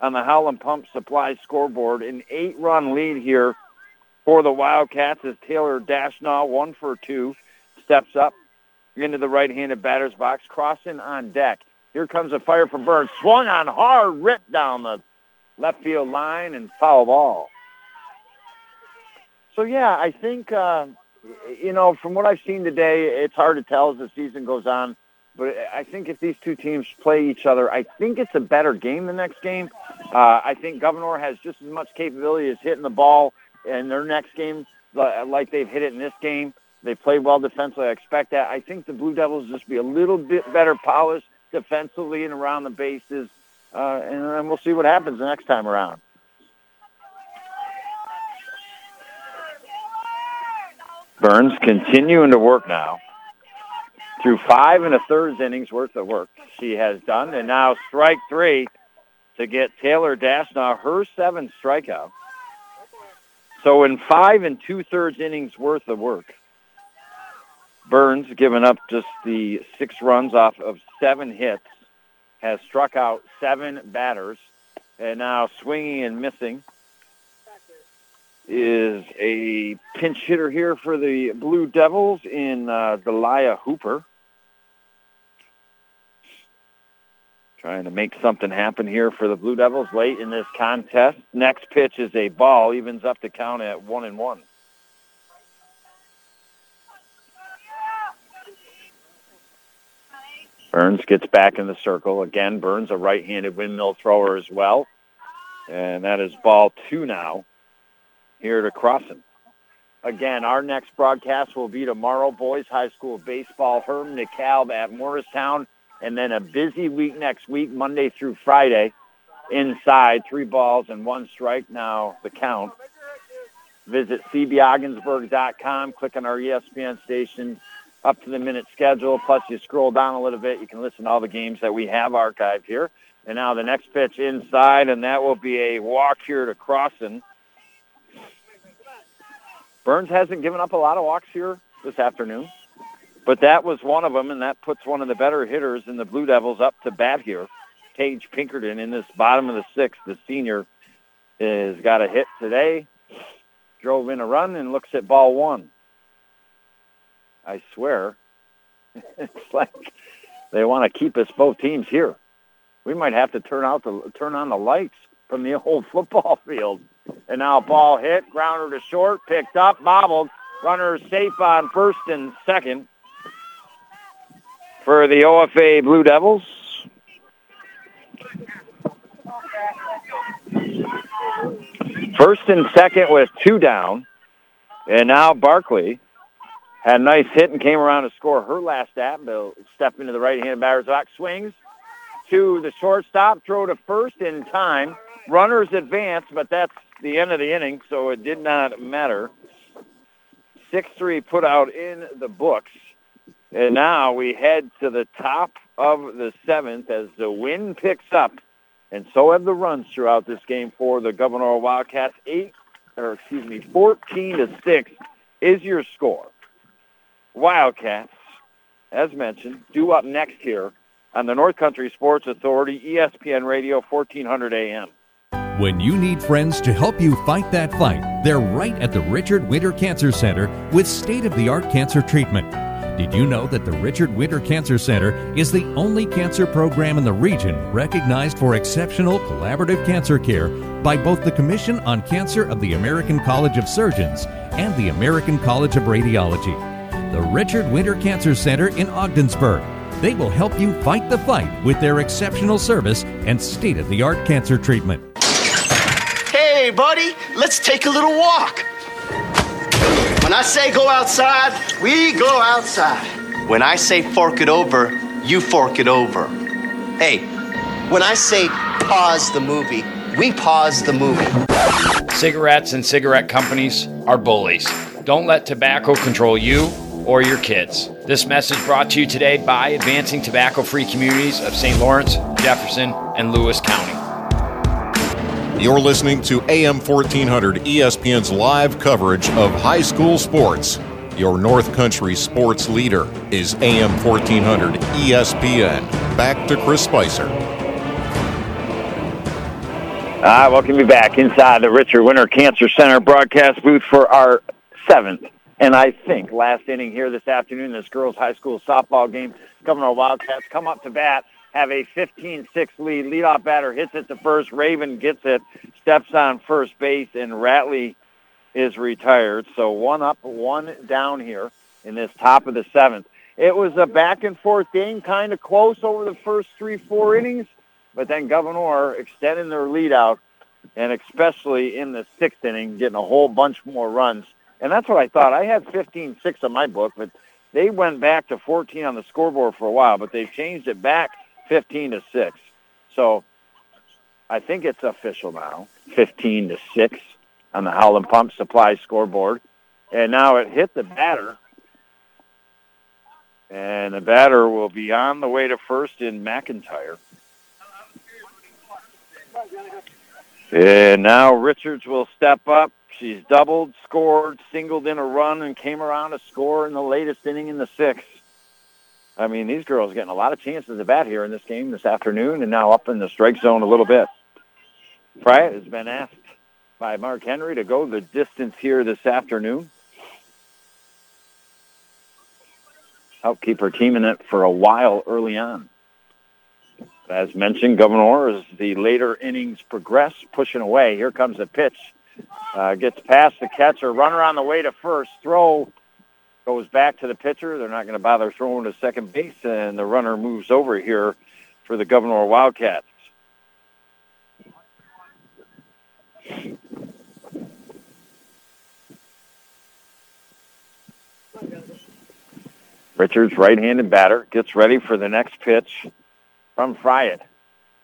on the Howland Pump Supply scoreboard. An eight-run lead here for the Wildcats as Taylor Dashnaw, one for two, steps up into the right-handed batter's box, Crossan on deck. Here comes a fire from Burns. Swung on hard, ripped down the left field line and foul ball. So, yeah, I think, uh, you know, from what I've seen today, it's hard to tell as the season goes on. But I think if these two teams play each other, I think it's a better game the next game. Uh, I think Gouverneur has just as much capability as hitting the ball in their next game like they've hit it in this game. They played well defensively. I expect that. I think the Blue Devils just be a little bit better polished defensively and around the bases, uh, and, and we'll see what happens the next time around. Burns continuing to work now. Through five and a third innings worth of work she has done, and now strike three to get Taylor Dashnaw her seventh strikeout. So in five and two-thirds innings worth of work, Burns giving up just the six runs off of seven hits. has struck out seven batters. And now swinging and missing is a pinch hitter here for the Blue Devils in uh, Delia Hooper. Trying to make something happen here for the Blue Devils late in this contest. Next pitch is a ball, evens up the count at one and one. Burns gets back in the circle. Again, Burns a right-handed windmill thrower as well. And that is ball two now here to Crossan. Again, our next broadcast will be tomorrow, boys high school baseball, Hermon DeKalb at Morristown, and then a busy week next week, Monday through Friday, inside, three balls and one strike. Now the count. Visit cbogdensburg.com, click on our ESPN station, up to the minute schedule. Plus, you scroll down a little bit, you can listen to all the games that we have archived here. And now the next pitch inside, and that will be a walk here to Crossan. Burns hasn't given up a lot of walks here this afternoon, but that was one of them, and that puts one of the better hitters in the Blue Devils up to bat here. Tage Pinkerton in this bottom of the sixth. The senior has got a hit today, drove in a run, and looks at ball one. I swear, it's like they want to keep us both teams here. We might have to turn out the turn on the lights from the old football field. And now ball hit, grounder to short, picked up, bobbled. Runner safe on first and second for the OFA Blue Devils. First and second with two down. And now Barkley had a nice hit and came around to score her last at. Bill step into the right-handed batter's box, swings to the shortstop, throw to first in time. Runners advance, but that's the end of the inning, so it did not matter. 6-3 put out in the books. And now we head to the top of the seventh as the wind picks up, and so have the runs throughout this game for the Gouverneur Wildcats. Eight, or excuse me, 14 to six is your score. Wildcats, as mentioned, due up next here on the North Country Sports Authority, ESPN Radio, 1400 AM. When you need friends to help you fight that fight, they're right at the Richard Winter Cancer Center with state of the art cancer treatment. Did you know that the Richard Winter Cancer Center is the only cancer program in the region recognized for exceptional collaborative cancer care by both the Commission on Cancer of the American College of Surgeons and the American College of Radiology? The Richard Winter Cancer Center in Ogdensburg. They will help you fight the fight with their exceptional service and state of the art cancer treatment. Hey, buddy, let's take a little walk. When I say go outside, we go outside. When I say fork it over, you fork it over. Hey, when I say pause the movie, we pause the movie. Cigarettes and cigarette companies are bullies. Don't let tobacco control you or your kids. This message brought to you today by Advancing Tobacco Free Communities of St. Lawrence, Jefferson, and Lewis County. You're listening to AM 1400 ESPN's live coverage of high school sports. Your North Country sports leader is AM 1400 ESPN. Back to Chris Spicer. All right, welcome you back inside the Richard Winter Cancer Center broadcast booth for our seventh and I think last inning here this afternoon, this girls' high school softball game. Gouverneur Wildcats come up to bat, have a 15-6 lead. Leadoff batter hits it to first. Raven gets it, steps on first base, and Ratley is retired. So one up, one down here in this top of the seventh. It was a back and forth game, kind of close over the first three, four innings, but then Gouverneur extending their lead out, and especially in the sixth inning, getting a whole bunch more runs. And that's what I thought. I had 15-6 on my book, but they went back to 14 on the scoreboard for a while, but they've changed it back 15 to 6. So I think it's official now, 15 to 6 on the Howland Pump Supply scoreboard. And now it hit the batter. And the batter will be on the way to first in McIntyre. And now Richards will step up. She's doubled, scored, singled in a run, and came around to score in the latest inning in the sixth. I mean, these girls getting a lot of chances to bat here in this game this afternoon and now up in the strike zone a little bit. Fryatt has been asked by Mark Henry to go the distance here this afternoon. Help keep her team in it for a while early on. As mentioned, Gouverneur, as the later innings progress, pushing away. Here comes a pitch. Uh, gets past the catcher. Runner on the way to first. Throw goes back to the pitcher. They're not going to bother throwing to second base, and the runner moves over here for the Gouverneur Wildcats. Richards, right-handed batter, gets ready for the next pitch from Fryatt.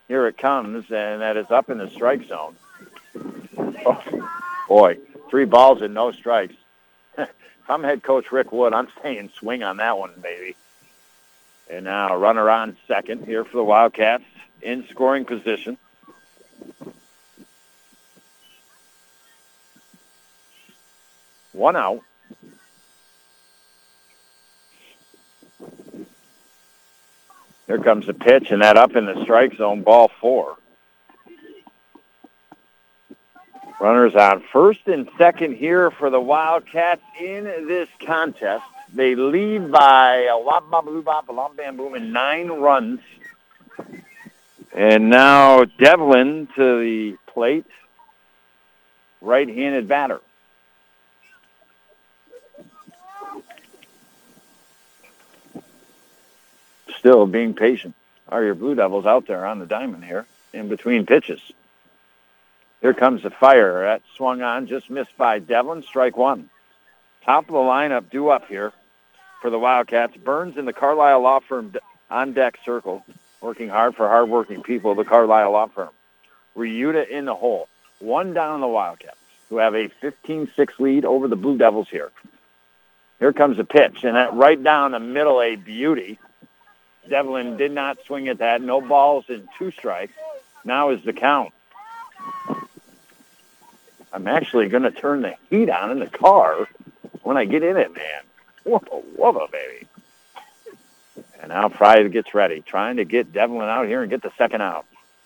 Here it comes, and that is up in the strike zone. Oh, boy, three balls and no strikes. if I'm head coach Rick Wood, I'm staying swing on that one, baby. And now runner on second here for the Wildcats in scoring position. One out. Here comes the pitch, and that up in the strike zone, ball four. Runners on first and second here for the Wildcats in this contest. They lead by a wop bop boo bop a lump bam boom and nine runs. And now Devlin to the plate, right-handed batter. Still being patient are your Blue Devils out there on the diamond here in between pitches. Here comes the fire. That swung on, just missed by Devlin. Strike one. Top of the lineup due up here for the Wildcats. Burns in the Carlisle Law Firm on deck circle, working hard for hardworking people, of the Carlisle Law Firm. Ryuta in the hole. One down the Wildcats, who have a 15-6 lead over the Blue Devils here. Here comes the pitch, and that right down the middle, a beauty. Devlin did not swing at that. No balls and two strikes. Now is the count. I'm actually going to turn the heat on in the car when I get in it, man. Whoa, whoa, baby. And now Fryatt gets ready, trying to get Devlin out here and get the second out.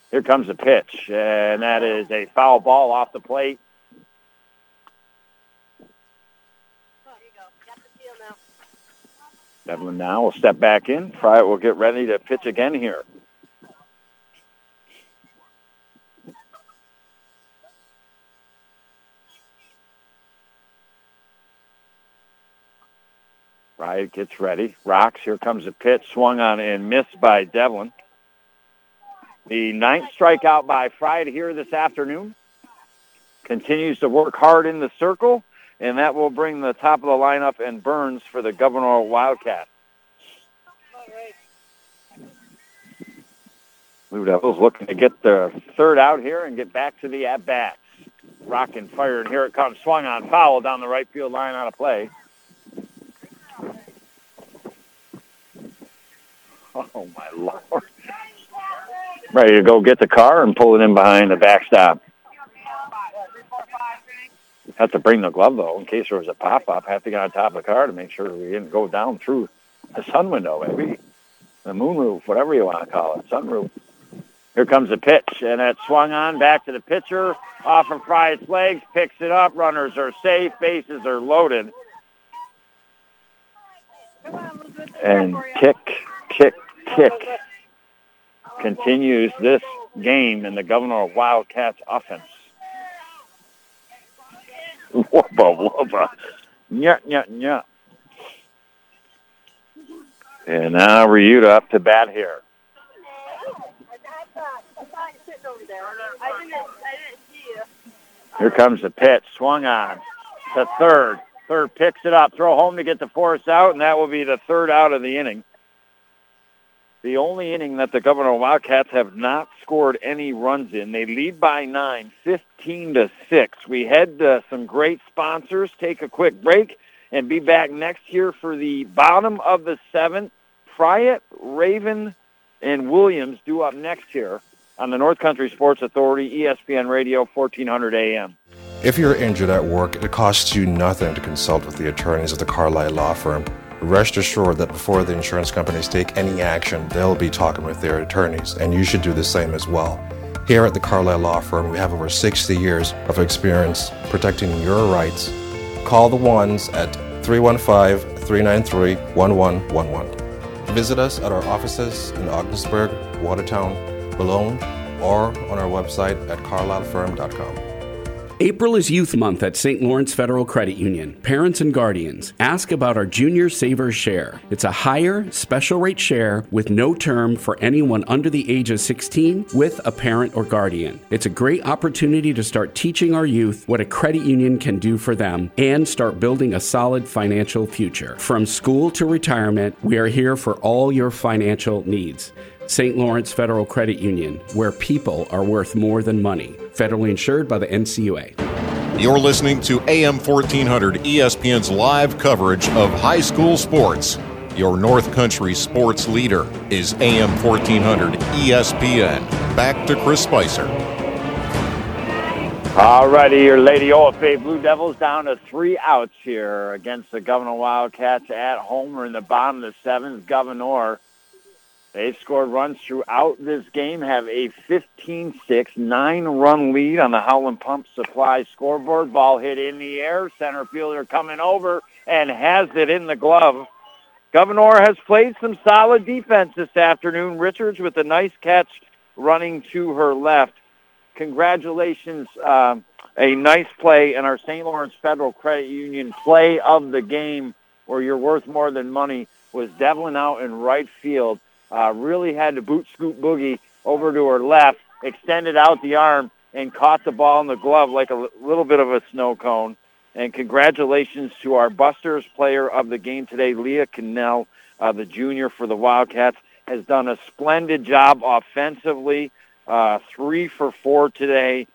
Here comes the pitch, and that is a foul ball off the plate. Devlin now will step back in. Fryatt will get ready to pitch again here. Fryatt gets ready. Rocks. Here comes a pitch. Swung on and missed by Devlin. The ninth strikeout by Fryatt here this afternoon. Continues to work hard in the circle, and that will bring the top of the lineup and Burns for the Gouverneur Wildcats. Blue Devils looking to get the third out here and get back to the at-bats. Rock and fire, and here it comes. Swung on, foul down the right field line on a play. Oh, my Lord. Ready to go get the car and pull it in behind the backstop. Have to bring the glove, though, in case there was a pop-up. Have to get on top of the car to make sure we didn't go down through the sun window, maybe. The moon roof, whatever you want to call it, sunroof. Here comes the pitch, and it swung on back to the pitcher. Off of Fryatt's legs, picks it up. Runners are safe. Bases are loaded. And kick, kick, kick continues this game in the Gouverneur of Wildcats offense. Wubba, wubba. Nya, nya, nya. And now Ryuta up to bat here. Here comes the pitch. Swung on to third. Third picks it up. Throw home to get the force out, and that will be the third out of the inning. The only inning that the Gouverneur Wildcats have not scored any runs in. They lead by nine, 15 to 6. We had uh, some great sponsors. Take a quick break and be back next year for the bottom of the seventh. Fryatt, Raven, and Williams due up next here on the North Country Sports Authority, ESPN Radio, 1400 AM. If you're injured at work, it costs you nothing to consult with the attorneys of the Carlisle Law Firm. Rest assured that before the insurance companies take any action, they'll be talking with their attorneys, and you should do the same as well. Here at the Carlisle Law Firm, we have over 60 years of experience protecting your rights. Call the ones at 315 393 1111. Visit us at our offices in Ogdensburg, Watertown, Malone, or on our website at carlislefirm.com. April is Youth Month at St. Lawrence Federal Credit Union. Parents and guardians, ask about our Junior Savers Share. It's a higher, special rate share with no term for anyone under the age of 16 with a parent or guardian. It's a great opportunity to start teaching our youth what a credit union can do for them and start building a solid financial future. From school to retirement, we are here for all your financial needs. St. Lawrence Federal Credit Union, where people are worth more than money. Federally insured by the NCUA. You're listening to AM 1400 ESPN's live coverage of high school sports. Your North Country sports leader is AM 1400 ESPN. Back to Chris Spicer. All righty, your Lady OFA Blue Devils down to three outs here against the Gouverneur Wildcats at home. We're in the bottom of the seventh. Gouverneur They've scored runs throughout this game, have a 15-6, nine-run lead on the Howland Pump Supply scoreboard. Ball hit in the air. Center fielder coming over and has it in the glove. Gouverneur has played some solid defense this afternoon. Richards with a nice catch running to her left. Congratulations, uh, a nice play in our St. Lawrence Federal Credit Union play of the game where you're worth more than money was Devlin out in right field uh, really had to boot scoop boogie over to her left, extended out the arm, and caught the ball in the glove like a little bit of a snow cone. And congratulations to our Busters player of the game today, Leah Cannell, uh, the junior for the Wildcats, has done a splendid job offensively. Uh, three for four today.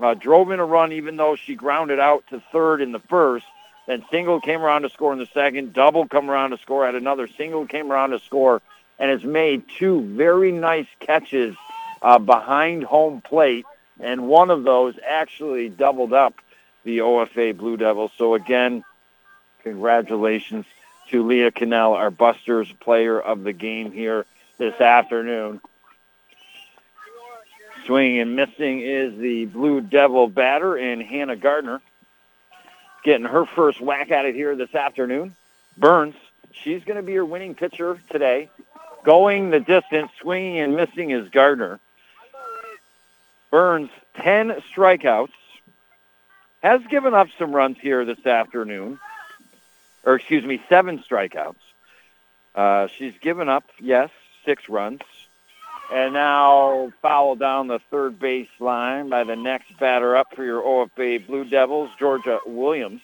Uh, drove in a run even though she grounded out to third in the first. Then single came around to score in the second. Double come around to score. Had another single came around to score and has made two very nice catches uh, behind home plate, and one of those actually doubled up the OFA Blue Devils. So again, congratulations to Leah Cannell, our Busters player of the game here this afternoon. Swinging and missing is the Blue Devil batter in Hannah Gardner. Getting her first whack at it here this afternoon. Burns, she's going to be your winning pitcher today going the distance, swinging and missing is Gardner. Burns, 10 strikeouts, has given up some runs here this afternoon, or excuse me, seven strikeouts. Uh, she's given up, yes, six runs. And now foul down the third base line by the next batter up for your OFA Blue Devils, Georgia Williams.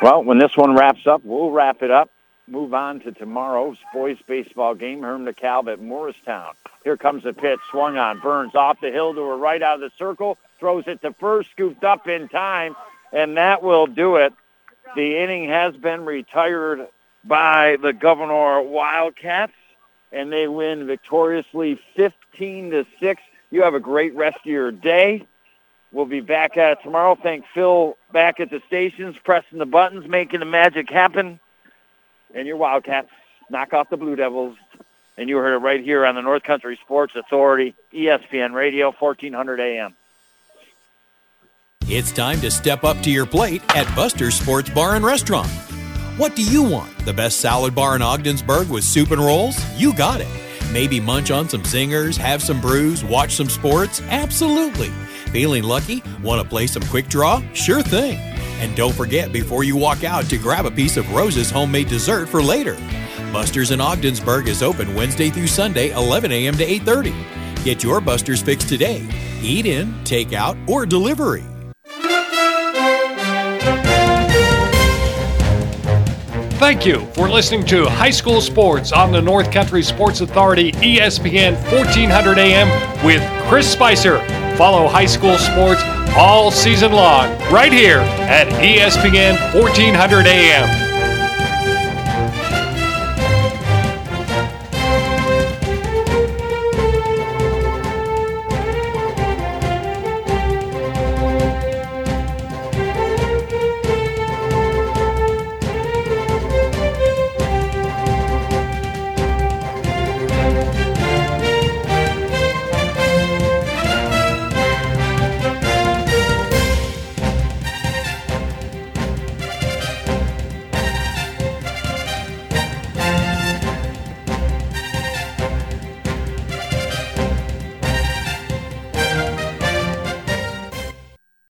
Well, when this one wraps up, we'll wrap it up. Move on to tomorrow's boys baseball game, Hermon DeKalb at Morristown. Here comes the pitch, swung on, Burns off the hill to her right out of the circle, throws it to first, scooped up in time, and that will do it. The inning has been retired by the Gouverneur Wildcats, and they win victoriously 15 to 6. You have a great rest of your day. We'll be back at it tomorrow. Thank Phil back at the stations, pressing the buttons, making the magic happen. And your Wildcats knock off the Blue Devils. And you heard it right here on the North Country Sports Authority, ESPN Radio, 1400 AM. It's time to step up to your plate at Buster's Sports Bar and Restaurant. What do you want? The best salad bar in Ogdensburg with soup and rolls? You got it. Maybe munch on some zingers, have some brews, watch some sports? Absolutely. Feeling lucky? Want to play some quick draw? Sure thing. And don't forget before you walk out to grab a piece of Rose's homemade dessert for later. Buster's in Ogdensburg is open Wednesday through Sunday, 11 a.m. to 8:30. Get your Buster's fix today. Eat in, take out, or delivery. Thank you for listening to High School Sports on the North Country Sports Authority ESPN 1400 AM with Chris Spicer. Follow high school sports all season long right here at ESPN 1400 AM.